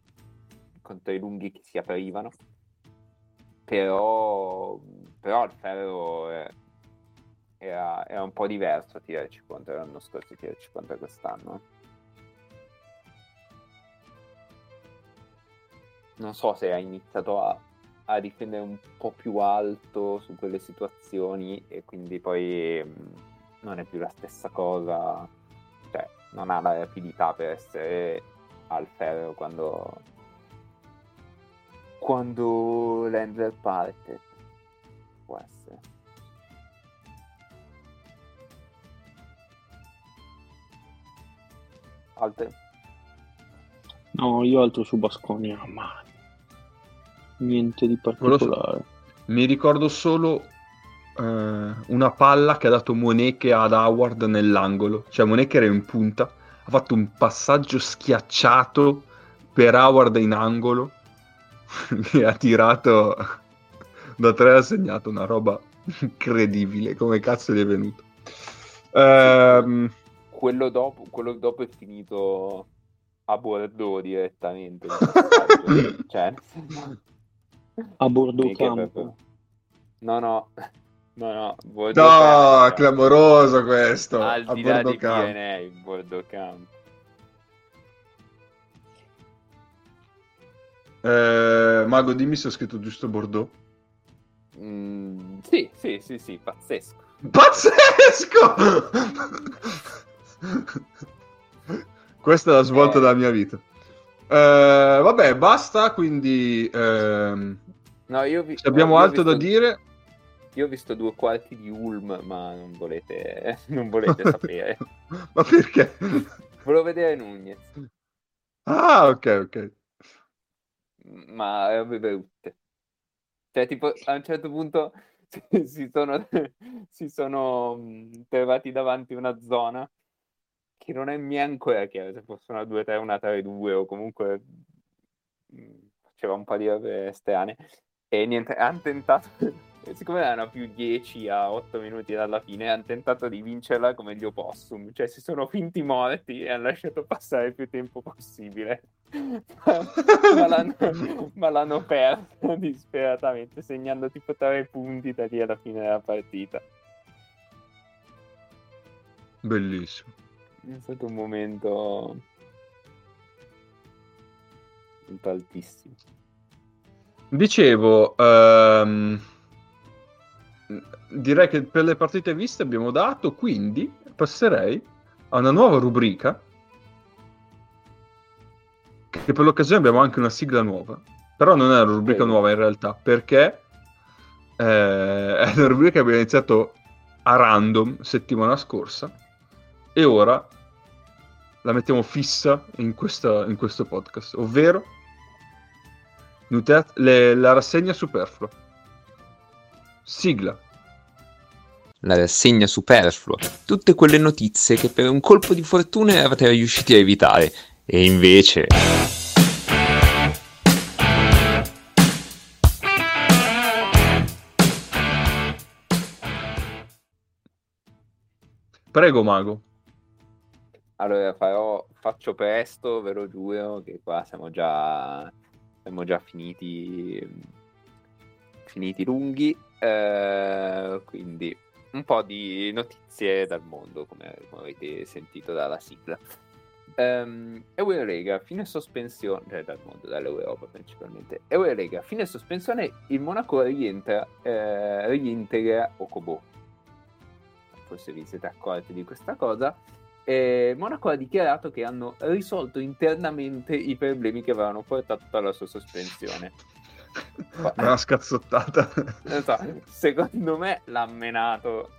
contro i lunghi che si aprivano. Però, però il ferro è- era, era un po' diverso a tirarci contro l'anno scorso e tirarci contro quest'anno. eh. non so se ha iniziato a, a difendere un po' più alto su quelle situazioni e quindi poi mh, non è più la stessa cosa, cioè non ha la rapidità per essere al ferro quando quando l'Handler parte. Può essere. Altre? No, io altro su Basconia, ma niente di particolare. Mi ricordo solo eh, una palla che ha dato Moneke ad Howard nell'angolo. Cioè Moneke era in punta, ha fatto un passaggio schiacciato per Howard in angolo e ha tirato da tre ha segnato una roba incredibile. Come cazzo gli è venuto? Ehm, Quello dopo, quello dopo è finito a Bordeaux direttamente. cioè, A Bordeaux mica Campo. No, no, no, no. Bordeaux no, Camp. clamoroso questo. Al a di là di Camp. PNA, Bordeaux Camp. Eh, Mago, dimmi se ho scritto giusto Bordeaux. Mm, sì, sì, sì, sì, pazzesco. Pazzesco! Questa è la svolta Eh. della mia vita. Eh, vabbè, basta, quindi ehm, No, io vi- abbiamo ho altro da visto- dire... Io ho visto due quarti di Ulm, ma non volete, non volete sapere. Ma perché? Volevo vedere Nunez, Ah, ok, ok. ma robe brutte. Cioè, tipo, a un certo punto si sono, si sono mh, trovati davanti una zona che non è è ancora chiaro se fosse una 2-3, una 3-2 o comunque mh, faceva un po' di robe strane. E niente, hanno tentato, siccome erano più 10 a 8 minuti dalla fine, hanno tentato di vincerla come gli opossum, cioè si sono finti morti e hanno lasciato passare il più tempo possibile. ma, l'hanno, ma l'hanno persa disperatamente, segnando tipo 3 punti da lì alla fine della partita. Bellissimo. È stato un momento altissimo. Dicevo, ehm, direi che per le partite viste abbiamo dato, quindi passerei a una nuova rubrica. Che per l'occasione abbiamo anche una sigla nuova. Però non è una rubrica nuova in realtà, perché eh, è una rubrica che abbiamo iniziato a random settimana scorsa e ora la mettiamo fissa in, questa- in questo podcast, ovvero Nutet- le- la rassegna superflua. Sigla. La rassegna superflua, tutte quelle notizie che per un colpo di fortuna eravate riusciti a evitare. E invece... Prego, Mago. Allora farò, faccio presto, ve lo giuro, che qua siamo già, siamo già finiti, finiti lunghi, eh, quindi un po' di notizie dal mondo, come, come avete sentito dalla sigla. Ehm, Eurolega, fine sospensione, cioè dal mondo, dall'Europa principalmente. Eurolega, fine sospensione, il Monaco rientra, eh, riintegra Okobo. Forse vi siete accorti di questa cosa. E Monaco ha dichiarato che hanno risolto internamente i problemi che avevano portato alla sua sospensione. Una scazzottata. So, secondo me l'ha menato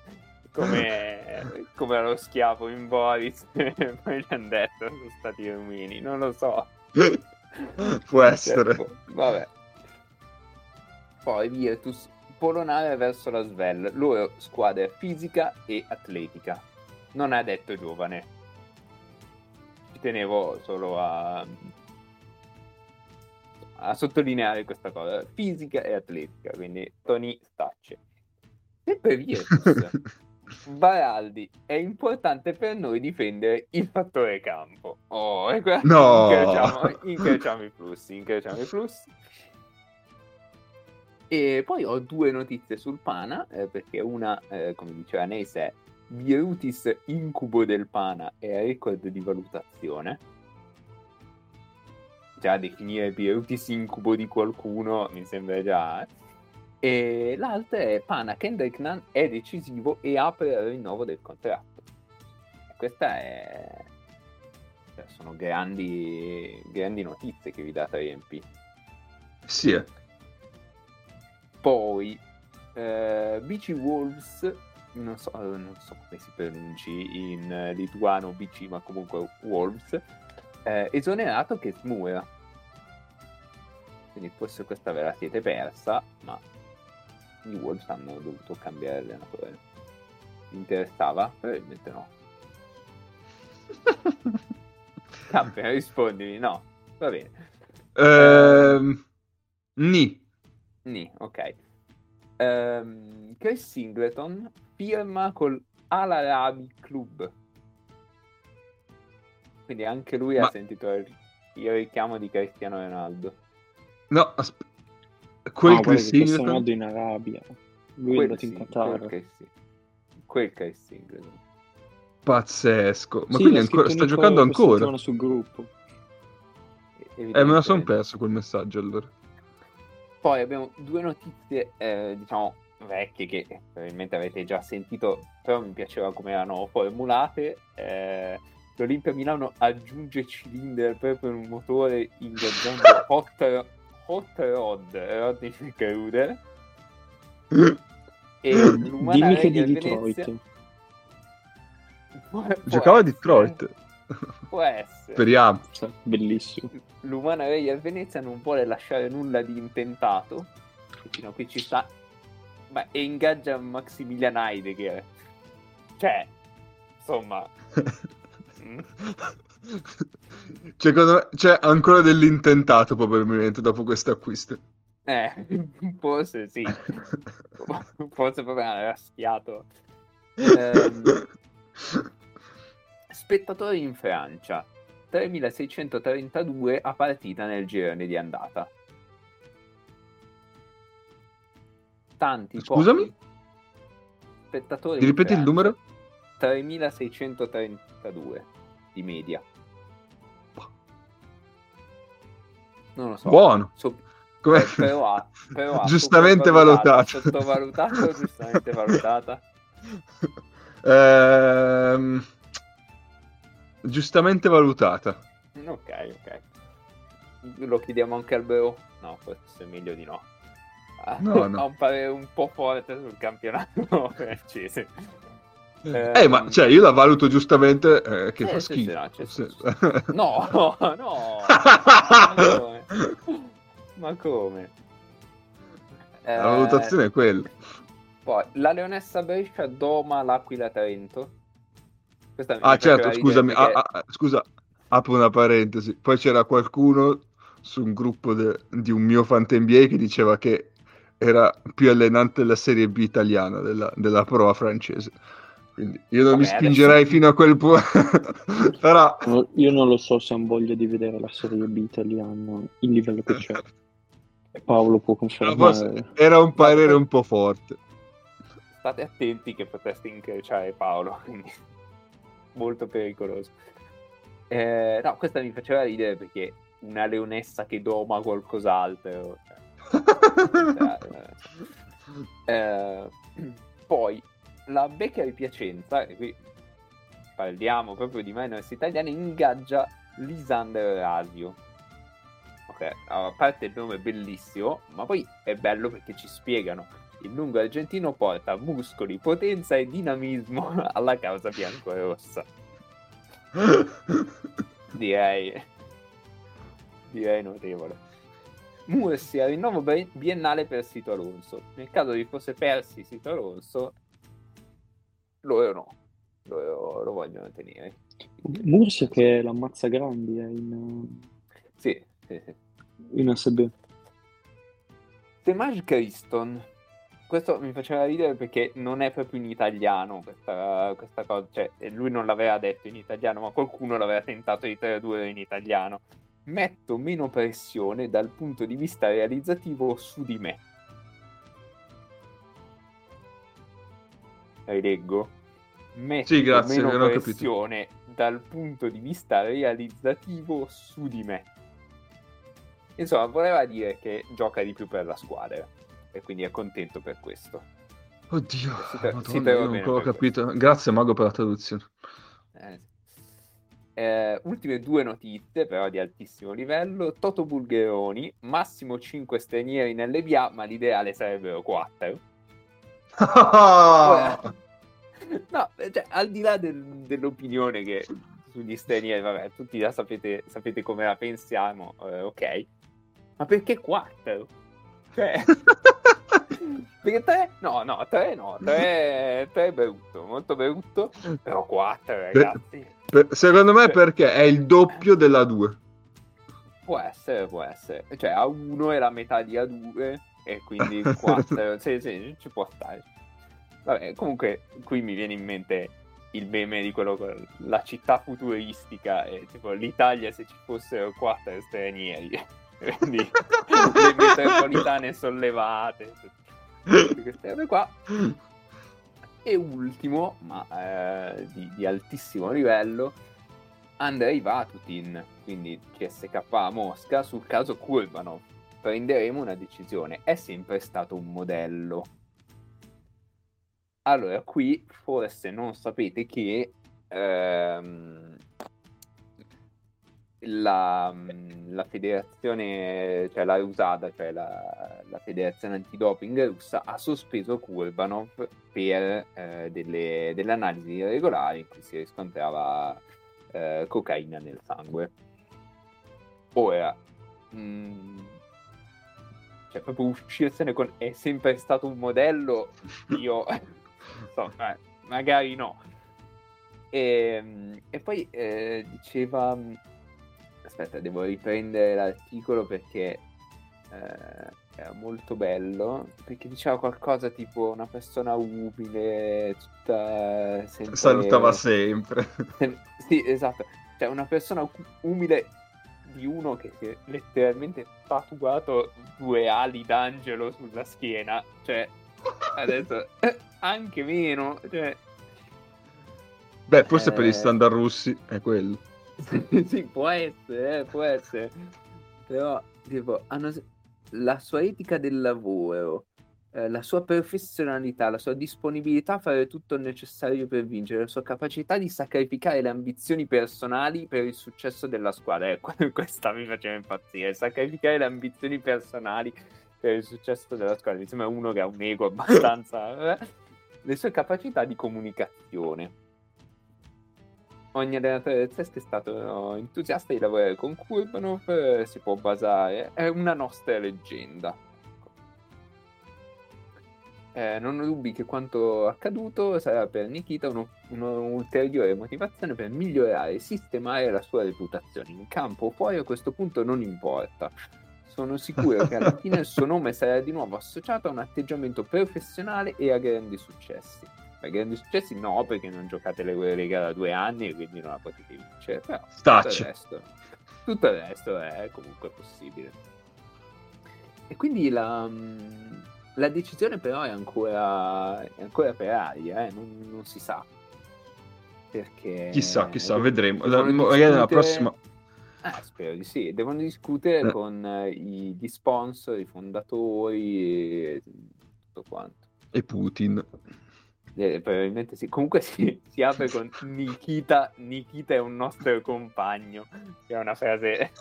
come, come allo schiavo in Boris poi gli hanno detto sono stati rumini, non lo so. Può essere. Cioè, boh, vabbè. Poi Virtus, polonare verso la Svel, loro squadra fisica e atletica. Non ha detto giovane. Ci tenevo solo a, a sottolineare questa cosa. Fisica e atletica, quindi Tony Stacce. Sempre Virtus. Baraldi, è importante per noi difendere il fattore campo. Oh, e qua No. incrociamo, incrociamo i flussi, incrociamo i flussi. E poi ho due notizie sul Pana, eh, perché una, eh, come diceva Neis, è Bierutis incubo del Pana e record di valutazione. Già definire Bierutis incubo di qualcuno mi sembra già... eh. E l'altra è Pana Kendrick Nunn è decisivo e apre il rinnovo del contratto. Questa è... cioè, sono grandi, grandi notizie che vi dà 3MP. Sì, eh. Poi eh, BC Wolves, non so, non so come si pronunci in eh, lituano BC, ma comunque Wolves, eh, esonerato che Smura. Quindi forse questa ve la siete persa, ma i Wolves hanno dovuto cambiare allenatore. Vi interessava? Probabilmente no. Campione, rispondimi, no. Va bene. Ehm, Ni. Nì, ok. Ehm, Chris Singleton firma col Al Arabi Club. Quindi anche lui Ma- ha sentito il, il richiamo di Cristiano Ronaldo. No, asp- quel Chris Cristiano Ronaldo in Arabia. Lui è Quel andato sì, in quel Qatar. Quel sì. credo. pazzesco. Ma Sì, quindi ancora, sta giocando ancora? settimana sul gruppo. Eh, me la sono perso quel messaggio allora. Poi abbiamo due notizie, eh, diciamo, vecchie che probabilmente avete già sentito, però mi piaceva come erano formulate. Eh, L'Olimpia Milano aggiunge cilindri al proprio motore ingaggiando hot, hot rod, Rodney Kruder. E l'Umana Dimmi che di Detroit. Può- può Giocava a Detroit. Può essere. Speriamo. Cioè, bellissimo. l'umana Regia Venezia non vuole lasciare nulla di intentato fino a qui ci sta ma e ingaggia Maximilian Heidegger. Cioè insomma. Mm, me c'è ancora dell'intentato probabilmente dopo questo acquisto. eh, forse sì. Forse proprio ha raschiato Ehm, spettatori in Francia. 3632 a partita nel girone di andata tanti Scusami? spettatori Ti ripeti il numero? 3632 di media. Non lo so. Buono. So- Come- eh, però ha- però ha Giustamente valutato. Sottovalutata o giustamente valutata? Ehm, giustamente valutata. Ok, ok. Lo chiediamo anche al Bro? No, forse è meglio di no. Ha- No, no. Ha un parere un po' forte sul campionato francese. Eh, ma cioè, io la valuto giustamente eh, che Eh, fa sì, sì, schifo. no, c'è- Sì. No, no, no. Ma come? La Eh, valutazione è quella. Poi, la Leonessa Brescia doma l'Aquila Trento. Questa Ah, certo, scusami. perché- ah, ah, scusa, apro una parentesi. Poi c'era qualcuno su un gruppo de- di un mio fan NBA che diceva che era più allenante della Serie B italiana, della, della Proa francese. Quindi io non mi Vabbè, spingerei adesso- fino a quel punto. Però... No, Io non lo so se han voglia di vedere la Serie B italiana, il livello che c'è. Paolo può confermare. era un parere un po' forte. State attenti che potreste incrociare Paolo, quindi molto pericoloso. Eh, no, questa mi faceva ridere perché una leonessa che doma qualcos'altro. cioè, eh, eh, poi la Becca di Piacenza, e qui parliamo proprio di minors italiane, ingaggia Lisander Rasio. Ok, a parte il nome bellissimo, ma poi è bello perché ci spiegano il lungo argentino porta muscoli, potenza e dinamismo alla causa bianco-rossa. Direi, direi notevole. Mursia, rinnovo bi- biennale per Sito Alonso. Nel caso vi fosse persi Sito Alonso, loro no, loro lo vogliono tenere. Mursia che l'ammazza grandi è in, Sì, sì, sì. in ASB. Temaj Criston. Questo mi faceva ridere perché non è proprio in italiano questa, questa cosa, cioè lui non l'aveva detto in italiano, ma qualcuno l'aveva tentato di tradurre in italiano. Metto meno pressione dal punto di vista realizzativo su di me. Rileggo. Metto Sì, grazie, meno capito. pressione dal punto di vista realizzativo su di me. Insomma, voleva dire che gioca di più per la squadra e quindi è contento per questo. Oddio, Si te- Madonna, si non ho capito. Grazie Mago per la traduzione. Eh. Eh, ultime due notizie, però di altissimo livello. Toto Bulgheroni, massimo 5 stranieri nell'EBA, ma l'ideale sarebbero 4. No, cioè, al di là del- dell'opinione che sugli stranieri, vabbè, tutti già sapete, sapete come la pensiamo, eh, ok. Ma perché 4? Cioè, perché 3? No, no, 3 no, 3, è brutto, molto brutto, però 4 ragazzi. Per- secondo me perché è il doppio della 2. Può essere, può essere. Cioè, A1 è la metà di A2 e quindi 4, sì, sì, ci può stare. Vabbè, comunque qui mi viene in mente il meme di quello con la città futuristica e tipo l'Italia se ci fossero quattro stranieri. Quindi le metropolitane sollevate. Queste robe qua. E ultimo, ma eh, di, di altissimo livello, Andrei Vatutin, quindi CSK Mosca, sul caso Kurbanov. Prenderemo una decisione. È sempre stato un modello. Allora, qui forse non sapete che ehm, la, la, federazione, cioè la USADA, cioè la, la federazione antidoping russa, ha sospeso Kurbanov per eh, delle, delle, analisi irregolari in cui si riscontrava eh, cocaina nel sangue. Ora, mh, mm, cioè proprio uscirsene con è sempre stato un modello, io so, eh, magari no. E, ehm, e poi eh, diceva aspetta, devo riprendere l'articolo perché eh, era molto bello. Perché diceva qualcosa tipo una persona umile, tutta. Sempre... Salutava sempre. Sì, esatto. Cioè, una persona umile di uno che, che letteralmente tatuato due ali d'angelo sulla schiena. Cioè, adesso anche meno. Cioè... Beh, forse eh... per gli standard russi è quello. sì, può essere, eh, può essere. Però, tipo, hanno... la sua etica del lavoro, eh, la sua professionalità, la sua disponibilità a fare tutto il necessario per vincere, la sua capacità di sacrificare le ambizioni personali per il successo della squadra. Eh, questa mi faceva impazzire, sacrificare le ambizioni personali per il successo della squadra. Mi sembra uno che ha un ego abbastanza... Eh? Le sue capacità di comunicazione ogni allenatore del test è stato entusiasta di lavorare con Kurbanov, si può basare, è una nostra leggenda. Eh, non ho dubbi che quanto accaduto sarà per Nikita uno, un'ulteriore motivazione per migliorare e sistemare la sua reputazione. In campo o fuori a questo punto non importa. Sono sicuro che alla fine il suo nome sarà di nuovo associato a un atteggiamento professionale e a grandi successi grandi successi no, perché non giocate le Eurolega da due anni e quindi non la potete vincere. Però tutto il, resto, tutto il resto è comunque possibile. E quindi la, la decisione però è ancora, è ancora per aria, eh? non, non, si sa. Perché... Chissà, chissà, vedremo. Magari nella prossima... Eh, spero di sì. Devono discutere eh. con eh, i, gli sponsor, i fondatori e tutto quanto. E Putin. Eh, probabilmente sì. Comunque si, si, apre con Nikita. Nikita è un nostro compagno. Che è una frase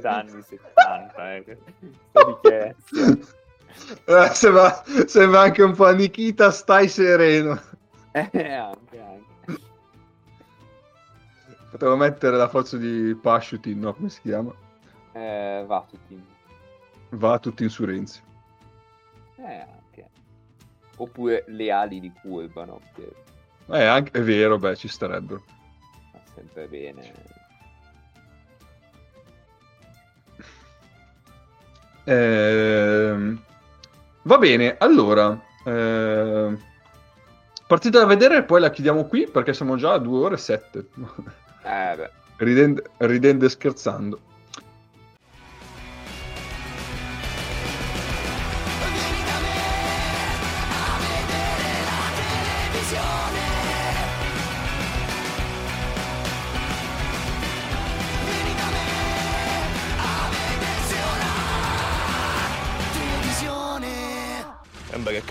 da anni 70. Eh. Eh, sembra, sembra, anche un po' Nikita, stai sereno. Eh, anche, anche. Potevo mettere la forza di Pashutin, no? Come si chiama? Eh, Vatutin. Vatutin su Renzi. Eh, oppure le ali di Curbano. Che... Eh, anche, è vero, beh, ci starebbero. Va sempre bene. Eh, va bene, allora. Eh, partita da vedere e poi la chiudiamo qui perché siamo già a 2 ore e 7. Eh, ridendo, ridendo e scherzando.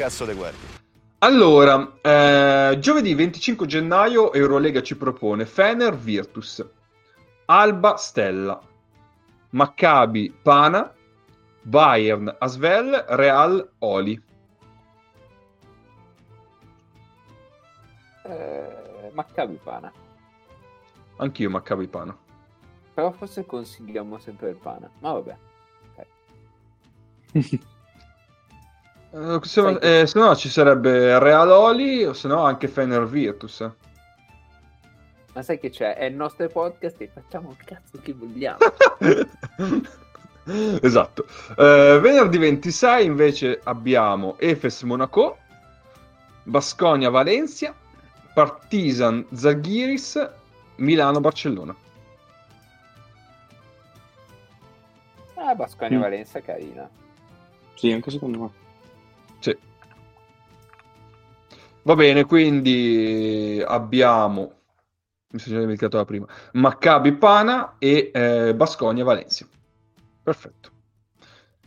Cazzo te guardi? Allora, eh, giovedì 25 gennaio Eurolega ci propone Fener Virtus, Alba Stella, Maccabi Pana, Bayern Asvel, Real Oli. Eh, Maccabi Pana. Anch'io Maccabi Pana. Però forse consigliamo sempre il Pana, ma vabbè. Okay. Uh, se, eh, se, no ci sarebbe Real Oli o se no anche Fener Virtus. Ma sai che c'è? È il nostro podcast e facciamo il cazzo che vogliamo. esatto. Uh, venerdì 26 invece abbiamo Efes Monaco, Basconia Valencia, Partizan Zaghiris, Milano Barcellona. Ah, Basconia Mm. Valenza carina. Sì, anche secondo me. Sì. Va bene, quindi abbiamo mi sono già dimenticato la prima Maccabi Pana e eh, Basconia Valencia. Perfetto.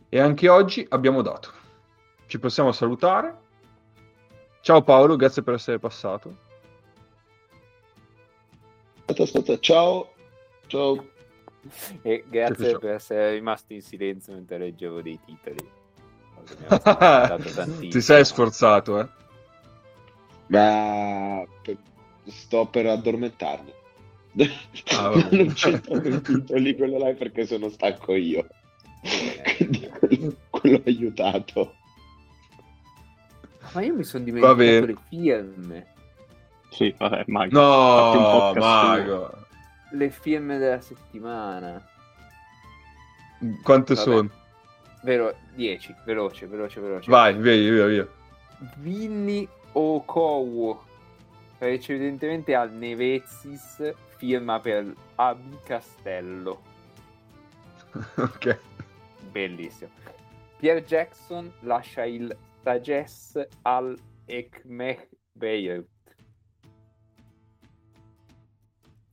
E anche oggi abbiamo dato. Ci possiamo salutare. Ciao Paolo, grazie per essere passato. Ciao. Ciao. E grazie ciao. per essere rimasto in silenzio mentre leggevo dei titoli. Ti sei sforzato, eh? Ma sto per addormentarmi. Ah, non c'entro i titoli quello là perché sono stanco io. Quindi quello, quello ha aiutato. Ma io mi sono dimenticato le firme. Sì, vabbè, Mago. No, Mago. Le firme della settimana. Quante Vabbè. sono? Vero, 10, veloce, veloce, veloce. Vai, via, via, via. Vinny Okowo, precedentemente al Nevezis, firma per Abi Castello. ok. Bellissimo. Pierre Jackson lascia il Sages al Ekmeh Beirut.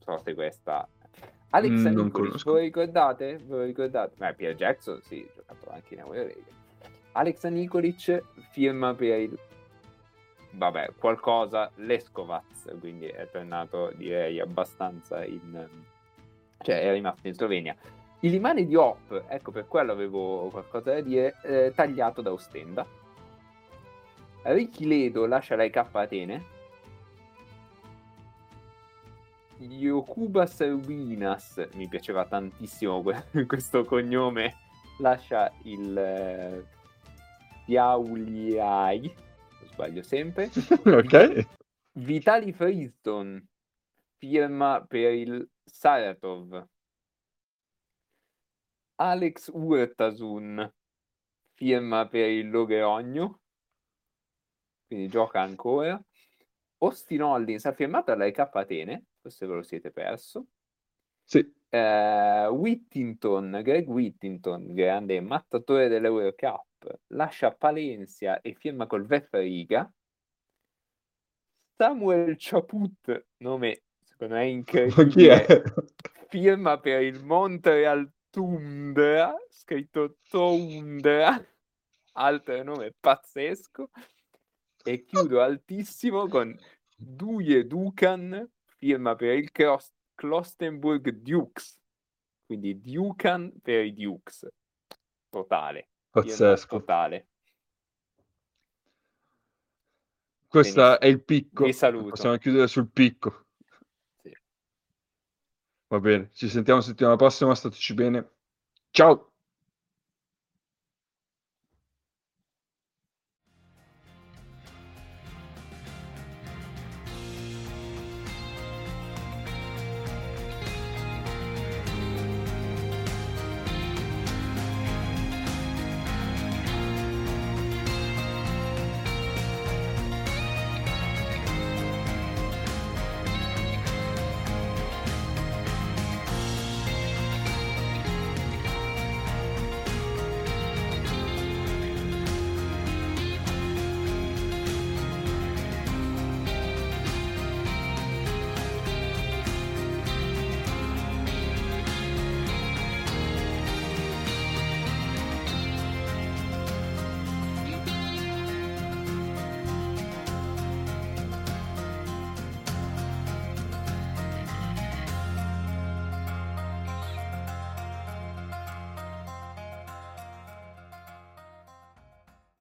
So se questa. Alex Mm, non Nikolic, conosco. lo ricordate? Ve lo ricordate? Beh, Pierre Jackson, sì, ha giocato anche in Eurolega. Alex Nikolic firma per il vabbè, qualcosa l'Escovac, quindi è tornato direi abbastanza in cioè è rimasto in Slovenia. Il rimane di Hop, ecco per quello avevo qualcosa da dire, eh, tagliato da Ostenda. Ricky Ledo lascia la IK Atene. Yokubas Rubinas, mi piaceva tantissimo que- questo cognome, lascia il eh, Piauliai, lo sbaglio sempre. ok. Vitali Freeston firma per il Saratov. Alex Urtasun firma per il Logheogno, quindi gioca ancora. Austin Hollins ha firmato alla K Atene, forse ve lo siete perso. Sì. Eh, Whittington, Greg Whittington, grande mattatore dell'Eurocup, lascia Palencia e firma col Vefriga. Samuel Chaput, nome secondo me incredibile, firma per il Montreal Tundra, scritto Tundra, altro nome pazzesco, e chiudo altissimo con Duje Dukan, firma per il Kros- Klostenburg Dukes, quindi Dukan per i Dukes, totale, Pazzesco. totale. Questo è il picco. Vi saluto. Possiamo chiudere sul picco. Sì. Va bene. Ci sentiamo settimana prossima. Stateci bene. Ciao.